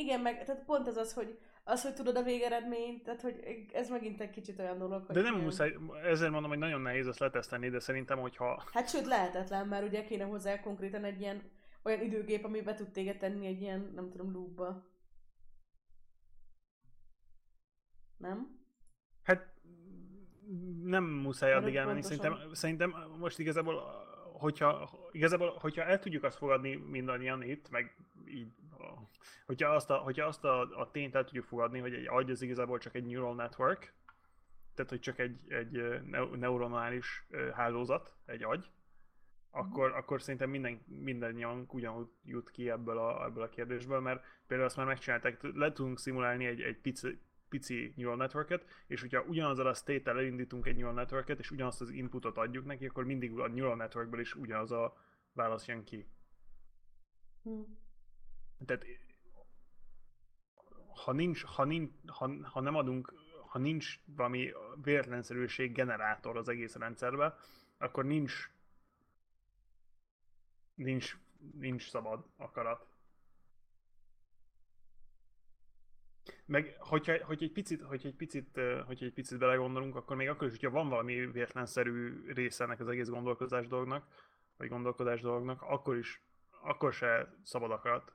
Igen, meg tehát pont ez az, hogy az, hogy tudod a végeredményt, tehát hogy ez megint egy kicsit olyan dolog, hogy
De nem
igen.
muszáj, ezért mondom, hogy nagyon nehéz ezt letesztelni, de szerintem, hogyha
Hát sőt, lehetetlen, mert ugye kéne hozzá konkrétan egy ilyen olyan időgép, ami be tud téged tenni egy ilyen, nem tudom, loopba. Nem?
Hát nem muszáj addig elmenni. Szerintem, szerintem most igazából, hogyha, igazából, hogyha el tudjuk azt fogadni mindannyian itt, meg így, hogyha azt a, hogyha azt a, a tényt el tudjuk fogadni, hogy egy agy az igazából csak egy neural network, tehát hogy csak egy, egy neuronális hálózat, egy agy, akkor, akkor szerintem minden, mindannyian ugyanúgy jut ki ebből a, ebből a kérdésből, mert például azt már megcsinálták, le tudunk szimulálni egy, egy pici, pici neural networket, és hogyha ugyanazzal a state-tel elindítunk egy neural networket, és ugyanazt az inputot adjuk neki, akkor mindig a neural networkből is ugyanaz a válasz jön ki.
Hm.
Tehát ha nincs, ha, nincs, ha, ha nem adunk, ha nincs valami véletlenszerűség generátor az egész rendszerbe, akkor nincs nincs, nincs szabad akarat. Meg, hogyha, hogyha, egy picit, hogyha, egy picit, ö, hogyha egy picit belegondolunk, akkor még akkor is, hogyha van valami véletlenszerű része ennek az egész gondolkozás dolognak, vagy gondolkodás dolognak, akkor is, akkor se szabad akarat.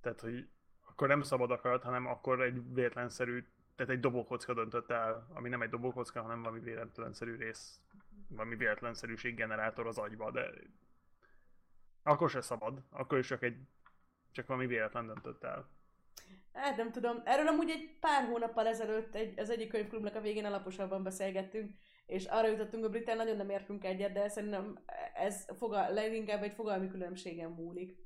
Tehát, hogy akkor nem szabad akarat, hanem akkor egy véletlenszerű, tehát egy dobókocka döntött el, ami nem egy dobókocka, hanem valami véletlenszerű rész, valami véletlenszerűség generátor az agyba, de akkor se szabad, akkor is csak egy, csak valami véletlen döntött el.
Hát nem tudom. Erről amúgy egy pár hónappal ezelőtt egy, az egyik könyvklubnak a végén alaposabban beszélgettünk, és arra jutottunk, hogy Britán nagyon nem értünk egyet, de szerintem ez fogal, leginkább egy fogalmi különbségen múlik.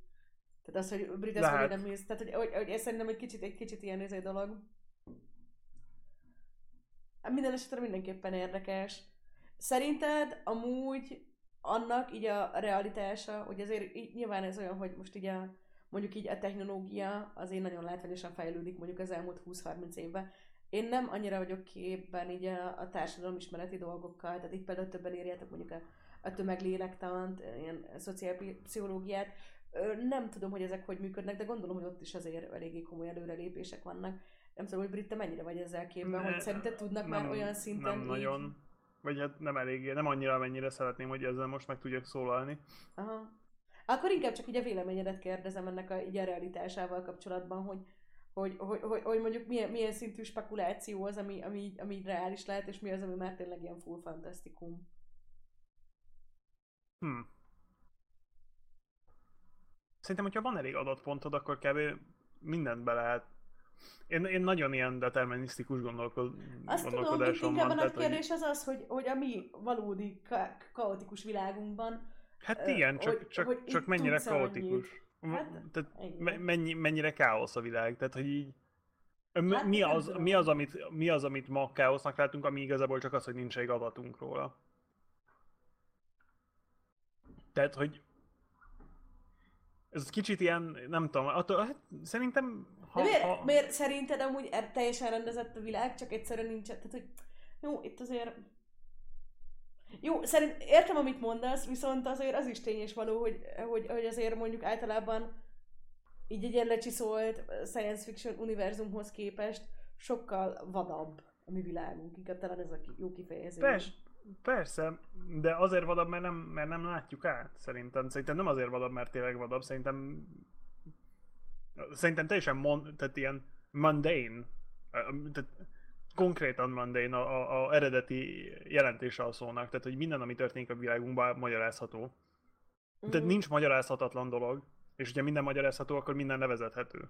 Tehát az, hogy ezt
Lehet.
nem mész. Tehát, hogy, hogy, hogy ez szerintem egy kicsit, egy kicsit ilyen izé dolog. Hát Minden esetre mindenképpen érdekes. Szerinted amúgy annak így a realitása, hogy azért így, nyilván ez olyan, hogy most így a, mondjuk így a technológia azért nagyon látványosan fejlődik mondjuk az elmúlt 20-30 évben. Én nem annyira vagyok képben így a, a társadalomismereti dolgokkal, tehát itt például többen írjátok mondjuk a, a tömeglélektant, ilyen szociálpszichológiát. Nem tudom, hogy ezek hogy működnek, de gondolom, hogy ott is azért eléggé komoly előrelépések vannak. Nem tudom, hogy Brit, te mennyire vagy ezzel képben,
Ne-
hogy szerinted tudnak már olyan szinten
Nem
így...
nagyon. Vagy hát nem eléggé, nem annyira, amennyire szeretném, hogy ezzel most meg tudjak szólalni.
Aha. Akkor inkább csak így a véleményedet kérdezem ennek a, így a realitásával kapcsolatban, hogy, hogy, hogy, hogy, hogy mondjuk milyen, milyen szintű spekuláció az, ami, ami, ami reális lehet, és mi az, ami már tényleg ilyen full fantasztikum.
Hm. Szerintem, hogyha van elég adatpontod, akkor kb. mindent be lehet. Én, én nagyon ilyen determinisztikus gondolkod,
Azt tudom,
gondolkodásom
a
van. Tehát, hogy,
kérdés az az, hogy, hogy a mi valódi ka- kaotikus világunkban,
hát igen, csak,
hogy-
csak,
hogy
csak mennyire kaotikus.
Hát,
Tehát
igen.
mennyi, mennyire káosz a világ. Tehát, hogy így
Hát,
mi, az,
tudom.
mi, az, amit, mi az, amit ma káosznak látunk, ami igazából csak az, hogy nincs egy adatunk róla. Tehát, hogy ez kicsit ilyen, nem tudom, attól, hát szerintem, ha,
de miért,
ha,
miért szerinted amúgy er- teljesen rendezett a világ, csak egyszerűen nincs, tehát hogy jó, itt azért jó, szerint értem, amit mondasz, viszont azért az is tény és való, hogy, hogy, hogy azért mondjuk általában így egy ilyen lecsiszolt science fiction univerzumhoz képest sokkal vadabb a mi világunk, inkább talán ez a jó kifejezés.
persze, persze, de azért vadabb, mert nem, mert nem látjuk át, szerintem. Szerintem nem azért vadabb, mert tényleg vadabb, szerintem szerintem teljesen mon, tehát ilyen mundane, tehát konkrétan mundane a, a, a eredeti jelentése a szónak, tehát hogy minden, ami történik a világunkban, magyarázható. Tehát
Mhm.
nincs magyarázhatatlan dolog, és hogyha minden magyarázható, akkor minden nevezethető.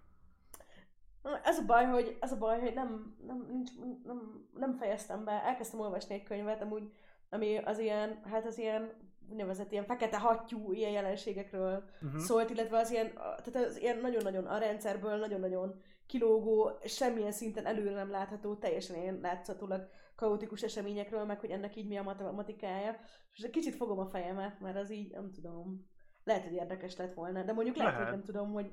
Na, Ez a baj, hogy, ez a baj, hogy nem, nem, nincs, nem, nem fejeztem be. Elkezdtem olvasni egy könyvet, amúgy, ami az ilyen, hát az ilyen úgynevezett ilyen fekete hattyú ilyen jelenségekről
Uh-huh.
szólt, illetve az ilyen, tehát az ilyen nagyon-nagyon a rendszerből nagyon-nagyon kilógó, semmilyen szinten előre nem látható, teljesen ilyen látszatólag kaotikus eseményekről, meg hogy ennek így mi a matematikája. És egy kicsit fogom a fejemet, mert az így, nem tudom, lehet, hogy érdekes lett volna, de mondjuk lehet,
Lehet.
hogy nem tudom, hogy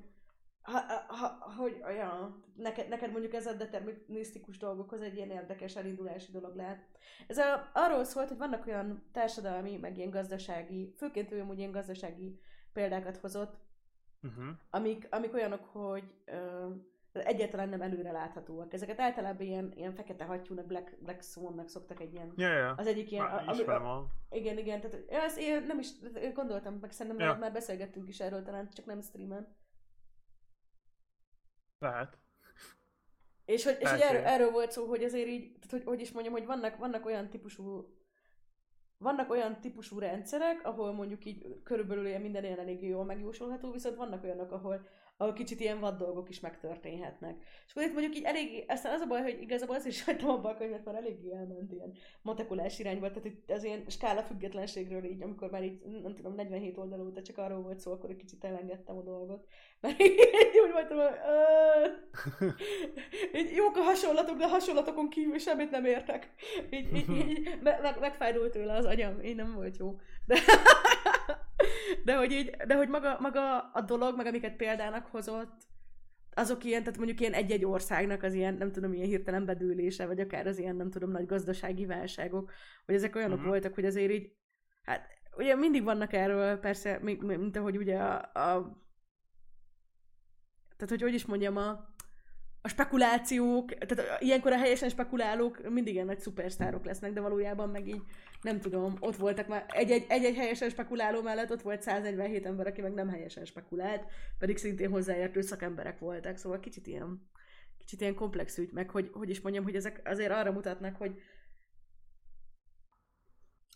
ha, ha, hogy, ja, neked, neked mondjuk ez a determinisztikus dolgokhoz egy ilyen érdekes elindulási dolog lehet. Ez a, arról szólt, hogy vannak olyan társadalmi, meg ilyen gazdasági, főként ő amúgy ilyen gazdasági példákat hozott,
Uh-huh.
amik, amik olyanok, hogy ö, egyáltalán nem előre láthatóak. Ezeket általában ilyen, ilyen fekete hattyúnak, Black, Black Swan-nak szoktak egy ilyen...
Ja, ja.
Az egyik ilyen...
Már
a-
ismerem a...
igen, igen, tehát ja, ezt én nem is gondoltam, meg szerintem már, már beszélgettünk is erről talán, csak nem streamen.
Lehet.
És hogy, és hogy erről, erről volt szó, hogy azért így, tehát hogy, hogy is mondjam, hogy vannak, vannak olyan típusú vannak olyan típusú rendszerek, ahol mondjuk így körülbelül ilyen minden ilyen elég jól megjósolható, viszont vannak olyanok, ahol, ahol kicsit ilyen vad dolgok is megtörténhetnek. És akkor itt mondjuk így elég, aztán az a baj, hogy igazából azért is hagytam abba a könyvet, mert eléggé elment ilyen matekulás irányba, tehát itt az ilyen skála függetlenségről így, amikor már így, nem tudom, 47 oldal óta csak arról volt szó, akkor egy kicsit elengedtem a dolgot. Mert így úgy voltam, hogy "Ö, így jók a hasonlatok, de a hasonlatokon kívül semmit nem értek. Így, így, így me, meg, megfájdult tőle az agyam, így nem volt jó. De, de hogy így, de hogy maga, maga a dolog, meg amiket példának hozott, azok ilyen, tehát mondjuk ilyen egy-egy országnak az ilyen, nem tudom, ilyen hirtelen bedőlése, vagy akár az ilyen, nem tudom, nagy gazdasági válságok, hogy ezek olyanok
Mhm.
voltak, hogy azért így, hát ugye mindig vannak erről persze, mint, mint ahogy ugye a, a tehát hogy hogy is mondjam, a, a spekulációk, tehát ilyenkor a helyesen spekulálók mindig ilyen nagy szupersztárok lesznek, de valójában meg így, nem tudom, ott voltak már egy-egy, egy-egy helyesen spekuláló mellett ott volt 147 ember, aki meg nem helyesen spekulált, pedig szintén hozzáértő szakemberek voltak, szóval kicsit ilyen, kicsit ilyen komplex ügy, meg hogy, hogy is mondjam, hogy ezek azért arra mutatnak, hogy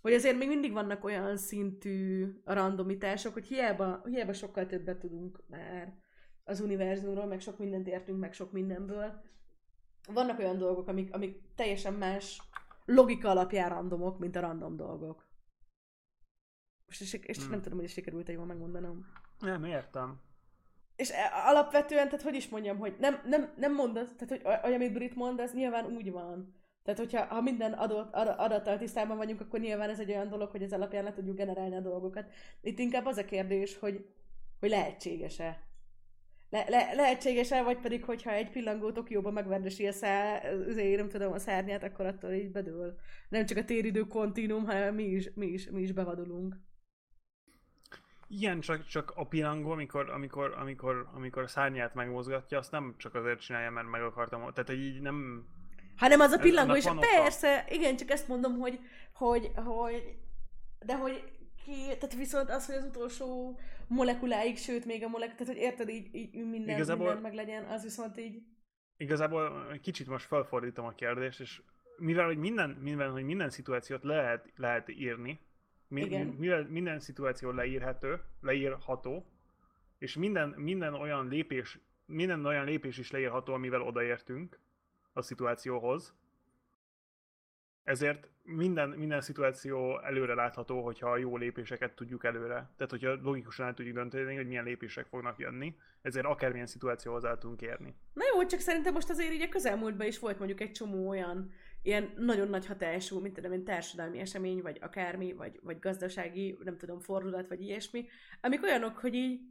hogy azért még mindig vannak olyan szintű randomitások, hogy hiába, hiába sokkal többet tudunk már az univerzumról, meg sok mindent értünk, meg sok mindenből. Vannak olyan dolgok, amik, amik teljesen más logika alapján randomok, mint a random dolgok. Most és, és
Hmm.
nem tudom, hogy sikerült-e jól megmondanom.
Nem, értem.
És e- alapvetően, tehát hogy is mondjam, hogy nem, nem, nem mondasz, tehát hogy a- amit Brit mond, az nyilván úgy van. Tehát, hogyha ha minden adott, ad- adattal tisztában vagyunk, akkor nyilván ez egy olyan dolog, hogy ez alapján le tudjuk generálni a dolgokat. Itt inkább az a kérdés, hogy, hogy lehetséges-e. Le, le, lehetséges-e, vagy pedig, hogyha egy pillangó Tokióban megverdesi a szá, azért, nem tudom, a szárnyát, akkor attól így bedől. Nem csak a téridő kontinum, hanem mi is, mi is, mi is bevadulunk.
Igen, csak, csak a pilangó, amikor, amikor, amikor, amikor a szárnyát megmozgatja, azt nem csak azért csinálja, mert meg akartam. Tehát, hogy így nem...
Hanem az a pillangó,
oka.
persze, igen, csak ezt mondom, hogy, hogy, hogy de hogy ki, tehát viszont az, hogy az utolsó molekuláig, sőt még a molek, tehát hogy érted, így, így minden,
Igazából-
minden meg legyen, az viszont így,
Igazából kicsit most felfordítom a kérdést, és mivel, hogy minden, mivel, hogy minden szituációt lehet, lehet írni, mi,
Igen.
mivel minden szituáció leírhető, leírható, és minden, minden olyan lépés, minden olyan lépés is leírható, amivel odaértünk a szituációhoz. Ezért minden, minden szituáció előre látható, hogyha a jó lépéseket tudjuk előre. Tehát, hogyha logikusan el tudjuk dönteni, hogy milyen lépések fognak jönni, ezért akármilyen szituációhoz el tudunk érni.
Na jó, csak szerintem most azért így a közelmúltban is volt mondjuk egy csomó olyan ilyen nagyon nagy hatású, mint tudom én, társadalmi esemény, vagy akármi, vagy, vagy gazdasági, nem tudom, fordulat, vagy ilyesmi, amik olyanok, hogy így,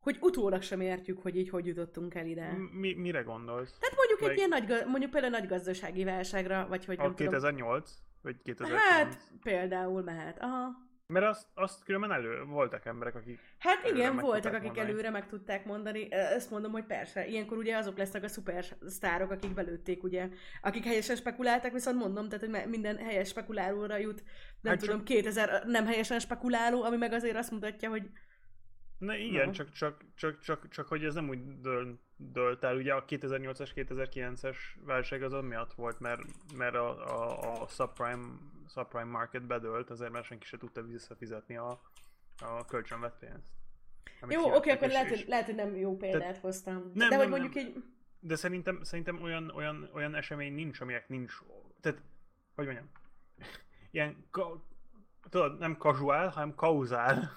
hogy utólag sem értjük, hogy így hogy jutottunk el ide.
Mi, mire gondolsz?
Tehát mondjuk egy
Meg-
ilyen nagy, mondjuk például nagy gazdasági válságra, vagy hogy nem
A 2008? Vagy 2009?
Hát, például mehet. Aha.
Mert azt, azt különben elő voltak emberek, akik...
Hát igen, voltak, akik
mondani.
előre meg tudták mondani. Ezt mondom, hogy persze. Ilyenkor ugye azok lesznek a szupersztárok, akik belőtték, ugye, akik helyesen spekuláltak, viszont mondom, tehát, hogy minden helyes spekulálóra jut, nem
Hát
tudom,
csak-
2000 nem helyesen spekuláló, ami meg azért azt mutatja, hogy
Na igen, csak, csak, csak, csak, csak, hogy ez nem úgy dől, dölt el. Ugye a 2008-as, 2009-es válság az miatt volt, mert, mert a, a, a subprime, subprime market bedölt, azért mert senki se tudta visszafizetni a, a kölcsönvett pénzt.
Jó, oké, akkor
és-
lehet, hogy, lehet, hogy nem jó példát hoztam.
Nem,
de
nem,
hogy
nem.
mondjuk így,
De szerintem, szerintem olyan, olyan, olyan esemény nincs, aminek nincs... Tehát, hogy mondjam, ilyen, ka, tudod, nem casual, hanem kauzál.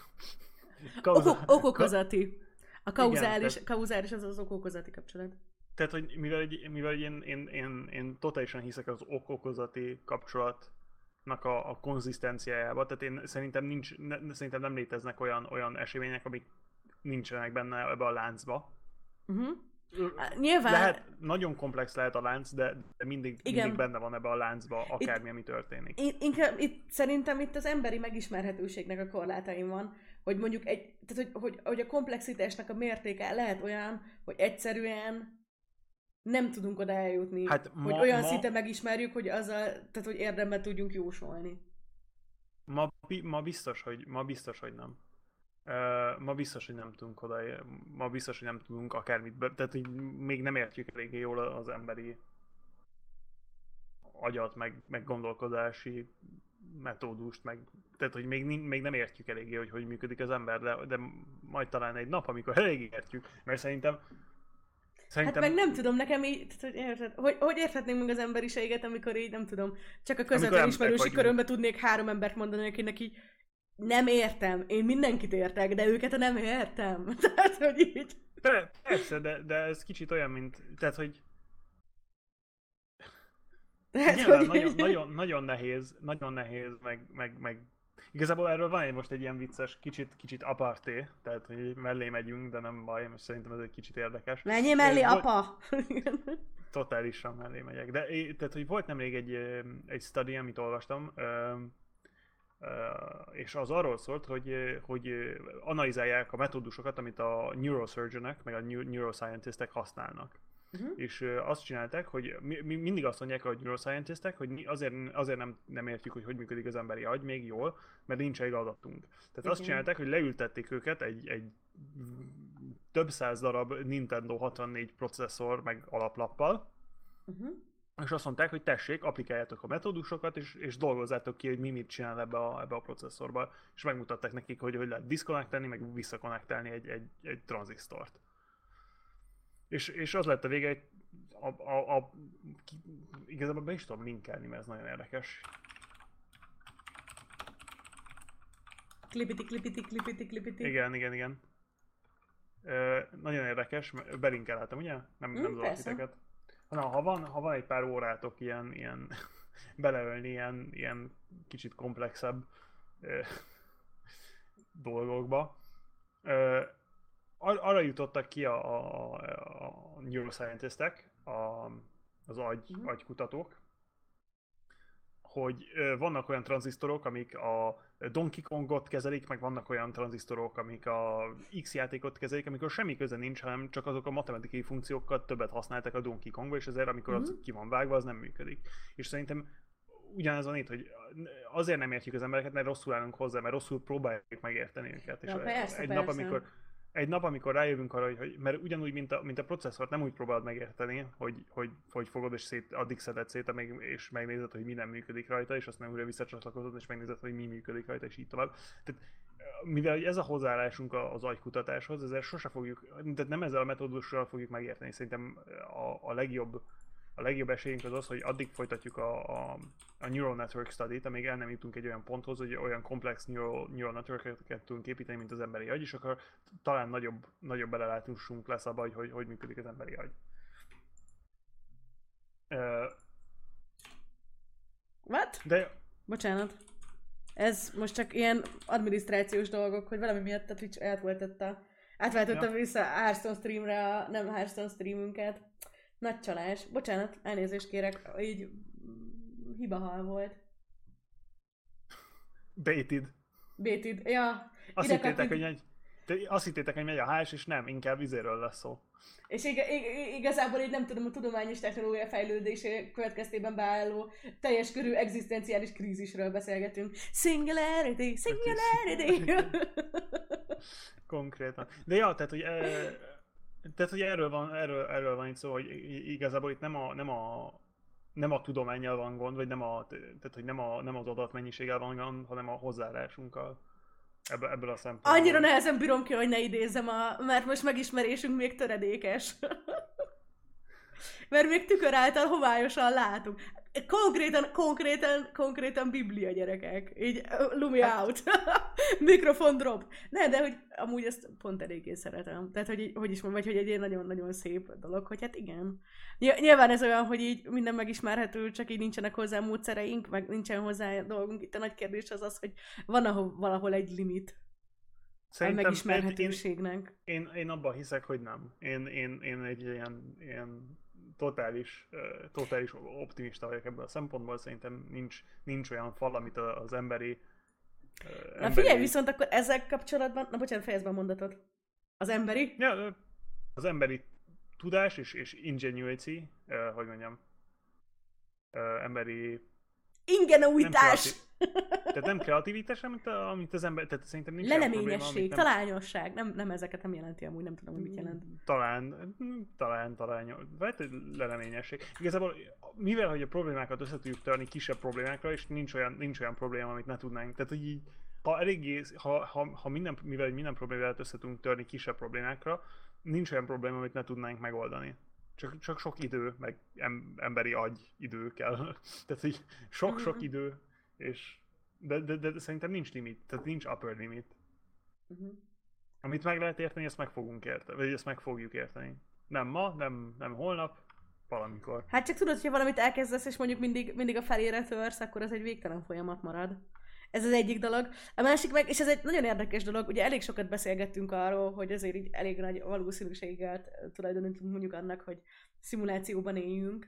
Okok, okokozati. A kauzális,
tehát-
kauzális az az okokozati kapcsolat.
Tehát, hogy mivel, egy, mivel én, én, én, én totálisan hiszek az ok-okozati kapcsolatnak a, a konzisztenciájába, tehát én szerintem, nincs, ne, szerintem nem léteznek olyan, olyan események, amik nincsenek benne ebbe a láncba.
Uh-huh. Nyilván,
Lehet, nagyon komplex lehet a lánc, de, mindig,
Igen.
mindig benne van ebbe a láncba, akármi, ami történik.
Én, inkább itt, szerintem itt az emberi megismerhetőségnek a korlátaim van, hogy mondjuk egy, tehát hogy, hogy, hogy a komplexitásnak a mértéke lehet olyan, hogy egyszerűen nem tudunk oda eljutni,
Hát
hogy
ma-
olyan
ma-
szinten megismerjük, hogy azzal, tehát hogy érdemben tudjunk jósolni.
Ma, ma, biztos, hogy, ma biztos, hogy nem. Uh, ma biztos, hogy nem tudunk oda, ma biztos, hogy nem tudunk akármit, be, tehát hogy még nem értjük eléggé jól az emberi agyat, meg, meg gondolkodási metódust, meg, tehát hogy még, még nem értjük eléggé, hogy hogy működik az ember, de, de majd talán egy nap, amikor *laughs* eléggé értjük, mert szerintem
Szerintem... Hát meg nem tudom, nekem így, hogy, érted, hogy, hogy érthetnénk meg az emberiséget, amikor így, nem tudom, csak a közvetlen ismerősi körömbe tudnék három embert mondani, akinek így nem értem, én mindenkit értek, de őket nem értem. *laughs* Tehát, hogy így...
Persze, de, de ez kicsit olyan, mint, tehát, hogy
tehát, hogy...
nagyon, nagyon, nagyon, nehéz, nagyon nehéz, meg, meg, meg Igazából erről van egy most egy ilyen vicces, kicsit, kicsit aparté, tehát hogy mellé megyünk, de nem baj, most szerintem ez egy kicsit érdekes.
Menjél mellé, volt... apa!
Totálisan mellé megyek. De tehát, hogy volt nemrég egy, egy study, amit olvastam, és az arról szólt, hogy, hogy analizálják a metódusokat, amit a neurosurgeonek, meg a neuroscientistek használnak. Uh-huh. És azt csinálták, hogy mi, mi mindig azt mondják a neuroscientistek, hogy mi azért, azért nem, nem értjük, hogy hogy működik az emberi agy még jól, mert nincs egy adatunk. Tehát uh-huh. azt csinálták, hogy leültették őket egy, egy több száz darab Nintendo 64 processzor meg alaplappal, uh-huh. és azt mondták, hogy tessék, applikáljátok a metódusokat, és, és dolgozzátok ki, hogy mi mit csinál ebbe a, ebbe a processzorba, és megmutatták nekik, hogy hogy lehet diszkonektálni, meg visszakonektálni egy, egy, egy tranzisztort. És, és az lett a vége, hogy a, a, a, ki, igazából be is tudom linkelni, mert ez nagyon érdekes.
Klipiti, klipiti, klipiti, klipiti.
Igen, igen, igen. Ö, nagyon érdekes, belinkelhetem, ugye? Nem, mm, nem zavar titeket. Na, ha van, ha van egy pár órátok ilyen, ilyen *laughs* beleölni ilyen, ilyen kicsit komplexebb ö, dolgokba, ö, ar- arra jutottak ki a, a, a neuroscientistek, a, az agy, uh-huh. agykutatók, hogy vannak olyan tranzisztorok, amik a Donkey Kongot kezelik, meg vannak olyan tranzisztorok, amik a X játékot kezelik, amikor semmi köze nincs, hanem csak azok a matematikai funkciókat többet használtak a Donkey Kongba, és ezért amikor uh-huh. az ki van vágva, az nem működik. És szerintem ugyanaz van itt, hogy azért nem értjük az embereket, mert rosszul állunk hozzá, mert rosszul próbáljuk megérteni őket.
És ja, persze,
egy
persze.
nap, amikor egy nap, amikor rájövünk arra, hogy, mert ugyanúgy, mint a, mint a processzort, nem úgy próbálod megérteni, hogy, hogy, hogy fogod és szét, addig szeded szét, meg, és megnézed, hogy mi nem működik rajta, és aztán újra visszacsatlakozod, és megnézed, hogy mi működik rajta, és így tovább. Tehát, mivel ez a hozzáállásunk az agykutatáshoz, ezzel sose fogjuk, tehát nem ezzel a metódussal fogjuk megérteni. Szerintem a, a legjobb a legjobb esélyünk az az, hogy addig folytatjuk a, a, a neural network study-t, amíg el nem jutunk egy olyan ponthoz, hogy olyan komplex neural, neural network tudunk építeni, mint az emberi agy, és akkor talán nagyobb, nagyobb belelátásunk lesz abban, hogy, hogy hogy működik az emberi agy. Uh,
What?
De...
Bocsánat. Ez most csak ilyen adminisztrációs dolgok, hogy valami miatt a Twitch átváltotta, átváltotta ja. vissza Hearthstone streamre a nem Hearthstone streamünket. Nagy csalás. Bocsánat, elnézést kérek, így hibahal volt.
Baited.
Baited, ja.
Azt hittétek, hogy egy, azt hittétek, hogy megy a hás, és nem, inkább vizéről lesz szó.
És ig- ig- igazából így nem tudom, a tudományos technológia fejlődése következtében beálló teljes körű egzisztenciális krízisről beszélgetünk. Singularity, singularity! *laughs*
Konkrétan. De ja, tehát, hogy e- tehát, hogy erről van, erről, erről van itt szó, hogy igazából itt nem a, nem a, nem a tudományjal van gond, vagy nem, a, tehát, hogy nem, a, nem az adatmennyiséggel van gond, hanem a hozzáállásunkkal. Ebből, ebből a szempontból.
Annyira nehezen bírom ki, hogy ne idézem, a, mert most megismerésünk még töredékes. Mert még tükör által homályosan látunk. Konkrétan, konkrétan, konkrétan biblia gyerekek. Így, lumi hát. out. *laughs* Mikrofon drop. Ne, de hogy amúgy ezt pont eléggé szeretem. Tehát, hogy, hogy is mondom, vagy hogy egy nagyon-nagyon szép dolog, hogy hát igen. Nyilván ez olyan, hogy így minden megismerhető, csak így nincsenek hozzá módszereink, meg nincsen hozzá dolgunk. Itt a nagy kérdés az az, hogy van ahol, valahol egy limit. Szerintem a megismerhetőségnek.
Én, én, én abban hiszek, hogy nem. Én, én, én egy ilyen, ilyen totális, totális optimista vagyok ebből a szempontból, szerintem nincs, nincs olyan fal, amit az emberi
Na emberi... figyelj, viszont akkor ezek kapcsolatban, na bocsánat, fejezd be a mondatot. Az emberi?
Ja, az emberi tudás és, és ingenuity, hogy mondjam, emberi...
Ingenuitás! *laughs*
Tehát nem kreativitás, amit, a, amit az ember, tehát szerintem nincs probléma,
Leleményesség,
amit nem,
talányosság. Nem, nem ezeket nem jelenti amúgy, nem tudom, hogy mit jelent.
Talán, talán, talán, vagy leleményesség. Igazából, mivel hogy a problémákat össze tudjuk törni kisebb problémákra, és nincs olyan, nincs olyan probléma, amit ne tudnánk. Tehát, hogy így, ha eléggé, ha, ha, ha minden, mivel minden problémát össze tudunk törni kisebb problémákra, nincs olyan probléma, amit ne tudnánk megoldani. Csak, csak sok idő, meg em, emberi agy idő kell. *laughs* Tehát így sok-sok
Mhm.
idő, és de, de, de, de szerintem nincs limit, tehát nincs upper limit.
Uh-huh.
Amit meg lehet érteni, ezt meg fogunk érteni, vagy ezt meg fogjuk érteni. Nem ma, nem, nem holnap, valamikor.
Hát csak tudod, hogyha valamit elkezdesz, és mondjuk mindig, mindig a felére törsz, akkor az egy végtelen folyamat marad. Ez az egyik dolog. A másik meg, és ez egy nagyon érdekes dolog, ugye elég sokat beszélgettünk arról, hogy azért így elég nagy valószínűséget tulajdonítunk mondjuk annak, hogy szimulációban éljünk.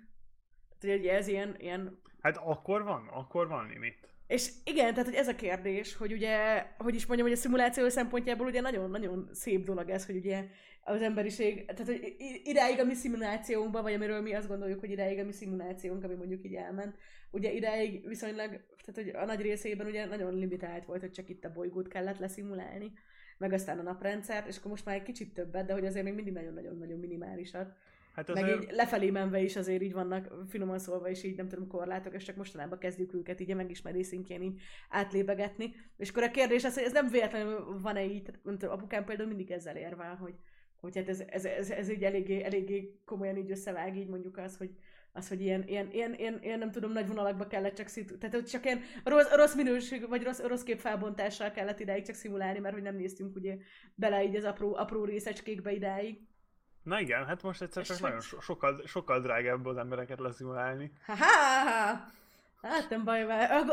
Tehát, ugye ez ilyen, ilyen
Hát akkor van, akkor van limit.
És igen, tehát hogy ez a kérdés, hogy ugye, hogy is mondjam, hogy a szimuláció szempontjából ugye nagyon-nagyon szép dolog ez, hogy ugye az emberiség, tehát hogy idáig a mi szimulációnkban, vagy amiről mi azt gondoljuk, hogy idáig a mi szimulációnk, ami mondjuk így elment, ugye idáig viszonylag, tehát hogy a nagy részében ugye nagyon limitált volt, hogy csak itt a bolygót kellett leszimulálni, meg aztán a naprendszert, és akkor most már egy kicsit többet, de hogy azért még mindig nagyon-nagyon-nagyon minimálisat.
Hát
Meg
azért,
így lefelé menve is azért így vannak, finoman szólva is így nem tudom korlátok, és csak mostanában kezdjük őket így a megismerés szintjén így átlébegetni. És akkor a kérdés az, hogy ez nem véletlenül van-e így, tehát, tudom, apukám például mindig ezzel érvel, hogy, hogy hát ez, ez, ez, ez így eléggé, eléggé komolyan így összevág, így mondjuk az, hogy az, hogy ilyen, ilyen, ilyen, ilyen, ilyen nem tudom, nagy vonalakba kellett csak szitu- tehát csak ilyen rossz, rossz minőség, vagy rossz, rossz képfelbontással kellett idáig csak szimulálni, mert hogy nem néztünk ugye bele így az apró, apró részecskékbe idáig.
Na igen, hát most egyszer csak nagyon so, sokkal, sokkal drágább az embereket leszimulálni.
Ha-ha! Hát nem baj.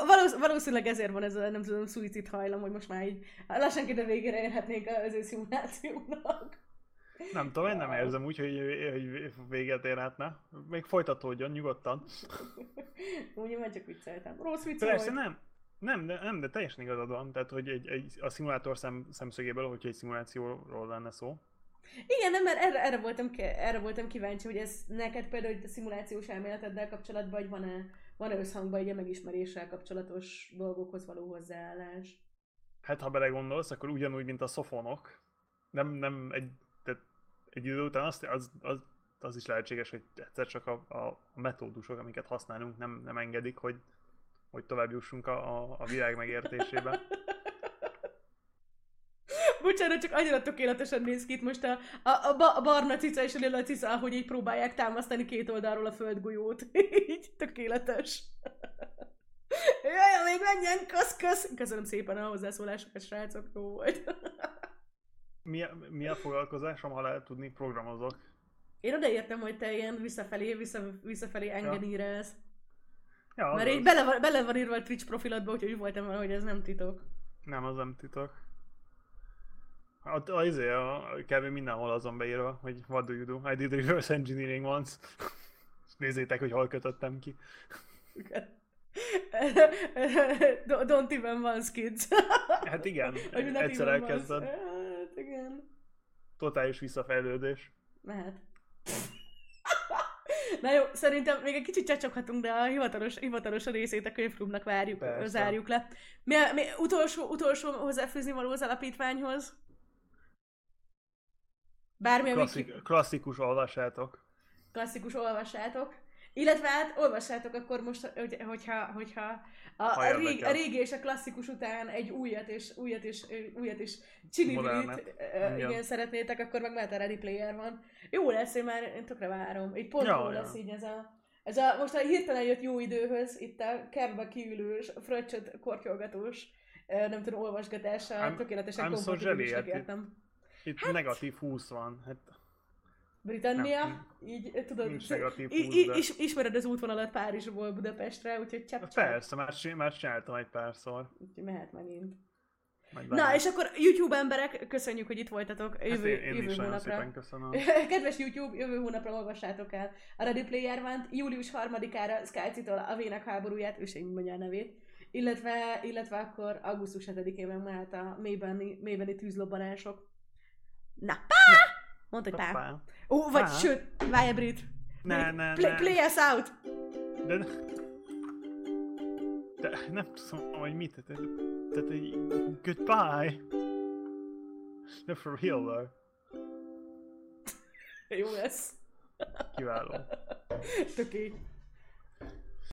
Valósz, valószínűleg ezért van ez a, nem tudom, szuicid hajlam, hogy most már így lassan a végére érhetnénk az ő szimulációnak.
Nem tudom, én nem érzem úgy, hogy, hogy véget érhetne. Még folytatódjon nyugodtan.
Úgy már csak vicceltem. Rossz vicc
Persze
volt.
nem. Nem, de, nem, de teljesen igazad van. Tehát, hogy egy, egy, a szimulátor szem, szemszögéből, hogyha egy szimulációról lenne szó.
Igen, nem, mert erre, erre, voltam, erre voltam kíváncsi, hogy ez neked például itt a szimulációs elméleteddel kapcsolatban, hogy van-e, van-e összhangban egy megismeréssel kapcsolatos dolgokhoz való hozzáállás.
Hát, ha belegondolsz, akkor ugyanúgy, mint a szofonok. Nem, nem egy, tehát egy idő után az, az, az, az is lehetséges, hogy egyszer csak a, a metódusok, amiket használunk, nem, nem engedik, hogy, hogy tovább jussunk a, a, a világ megértésébe. *laughs*
Bocsánat, csak annyira tökéletesen néz ki itt most a, a, a, ba- a barna cica és a lila cica, ahogy így próbálják támasztani két oldalról a földgolyót. *laughs* így tökéletes. *laughs* Jaj, még menjen, kösz, kösz. Köszönöm szépen a hozzászólásokat, srácok, jó volt. *laughs*
Mi, a- mi a foglalkozásom, ha lehet tudni, programozok.
Én odaértem, hogy te ilyen visszafelé, vissza, visszafelé engenírelsz.
Ja,
Mert
az-
így bele, bele van írva a Twitch profiladba, úgyhogy voltam vele, hogy ez nem titok.
Nem, az nem titok. A, a, izé, a, a kb. mindenhol azon beírva, hogy what do you do? I did reverse engineering once. Nézzétek, hogy hol kötöttem ki.
Do- Don't even once kids.
Hát igen, egyszer elkezded.
Hát igen.
Totális visszafejlődés.
Mehet. Na jó, szerintem még egy kicsit csacsoghatunk, de a hivatalos, hivatalos részét a könyvklubnak várjuk,
Persze.
zárjuk le. Mi, mi, utolsó, utolsó hozzáfűzni való az alapítványhoz? Bármi, ami
Klasszik, klasszikus olvassátok.
klasszikus olvassátok. Illetve hát olvassátok akkor most, hogy, hogyha, hogyha a, a, rég, a régi és a klasszikus után egy újat és újat és, újat és csinivilit
Modernet.
igen. Szeretnétek, akkor meg mehet a Ready Player van. Jó lesz, én már én tökre várom. Így pont
Ja,
jó lesz így ez a, ez a, most a hirtelen jött jó időhöz, itt a kertbe kiülős, fröccsöt kortyolgatós, nem tudom, olvasgatása,
I'm-
tökéletesen
I'm so
értem.
Itt hát... negatív 20 van. Hát
Britannia,
Nem.
így tudod,
Nincs negatív
i-
20,
i- is, ismered az útvonalat Párizsból Budapestre, úgyhogy csap, csap.
persze, már, már csináltam egy párszor.
Úgyhogy mehet megint.
Majd
Na, és akkor YouTube emberek, köszönjük, hogy itt voltatok
Hát
jövő,
én, én
jövő
is
hónapra.
köszönöm. *laughs*
Kedves YouTube, jövő hónapra olvassátok el a Ready Player one július 3-ára Skycitól a Vének háborúját, ő sem mondja a nevét, illetve, illetve akkor augusztus 7-én meg mehet a mélybeni, mélybeni tűzlobbanások. Na, pá! Mondd, hogy pá.
pá.
Ó, vagy
pá.
sőt, várj egy brit.
Ne, ne,
play,
ne.
Play us out!
De, ne, de nem tudom, hogy mit. Tehát, tehát goodbye. De for real, though.
Jó lesz.
Kiváló.
Tökéletes.